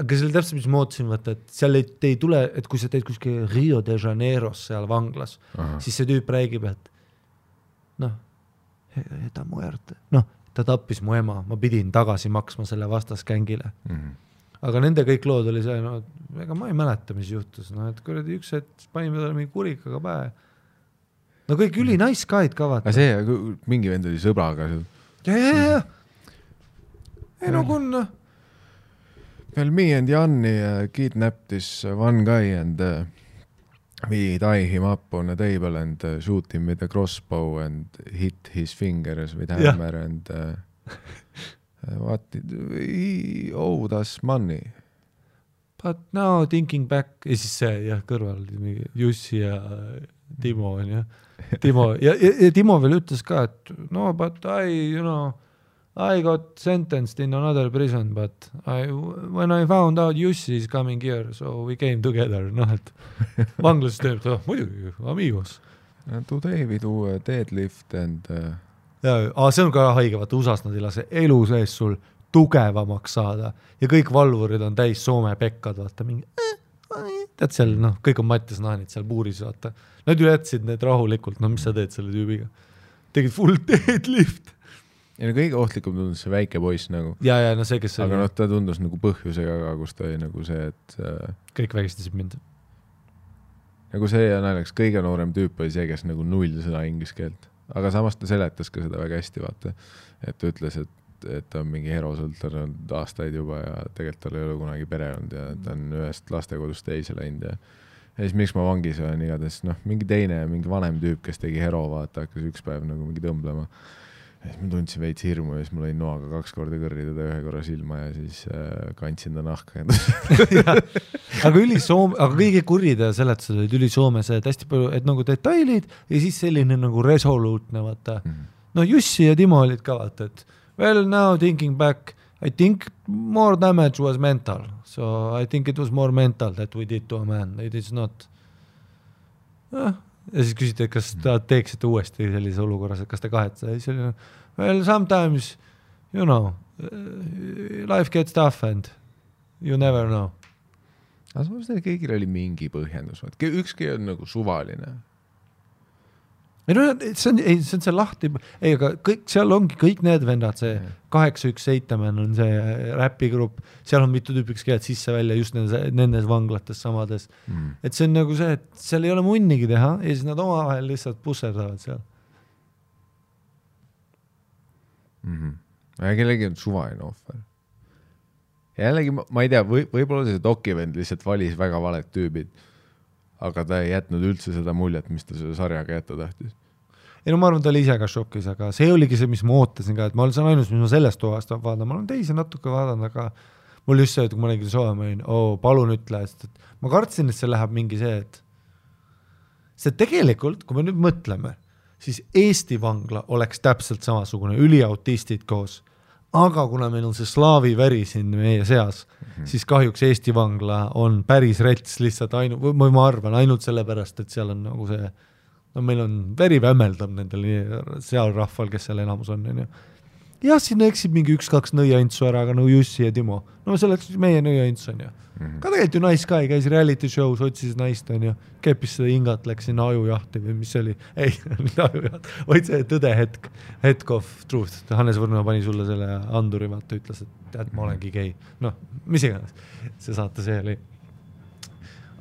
aga see oli täpselt, mis ma ootasin, vaata, et seal ei, ei tule, et kui sa teed kuskil Rio de Janeiros seal vanglas, siis see tüüp räägib, et noh, ta muerte, noh, ta tappis mu ema, ma pidin tagasi maksma selle vastasgängile. Mhm. aga nende kõik lood oli see, no ega ma ei mäleta, mis juhtus, noh et kuradi üks hetk panime talle mingi kurikaga pähe. no kõik üli nice guy'd ka vaata see, mingi vend oli sõbraga seal. ja, ja, ja, ja. ei no kun noh, Well, me and Janni uh, kidnapped this one guy and we tie him up on a table and shoot him with a crossbow and hit his fingers with hammer and uh, uh, what did he owed us money. but now thinking back ja siis see jah, kõrval mingi Jussi ja Timo onju. (laughs) Timo ja, ja, ja Timo veel ütles ka, et no but I you know I got sentenced in another prison but I when I found out Jussi is coming here so we came together (laughs) noh et vanglasüsteem oh, muidugi amigos today we do a deadlift and uh, ja, aga see on ka haige, vaata USA-s nad ei lase elu sees sul tugevamaks saada ja kõik valvurid on täis Soome pekkad, vaata mingi eh, tead seal noh, kõik on Mattias Naanid seal puuris, vaata. Nad ju jätsid need rahulikult, no mis sa teed selle tüübiga. tegid full (laughs) deadlift ja no kõige ohtlikum tundus see väike poiss nagu, ja, ja no see, kes aga noh, ta tundus nagu põhjusega ka, kus ta oli nagu see, et uh, kõik vägistasid mind. nagu see ja naljakas, kõige noorem tüüp oli see, kes nagu null sõna inglise keelt, aga samas ta seletas ka seda väga hästi, vaata. et ta ütles, et, et ta on mingi herosõltlane olnud aastaid juba ja tegelikult tal ei ole kunagi pere olnud ja ta on ühest lastekodust teise läinud ja ja siis miks ma vangis olen igatahes noh, mingi teine, mingi vanem tüüp, kes tegi hero, vaata, hakkas üks päev nagu mingi tõmblema. Ja siis ma tundsin veits hirmu ja siis ma lõin noaga kaks korda kõrri teda ühe korra silma ja siis äh, kandsin ta nahka endale. (laughs) aga ülisoome, aga kõige kurjad seletused olid ülisoomes, et hästi palju, et nagu detailid ja siis selline nagu resoluutne, vaata. no Jussi ja Timo olid ka vaata, et well now thinking back I think more damage was mental so I think it was more mental that we did to a man it is not eh. Ja siis küsiti, et kas te teeksite uuesti sellises olukorras, et kas te kahetsete ja siis oli well sometimes you know life gets tough and you never know aga samas neil kõigil oli mingi põhjendus, vaat ükski ei olnud nagu suvaline. Ei no see on, ei see on see lahti, ei aga kõik seal ongi kõik need vennad, see kaheksa üks seitamen on see räpigrupp, seal on mitu tüüpi, kes käivad sisse-välja just nendes, nendes vanglates samades mm.. et see on nagu see, et seal ei ole munnigi teha ja siis nad omavahel lihtsalt pusserdavad seal. mm. -hmm. kellelgi on suvaline ohver. jällegi ma, ma ei tea või, võib-olla see dokivend lihtsalt valis väga valed tüübid. Aga ta ei jätnud üldse seda muljet, mis ta selle sarjaga jätta tahtis. ei no ma arvan, ta oli ise ka šokis, aga see oligi see, mis ma ootasin ka, et ma olen, see on ainus, mis ma sellest toast vaatan, ma olen teisi natuke vaadanud, aga mul just see, et kui ma nägin soe, ma olin, oo, palun ütle, sest et ma kartsin, et see läheb mingi see, et see tegelikult, kui me nüüd mõtleme, siis Eesti vangla oleks täpselt samasugune, üliautistid koos. Aga kuna meil on see slaavi väri siin meie seas mm, -hmm. siis kahjuks Eesti vangla on päris rets lihtsalt ainu-, või ma arvan ainult sellepärast, et seal on nagu see no meil on veri vämmeldab nendel seal rahval, kes seal enamus on, onju. jah, sinna eksib mingi üks-kaks nõiantsu ära, aga nagu Jussi ja Timo, no see oleks meie nõiants onju. ka tegelikult ju nice guy käis reality show's, otsis naist onju, keppis seda hingat, läks sinna ajujahti või mis see oli, (laughs) ei, mitte ajujaht, vaid see tõdehetk, hetk of truth, Hannes Võrno pani sulle selle anduri, vaata, ütles, et tead, ma olengi gei, noh, mis iganes, see saate see oli.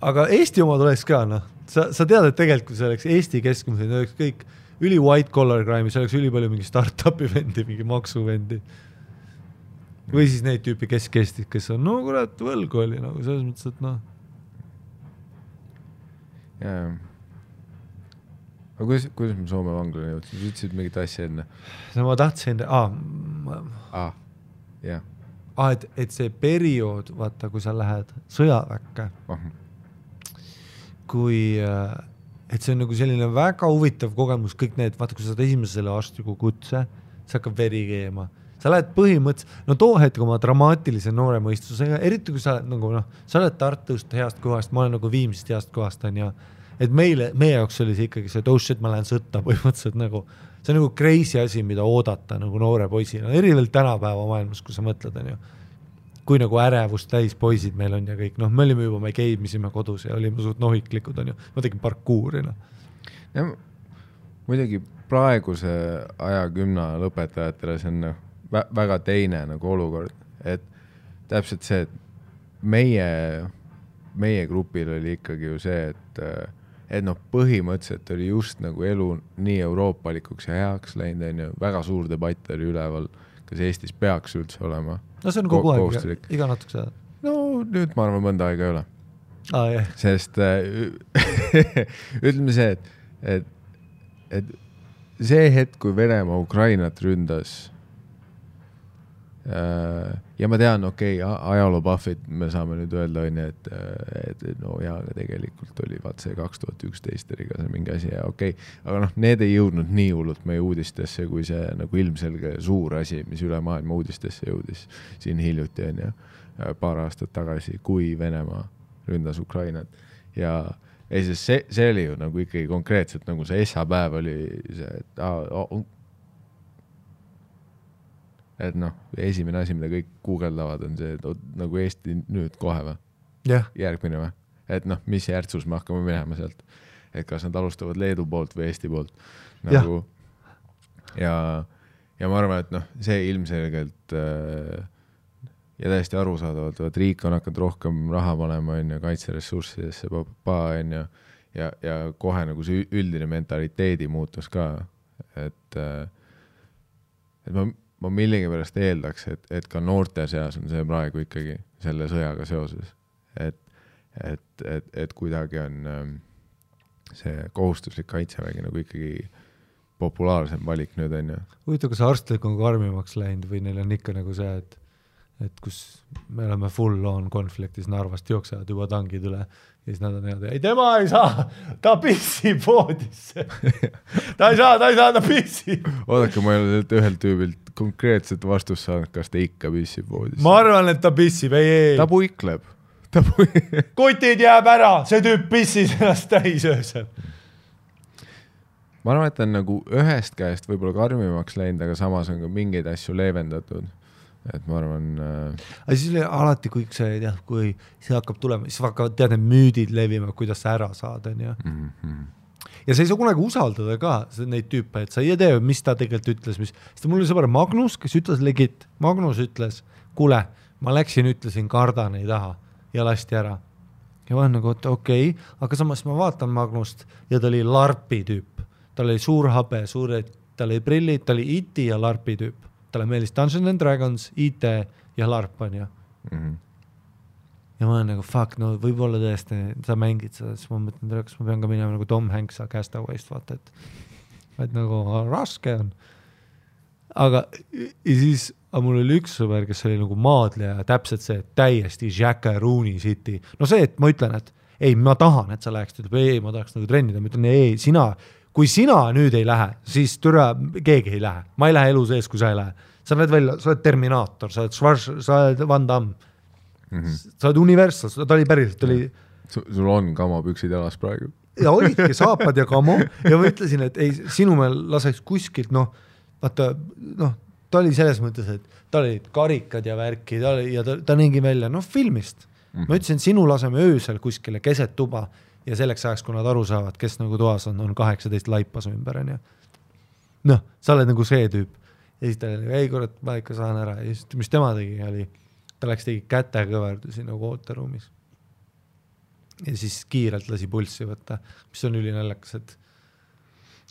Aga Eesti omad oleks ka noh, sa, sa tead, et tegelikult kui see oleks Eesti keskmised, oleks kõik üli white collar crime'i, seal oleks ülipalju mingi startup'i vendi, mingi maksuvendi. või siis neid tüüpi kesk-Eestit, kes on, no kurat, võlgu oli nagu selles mõttes, et noh, jaa. aga kuidas, kuidas me Soome vanglani jõudsime, sa ütlesid mingit asja enne no ma tahtsin, aa, ah,, jah aa, et, et see periood, vaata, kui sa lähed sõjaväkke, oh., kui, et see on nagu selline väga huvitav kogemus, kõik need, vaata, kui sa saad esimese selle arstliku kutse, siis hakkab veri keema. sa lähed põhimõtteliselt, no too hetk oma dramaatilise noore mõistusega, eriti kui sa oled nagu noh, sa oled Tartust heast kohast, ma olen nagu Viimsist heast kohast, onju. et meile, meie jaoks oli see ikkagi see, et oh shit, ma lähen sõtta (laughs) põhimõtteliselt nagu, see on nagu crazy asi, mida oodata nagu noore poisina, erinevalt tänapäeva maailmas, kui sa mõtled, onju kui nagu ärevust täis poisid meil on ja kõik, noh, me olime juba, me geibisime kodus ja olime suht nohiklikud, onju, ma tegin parkuuri, noh. ja muidugi praeguse aja gümna lõpetajatele see on noh, vä väga teine nagu olukord, et täpselt see, et meie, meie grupil oli ikkagi ju see, et et noh, põhimõtteliselt oli just nagu elu nii euroopalikuks ja heaks läinud, onju, väga suur debatt oli üleval, kas Eestis peaks üldse olema. No see on kogu Ko- aeg kohustuslik., iga natukese aja. no nüüd ma arvan, mõnda aega ei ole jah, sest äh, (laughs) ütleme see, et, et, et see hetk, kui Venemaa Ukrainat ründas ja ma tean, okei okay,, ajaloo buff'id me saame nüüd öelda, onju, et, et et no jaa, aga tegelikult oli vaat see kaks tuhat üksteist oli ka see mingi asi ja okei okay., aga noh, need ei jõudnud nii hullult meie uudistesse, kui see nagu ilmselge suur asi, mis üle maailma uudistesse jõudis siin hiljuti onju, paar aastat tagasi, kui Venemaa ründas Ukrainat ja ei, sest see, see oli ju nagu ikkagi konkreetselt nagu see Essa päev oli see, et aa, et noh, esimene asi, mida kõik guugeldavad, on see, et oot, nagu Eesti nüüd kohe või, jah, järgmine või, et noh, mis järtsus me hakkame minema sealt, et kas nad alustavad Leedu poolt või Eesti poolt? Nagu ja, ja ma arvan, et noh, see ilmselgelt äh, ja täiesti arusaadavalt, et riik on hakanud rohkem raha panema, on ju, kaitseressurssidesse, on ju, ja, ja kohe nagu see üldine mentaliteedi muutus ka, et äh, et ma, ma millegipärast eeldaks, et, et ka noorte seas on see praegu ikkagi selle sõjaga seoses, et, et, et, et kuidagi on ähm, see kohustuslik kaitsevägi nagu ikkagi populaarsem valik nüüd on ju. huvitav, kas arstlik on karmimaks läinud või neil on ikka nagu see, et et kus me oleme full on konfliktis Narvast jooksevad juba tangid üle ja siis nad on niimoodi, ei tema ei saa, ta pissib voodisse. (laughs) ta ei saa, ta ei saa, ta pissib. oodake, ma ei ole ühelt tüübilt konkreetset vastust saanud, kas ta ikka pissib voodis. ma arvan, et ta pissib, ei, ei, ta puikleb, ta pu-, (laughs) kutid jääb ära, see tüüp pissis ennast täis öösel. ma arvan, et ta on nagu ühest käest võib-olla karmimaks läinud, aga samas on ka mingeid asju leevendatud. et ma arvan äh,, aga siis oli alati, kui see jah, kui see hakkab tulema, siis hakkavad tead need müüdid levima, kuidas sa ära saad, onju. mm -hmm. Ja sa ei saa kunagi usaldada ka neid tüüpe, et sa ei tea, mis ta tegelikult ütles, mis, sest mul oli sõber Magnus, kes ütles legit, Magnus ütles, kuule, ma läksin, ütlesin, kardan, ei taha ja lasti ära. ja ma olen nagu, et okei okay., aga samas ma vaatan Magnust ja ta oli larpi tüüp, tal oli suur habe, suured, tal oli prillid, ta oli IT ja larpi tüüp, talle meeldis Dungeons and Dragons, IT ja larp onju Mhm. Ja ma olen nagu fuck, no võib-olla tõesti sa mängid seda, siis ma mõtlen, kas ma pean ka minema nagu Tom Hanks Castaway'st vaata, et, (laughs) et nagu raske on. aga ja siis, aga mul oli üks sõber, kes oli nagu maadleja, täpselt see, täiesti Jackarooni City, no see, et ma ütlen, et ei, ma tahan, et sa läheks, ta ütleb ei, ma tahaks nagu trennida, ma ütlen ei, sina, kui sina nüüd ei lähe, siis türa keegi ei lähe, ma ei lähe elu sees, kui sa ei lähe. sa näed välja, sa oled Terminaator, sa oled Schwarz, sa oled Van Damme Mhm. sa oled Universal, ta oli päriselt, ta oli sul on kamopüksid jalas praegu? ja olidki (laughs) saapad ja kamo ja ma ütlesin, et ei, sinu me laseks kuskilt noh, vaata noh, ta oli selles mõttes, et tal olid karikad ja värki, ta oli ja ta, ta nägi välja noh filmist mm. -hmm. ma ütlesin, sinu laseme öösel kuskile keset tuba ja selleks ajaks, kui nad aru saavad, kes nagu toas on, on kaheksateist laipa su ümber onju. noh, sa oled nagu see tüüp ja siis ta oli, ei kurat, ma ikka saan ära ja siis, mis tema tegi, oli, ta läks tegi kätekõverdusi nagu ooteruumis ja siis kiirelt lasi pulssi võtta, mis on ülinaljakas, et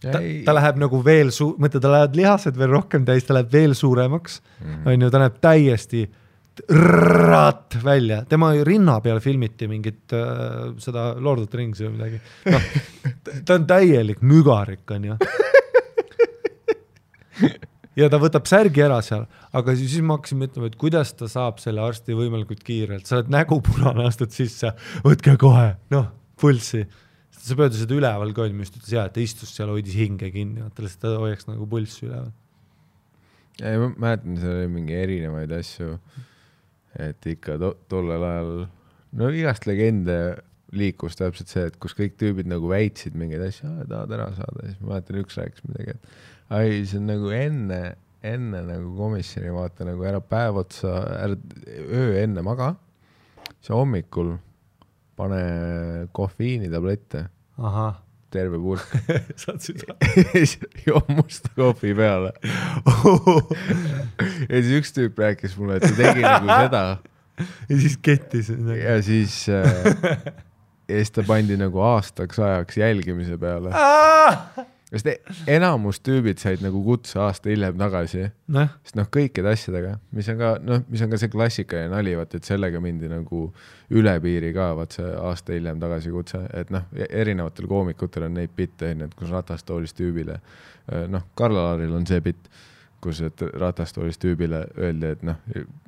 ta, ta läheb nagu veel su-, mõtle, tal lähevad lihased veel rohkem täis, ta läheb veel suuremaks, Mhm. onju, ta näeb täiesti rrrrat välja, tema ju rinna peal filmiti mingit äh, seda Lord of the Rings'i või midagi, noh, ta on täielik mügarik, onju. (laughs) ja ta võtab särgi ära seal, aga siis, siis ma hakkasin mõtlema, et kuidas ta saab selle arsti võimalikult kiirelt, sa oled nägu punane, astud sisse, võtke kohe, noh, pulssi. sa seda üleval ka olema, just ütles jaa, et ta istus seal, hoidis hinge kinni, vaata lihtsalt ta hoiaks nagu pulssi üleval. ei, ma mäletan, seal oli mingi erinevaid asju. et ikka to tollel ajal, no igast legende liikus täpselt see, et kus kõik tüübid nagu väitsid mingeid asju, tahad ära saada, siis ma mäletan, üks rääkis midagi, et ai, see on nagu enne, enne nagu komisjoni vaata nagu ära päev otsa, ära öö enne maga, siis hommikul pane kofeiinitablette, ahah, terve purk, (laughs) saad seda? (laughs) joo musta kohvi peale. (laughs) ja siis üks tüüp rääkis mulle, et ta tegi nagu seda ja siis kettis. ja siis äh,, ja siis ta pandi nagu aastaks ajaks jälgimise peale, sest e- enamus tüübid said nagu kutse aasta hiljem tagasi, noh, sest noh, kõikide asjadega, mis on ka noh, mis on ka see klassikaline nali, vaata, et sellega mindi nagu üle piiri ka, vaat see aasta hiljem tagasi kutse, et noh, erinevatel koomikutel on neid bitte onju, et kus ratastoolis tüübile, noh, Karl Alaril on see bitt, kus, et ratastoolis tüübile öeldi, et noh,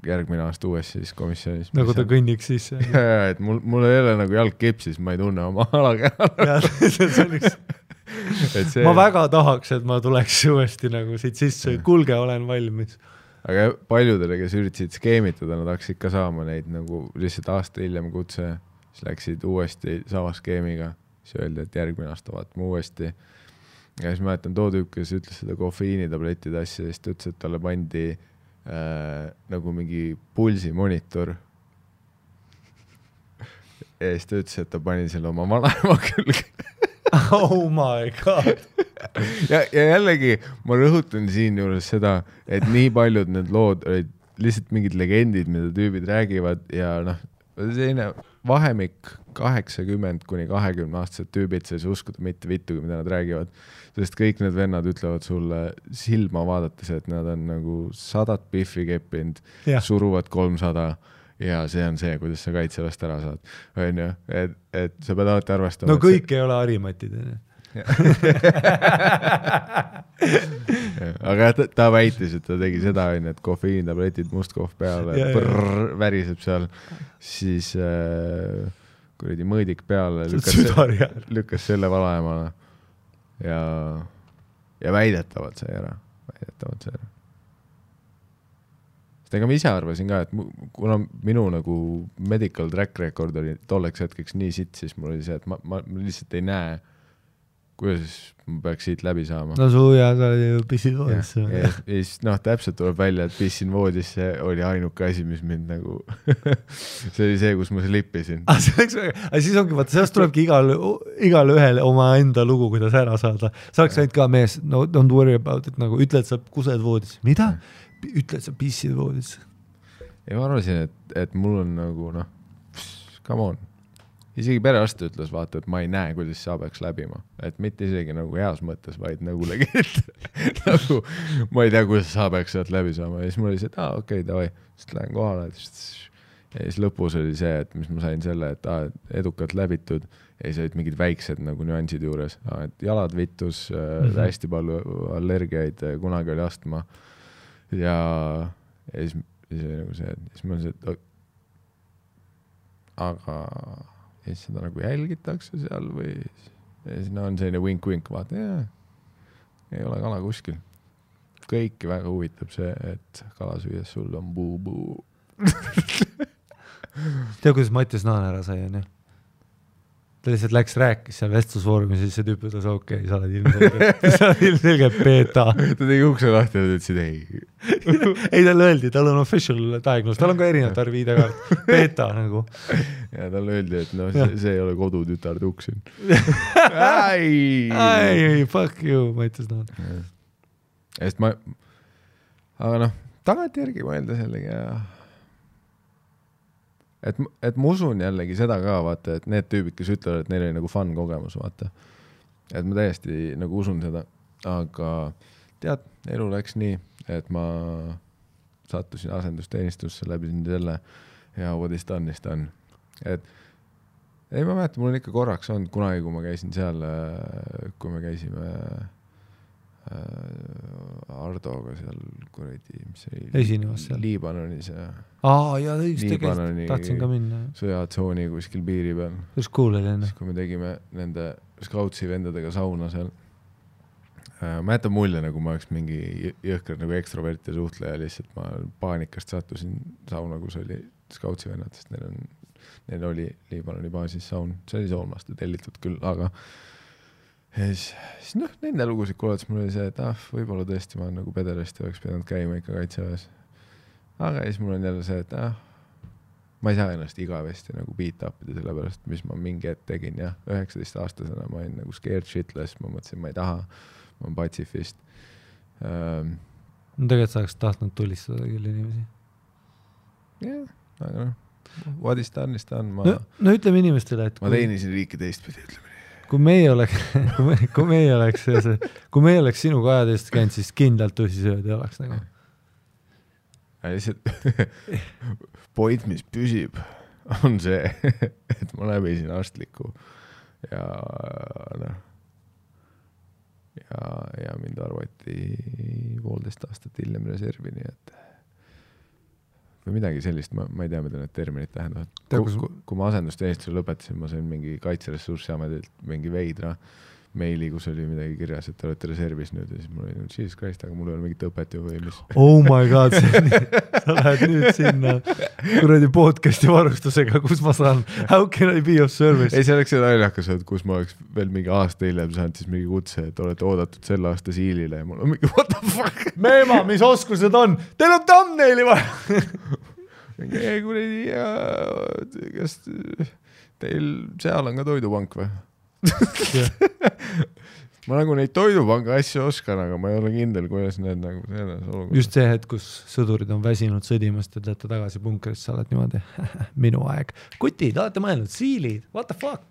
järgmine aasta uuesti siis komisjonis. nagu ta kõnniks sisse. ja, ja, et mul, mul ei ole nagu jalg kipsis, ma ei tunne oma alakeha. (laughs) (laughs) et see ma, väga tahaks, et ma tuleks uuesti nagu siit sisse, kuulge, olen valmis. aga paljudele, kes üritasid skeemitada, nad hakkasid ka saama neid nagu lihtsalt aasta hiljem kutse, siis läksid uuesti sama skeemiga, siis öeldi, et järgmine aasta vaatame uuesti. Ja siis ma mäletan, too tüüp, kes ütles seda kofeiinitablettide asja, siis ta ütles, et talle pandi äh, nagu mingi pulsimonitor. ja siis ta ütles, et ta pani selle oma vanaema külge (laughs) oh my god. ja, ja jällegi ma rõhutan siinjuures seda, et nii paljud need lood olid lihtsalt mingid legendid, mida tüübid räägivad ja noh, selline vahemik kaheksakümmend kuni kahekümne aastased tüübid, sa ei saa uskuda mitte vittugi, mida nad räägivad. sest kõik need vennad ütlevad sulle silma vaadates, et nad on nagu sadat pihvi keppinud, suruvad kolmsada ja see on see, kuidas sa kaitseväest ära saad, onju, et, et sa pead alati arvestama. no kõik ei ole harimatid, onju. aga ta, ta väitis, et ta tegi seda, onju, et kofeiinitabletid, must kohv peale väriseb seal, siis äh, kuradi mõõdik peale, lükkas, lükkas selle vanaemale ja, ja väidetavalt sai ära, väidetavalt sai ära. sest ega ma ise arvasin ka, et mu- kuna minu nagu medical track record oli tolleks hetkeks nii sitt, siis mul oli see, et ma, ma ma lihtsalt ei näe kuidas ma peaks siit läbi saama no su ja sa olid ju pissid ja, voodisse ja, siis noh, täpselt tuleb välja, et pissin voodisse oli ainuke asi, mis mind nagu (laughs) see oli see, kus ma slippisin. aga see oleks väga, aga siis ongi vaata, sellest tulebki igal, igale ühele omaenda lugu, kuidas ära saada. sa oleks võinud ka mees, no don't worry about it nagu ütle, et sa kused voodisse, mida? ütle, et sa pissid voodisse. ja ma arvasin, et, et mul on nagu noh, come on. Isegi perearst ütles, vaata, et ma ei näe, kuidas sa peaks läbima, et mitte isegi nagu heas mõttes, vaid nagu legit (laughs) nagu ma ei tea, kuidas sa peaks sealt läbi saama ja siis mul oli see, et aa okei okay,, davai, siis lähen kohale. ja siis lõpus oli see, et mis ma sain selle, et aa, edukalt läbitud ja siis olid mingid väiksed nagu nüansid juures, et jalad vittus mm, Mhm. -hmm. hästi palju allergiaid, kunagi oli astma ja, ja siis, siis oli nagu see, siis mul on see, et aga ja siis seda nagu jälgitakse seal või ja siis no on selline vink-vink, vaata jaa, ei ole kala kuskil. kõiki väga huvitab see, et kala süües sul on buu-buu. (laughs) tead, kuidas Mattias Naan ära sai, onju? Ta lihtsalt läks, rääkis seal vestlusfoorumis ja siis see tüüp ütles, okei okay,, sa oled ilmselgelt, (laughs) sa oled ilmselgelt beeta. ta tegi ukse lahti ja nad ütlesid ei. ei, talle öeldi, tal on official diagnose, tal on ka erinev tarv ID-kaart, beeta nagu. ja talle öeldi, et noh, Jah. see, ei ole kodutütar tuksin. (laughs) ei, ei, fuck you, Mattias Naan. sest ma, aga noh, tagantjärgi mõeldes jällegi ja et, et ma usun jällegi seda ka, vaata, et need tüübid, kes ütlevad, et neil oli nagu fun kogemus, vaata. et ma täiesti nagu usun seda, aga tead, elu läks nii, et ma sattusin asendusteenistusse, läbisin selle ja what is done is done. et ei, ma mäletan, mul on ikka korraks olnud kunagi, kui ma käisin seal, kui me käisime äh, Hardoga seal kuradi, mis see oli? Esinemas seal. Liibanonis ja aa, jaa, õigus, tegelikult tahtsin ka minna. sõjatsooni kuskil piiri peal. päris cool oli onju siis, kui me tegime nende Scoutsi vendadega sauna seal äh,. ma jätan mulje, nagu ma oleks mingi jõ- jõhker nagu ekstrovert ja suhtleja, lihtsalt ma paanikast sattusin sauna, kus oli Scoutsi vennad, sest neil on, neil oli Liibanoni baasis saun, see oli Soomlast tellitud küll, aga ja siis, siis noh, nende lugusid kuulates mul oli see, et ah, võib-olla tõesti ma nagu pederast ja oleks pidanud käima ikka kaitseväes. aga siis mul on jälle see, et ah, ma ei saa ennast igavesti nagu beat up ida selle pärast, mis ma mingi hetk tegin jah, üheksateistaastasena ma olin nagu scared shitless, ma mõtlesin, ma ei taha, ma olen patsifist ähm,. no tegelikult sa oleks tahtnud tulistada küll inimesi. jah, aga noh, what is done is done, ma no, no ütleme inimestele, et ma teenisin riiki teistpidi, ütleme. Kui meie oleks, (laughs) kui me, kui meie oleks kui meie oleks sinuga ajateenistus käinud, siis kindlalt tussisööd ei oleks nagu. lihtsalt (laughs) point, mis püsib, on see, (laughs) et ma läbisin arstliku ja noh, ja, ja mind arvati poolteist aastat hiljem reservi, nii et või midagi sellist, ma, ma ei tea, mida need terminid tähendavad. Kui, kui, ma asendusteenistuse lõpetasin, ma sain mingi Kaitseressursiametilt mingi veidra meili, kus oli midagi kirjas, et te olete reservis nüüd ja siis mul oli, jesus christ, aga mul ei ole mingit õpet ju või mis. oh my god, sa lähed nüüd sinna kuradi podcast'i varustusega, kus ma saan, how can I be of service? ei, see oleks naljakas olnud, kus ma oleks veel mingi aasta hiljem saanud siis mingi kutse, et olete oodatud selle aasta siilile ja mul on mingi what the fuck. Meema, mis oskused on? Teil on thumbnaili vaja. mingi "Ei, kuradi, kas teil seal on ka toidupank või? (laughs) ma nagu neid toidupanga asju oskan, aga ma ei ole kindel, kuidas need nagu selles olukorras. just see hetk, kus sõdurid on väsinud sõdimast ja te olete tagasi punkrisse, sa oled niimoodi, (laughs) minu aeg. kutid, olete mõelnud, siilid, what the fuck?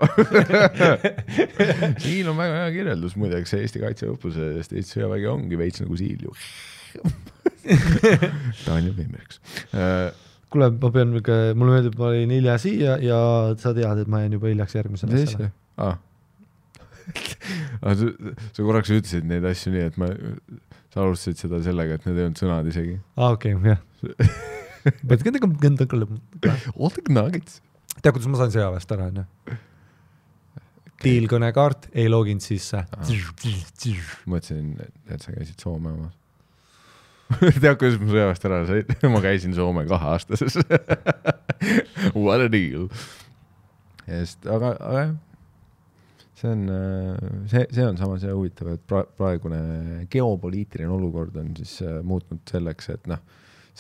(laughs) siil on väga hea kirjeldus muideks Eesti kaitseõppusest, Eesti sõjavägi ongi veits nagu siil ju. Daniel Vimmerks uh,. kuule, ma pean mulle meeldib, ma olin hilja siia ja sa tead, et ma jään juba hiljaks järgmisele mis asja? aa. sa, sa korraks ütlesid neid asju nii, et ma, sa alustasid seda sellega, et need ei olnud sõnad isegi. aa, okei, jah. tead, the nuggets. kuidas ma sain sõjaväest ära, onju? diilkõnekaart, ei loginud sisse. mõtlesin, et sa käisid Soome omas. (laughs) tead, kuidas ma sõjaväest ära sain? (laughs) ma käisin Soome kaheaastases. (laughs) What a deal. ja siis, aga, aga jah, see on, see, see on samas huvitav, et pra-, praegune geopoliitiline olukord on siis äh, muutnud selleks, et noh,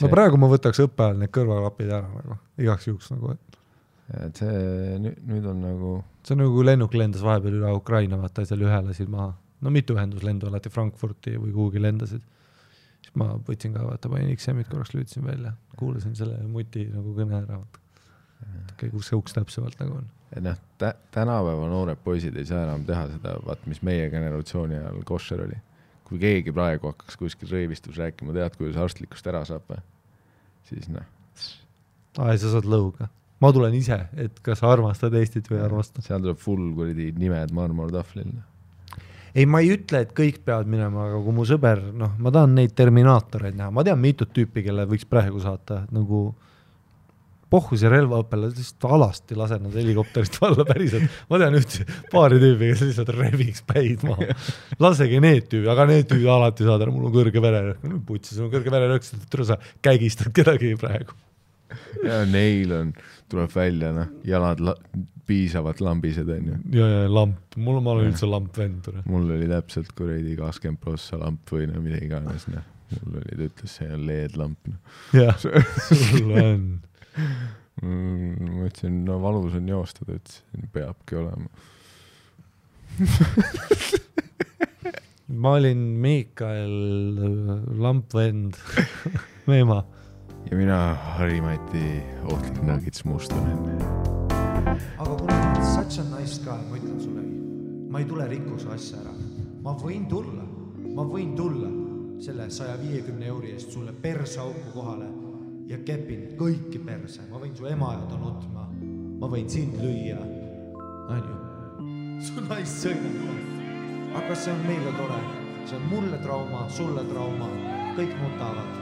no praegu ma võtaks õppe ajal need kõrvaklapid ära nagu igaks juhuks nagu, et et see nüüd, nüüd on nagu see on nagu kui lennuk lendas vahepeal üle Ukraina, vaata seal ühe lasid maha, no mitu ühenduslendu alati Frankfurti või kuhugi lendasid. siis ma võtsin ka, vaata panin XM-id korraks lülitasin välja, kuulasin selle muti nagu kõne ära, vaata. okei, kus see uks täpsemalt nagu on. noh, tänapäeva noored poisid ei saa enam teha seda, vaat mis meie generatsiooni ajal koššer oli. kui keegi praegu hakkaks kuskil röövistus rääkima, tead, kuidas arstlikust ära saab või? siis noh, aa, sa saad lõuga. ma tulen ise, et kas sa armastad Eestit või ei armasta. seal tuleb full kuradi nimed marmortahvlil. ei, ma ei ütle, et kõik peavad minema, aga kui mu sõber, noh, ma tahan neid Terminaatoreid näha, ma tean mitut tüüpi, kelle võiks praegu saata nagu pohhuse relvaõppele, lihtsalt alasti lasen nad helikopterist alla päriselt. ma tean ühte, paari tüüpi, kes lihtsalt rebiks päid maha. lasege need tüübid, aga need tüübid alati saavad ära, mul on kõrge vererõhk. putsi, sul on kõrge vererõhk, sa tule sa kägistad kedagi praegu. ja neil on, tuleb välja noh, jalad la- piisavalt lambised onju. ja, ja lamp, mul, ma olen üldse lampvend. mul oli täpselt kuradi kakskümmend prossa lamp või no mida iganes noh, mul oli, ta ütles, see on LED-lamp noh. jah, sul on ma ütlesin, no valus on joosta, ta ütles, peabki olema. (laughs) ma olin Miikael lampvend, (laughs) Meemaa. ja mina, Harri-Mati, ohtlik Nuggets Mustonen. aga kuna ma olen such a nice guy, ma ütlen sulle, ma ei tule rikkuse asja ära. ma võin tulla, ma võin tulla selle saja viiekümne euri eest sulle perseauku kohale ja kepin kõiki perse, ma võin su ema ajada nutma, ma võin sind lüüa, onju. su naist sõimata. aga see on meile tore, see on mulle trauma, sulle trauma, kõik nutavad.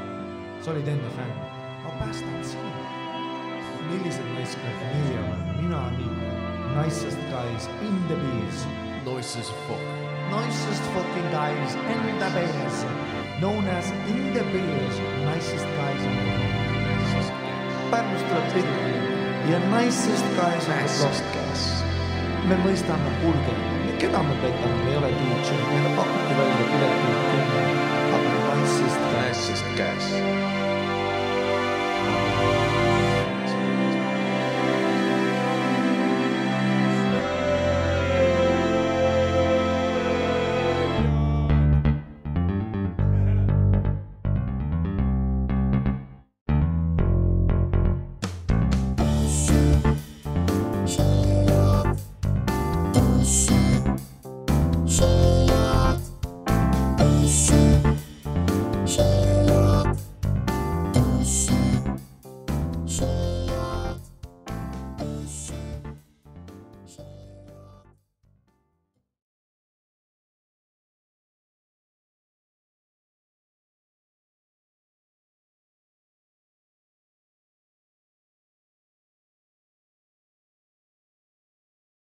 sa olid enne fänn, ma päästan sind millised meie oleme, mina nii, nicest guys in the bees, Noises fuck. nicest fucking guys in the bees, known as in the bees, nicest guys in the world. Pärnust tuleb Pidli ja nicest guys on the block. me mõistame, kuulge, keda me petame, me ei ole DJ, meile pakuti välja piletit kümme, aga nicest guys, Nicest guys.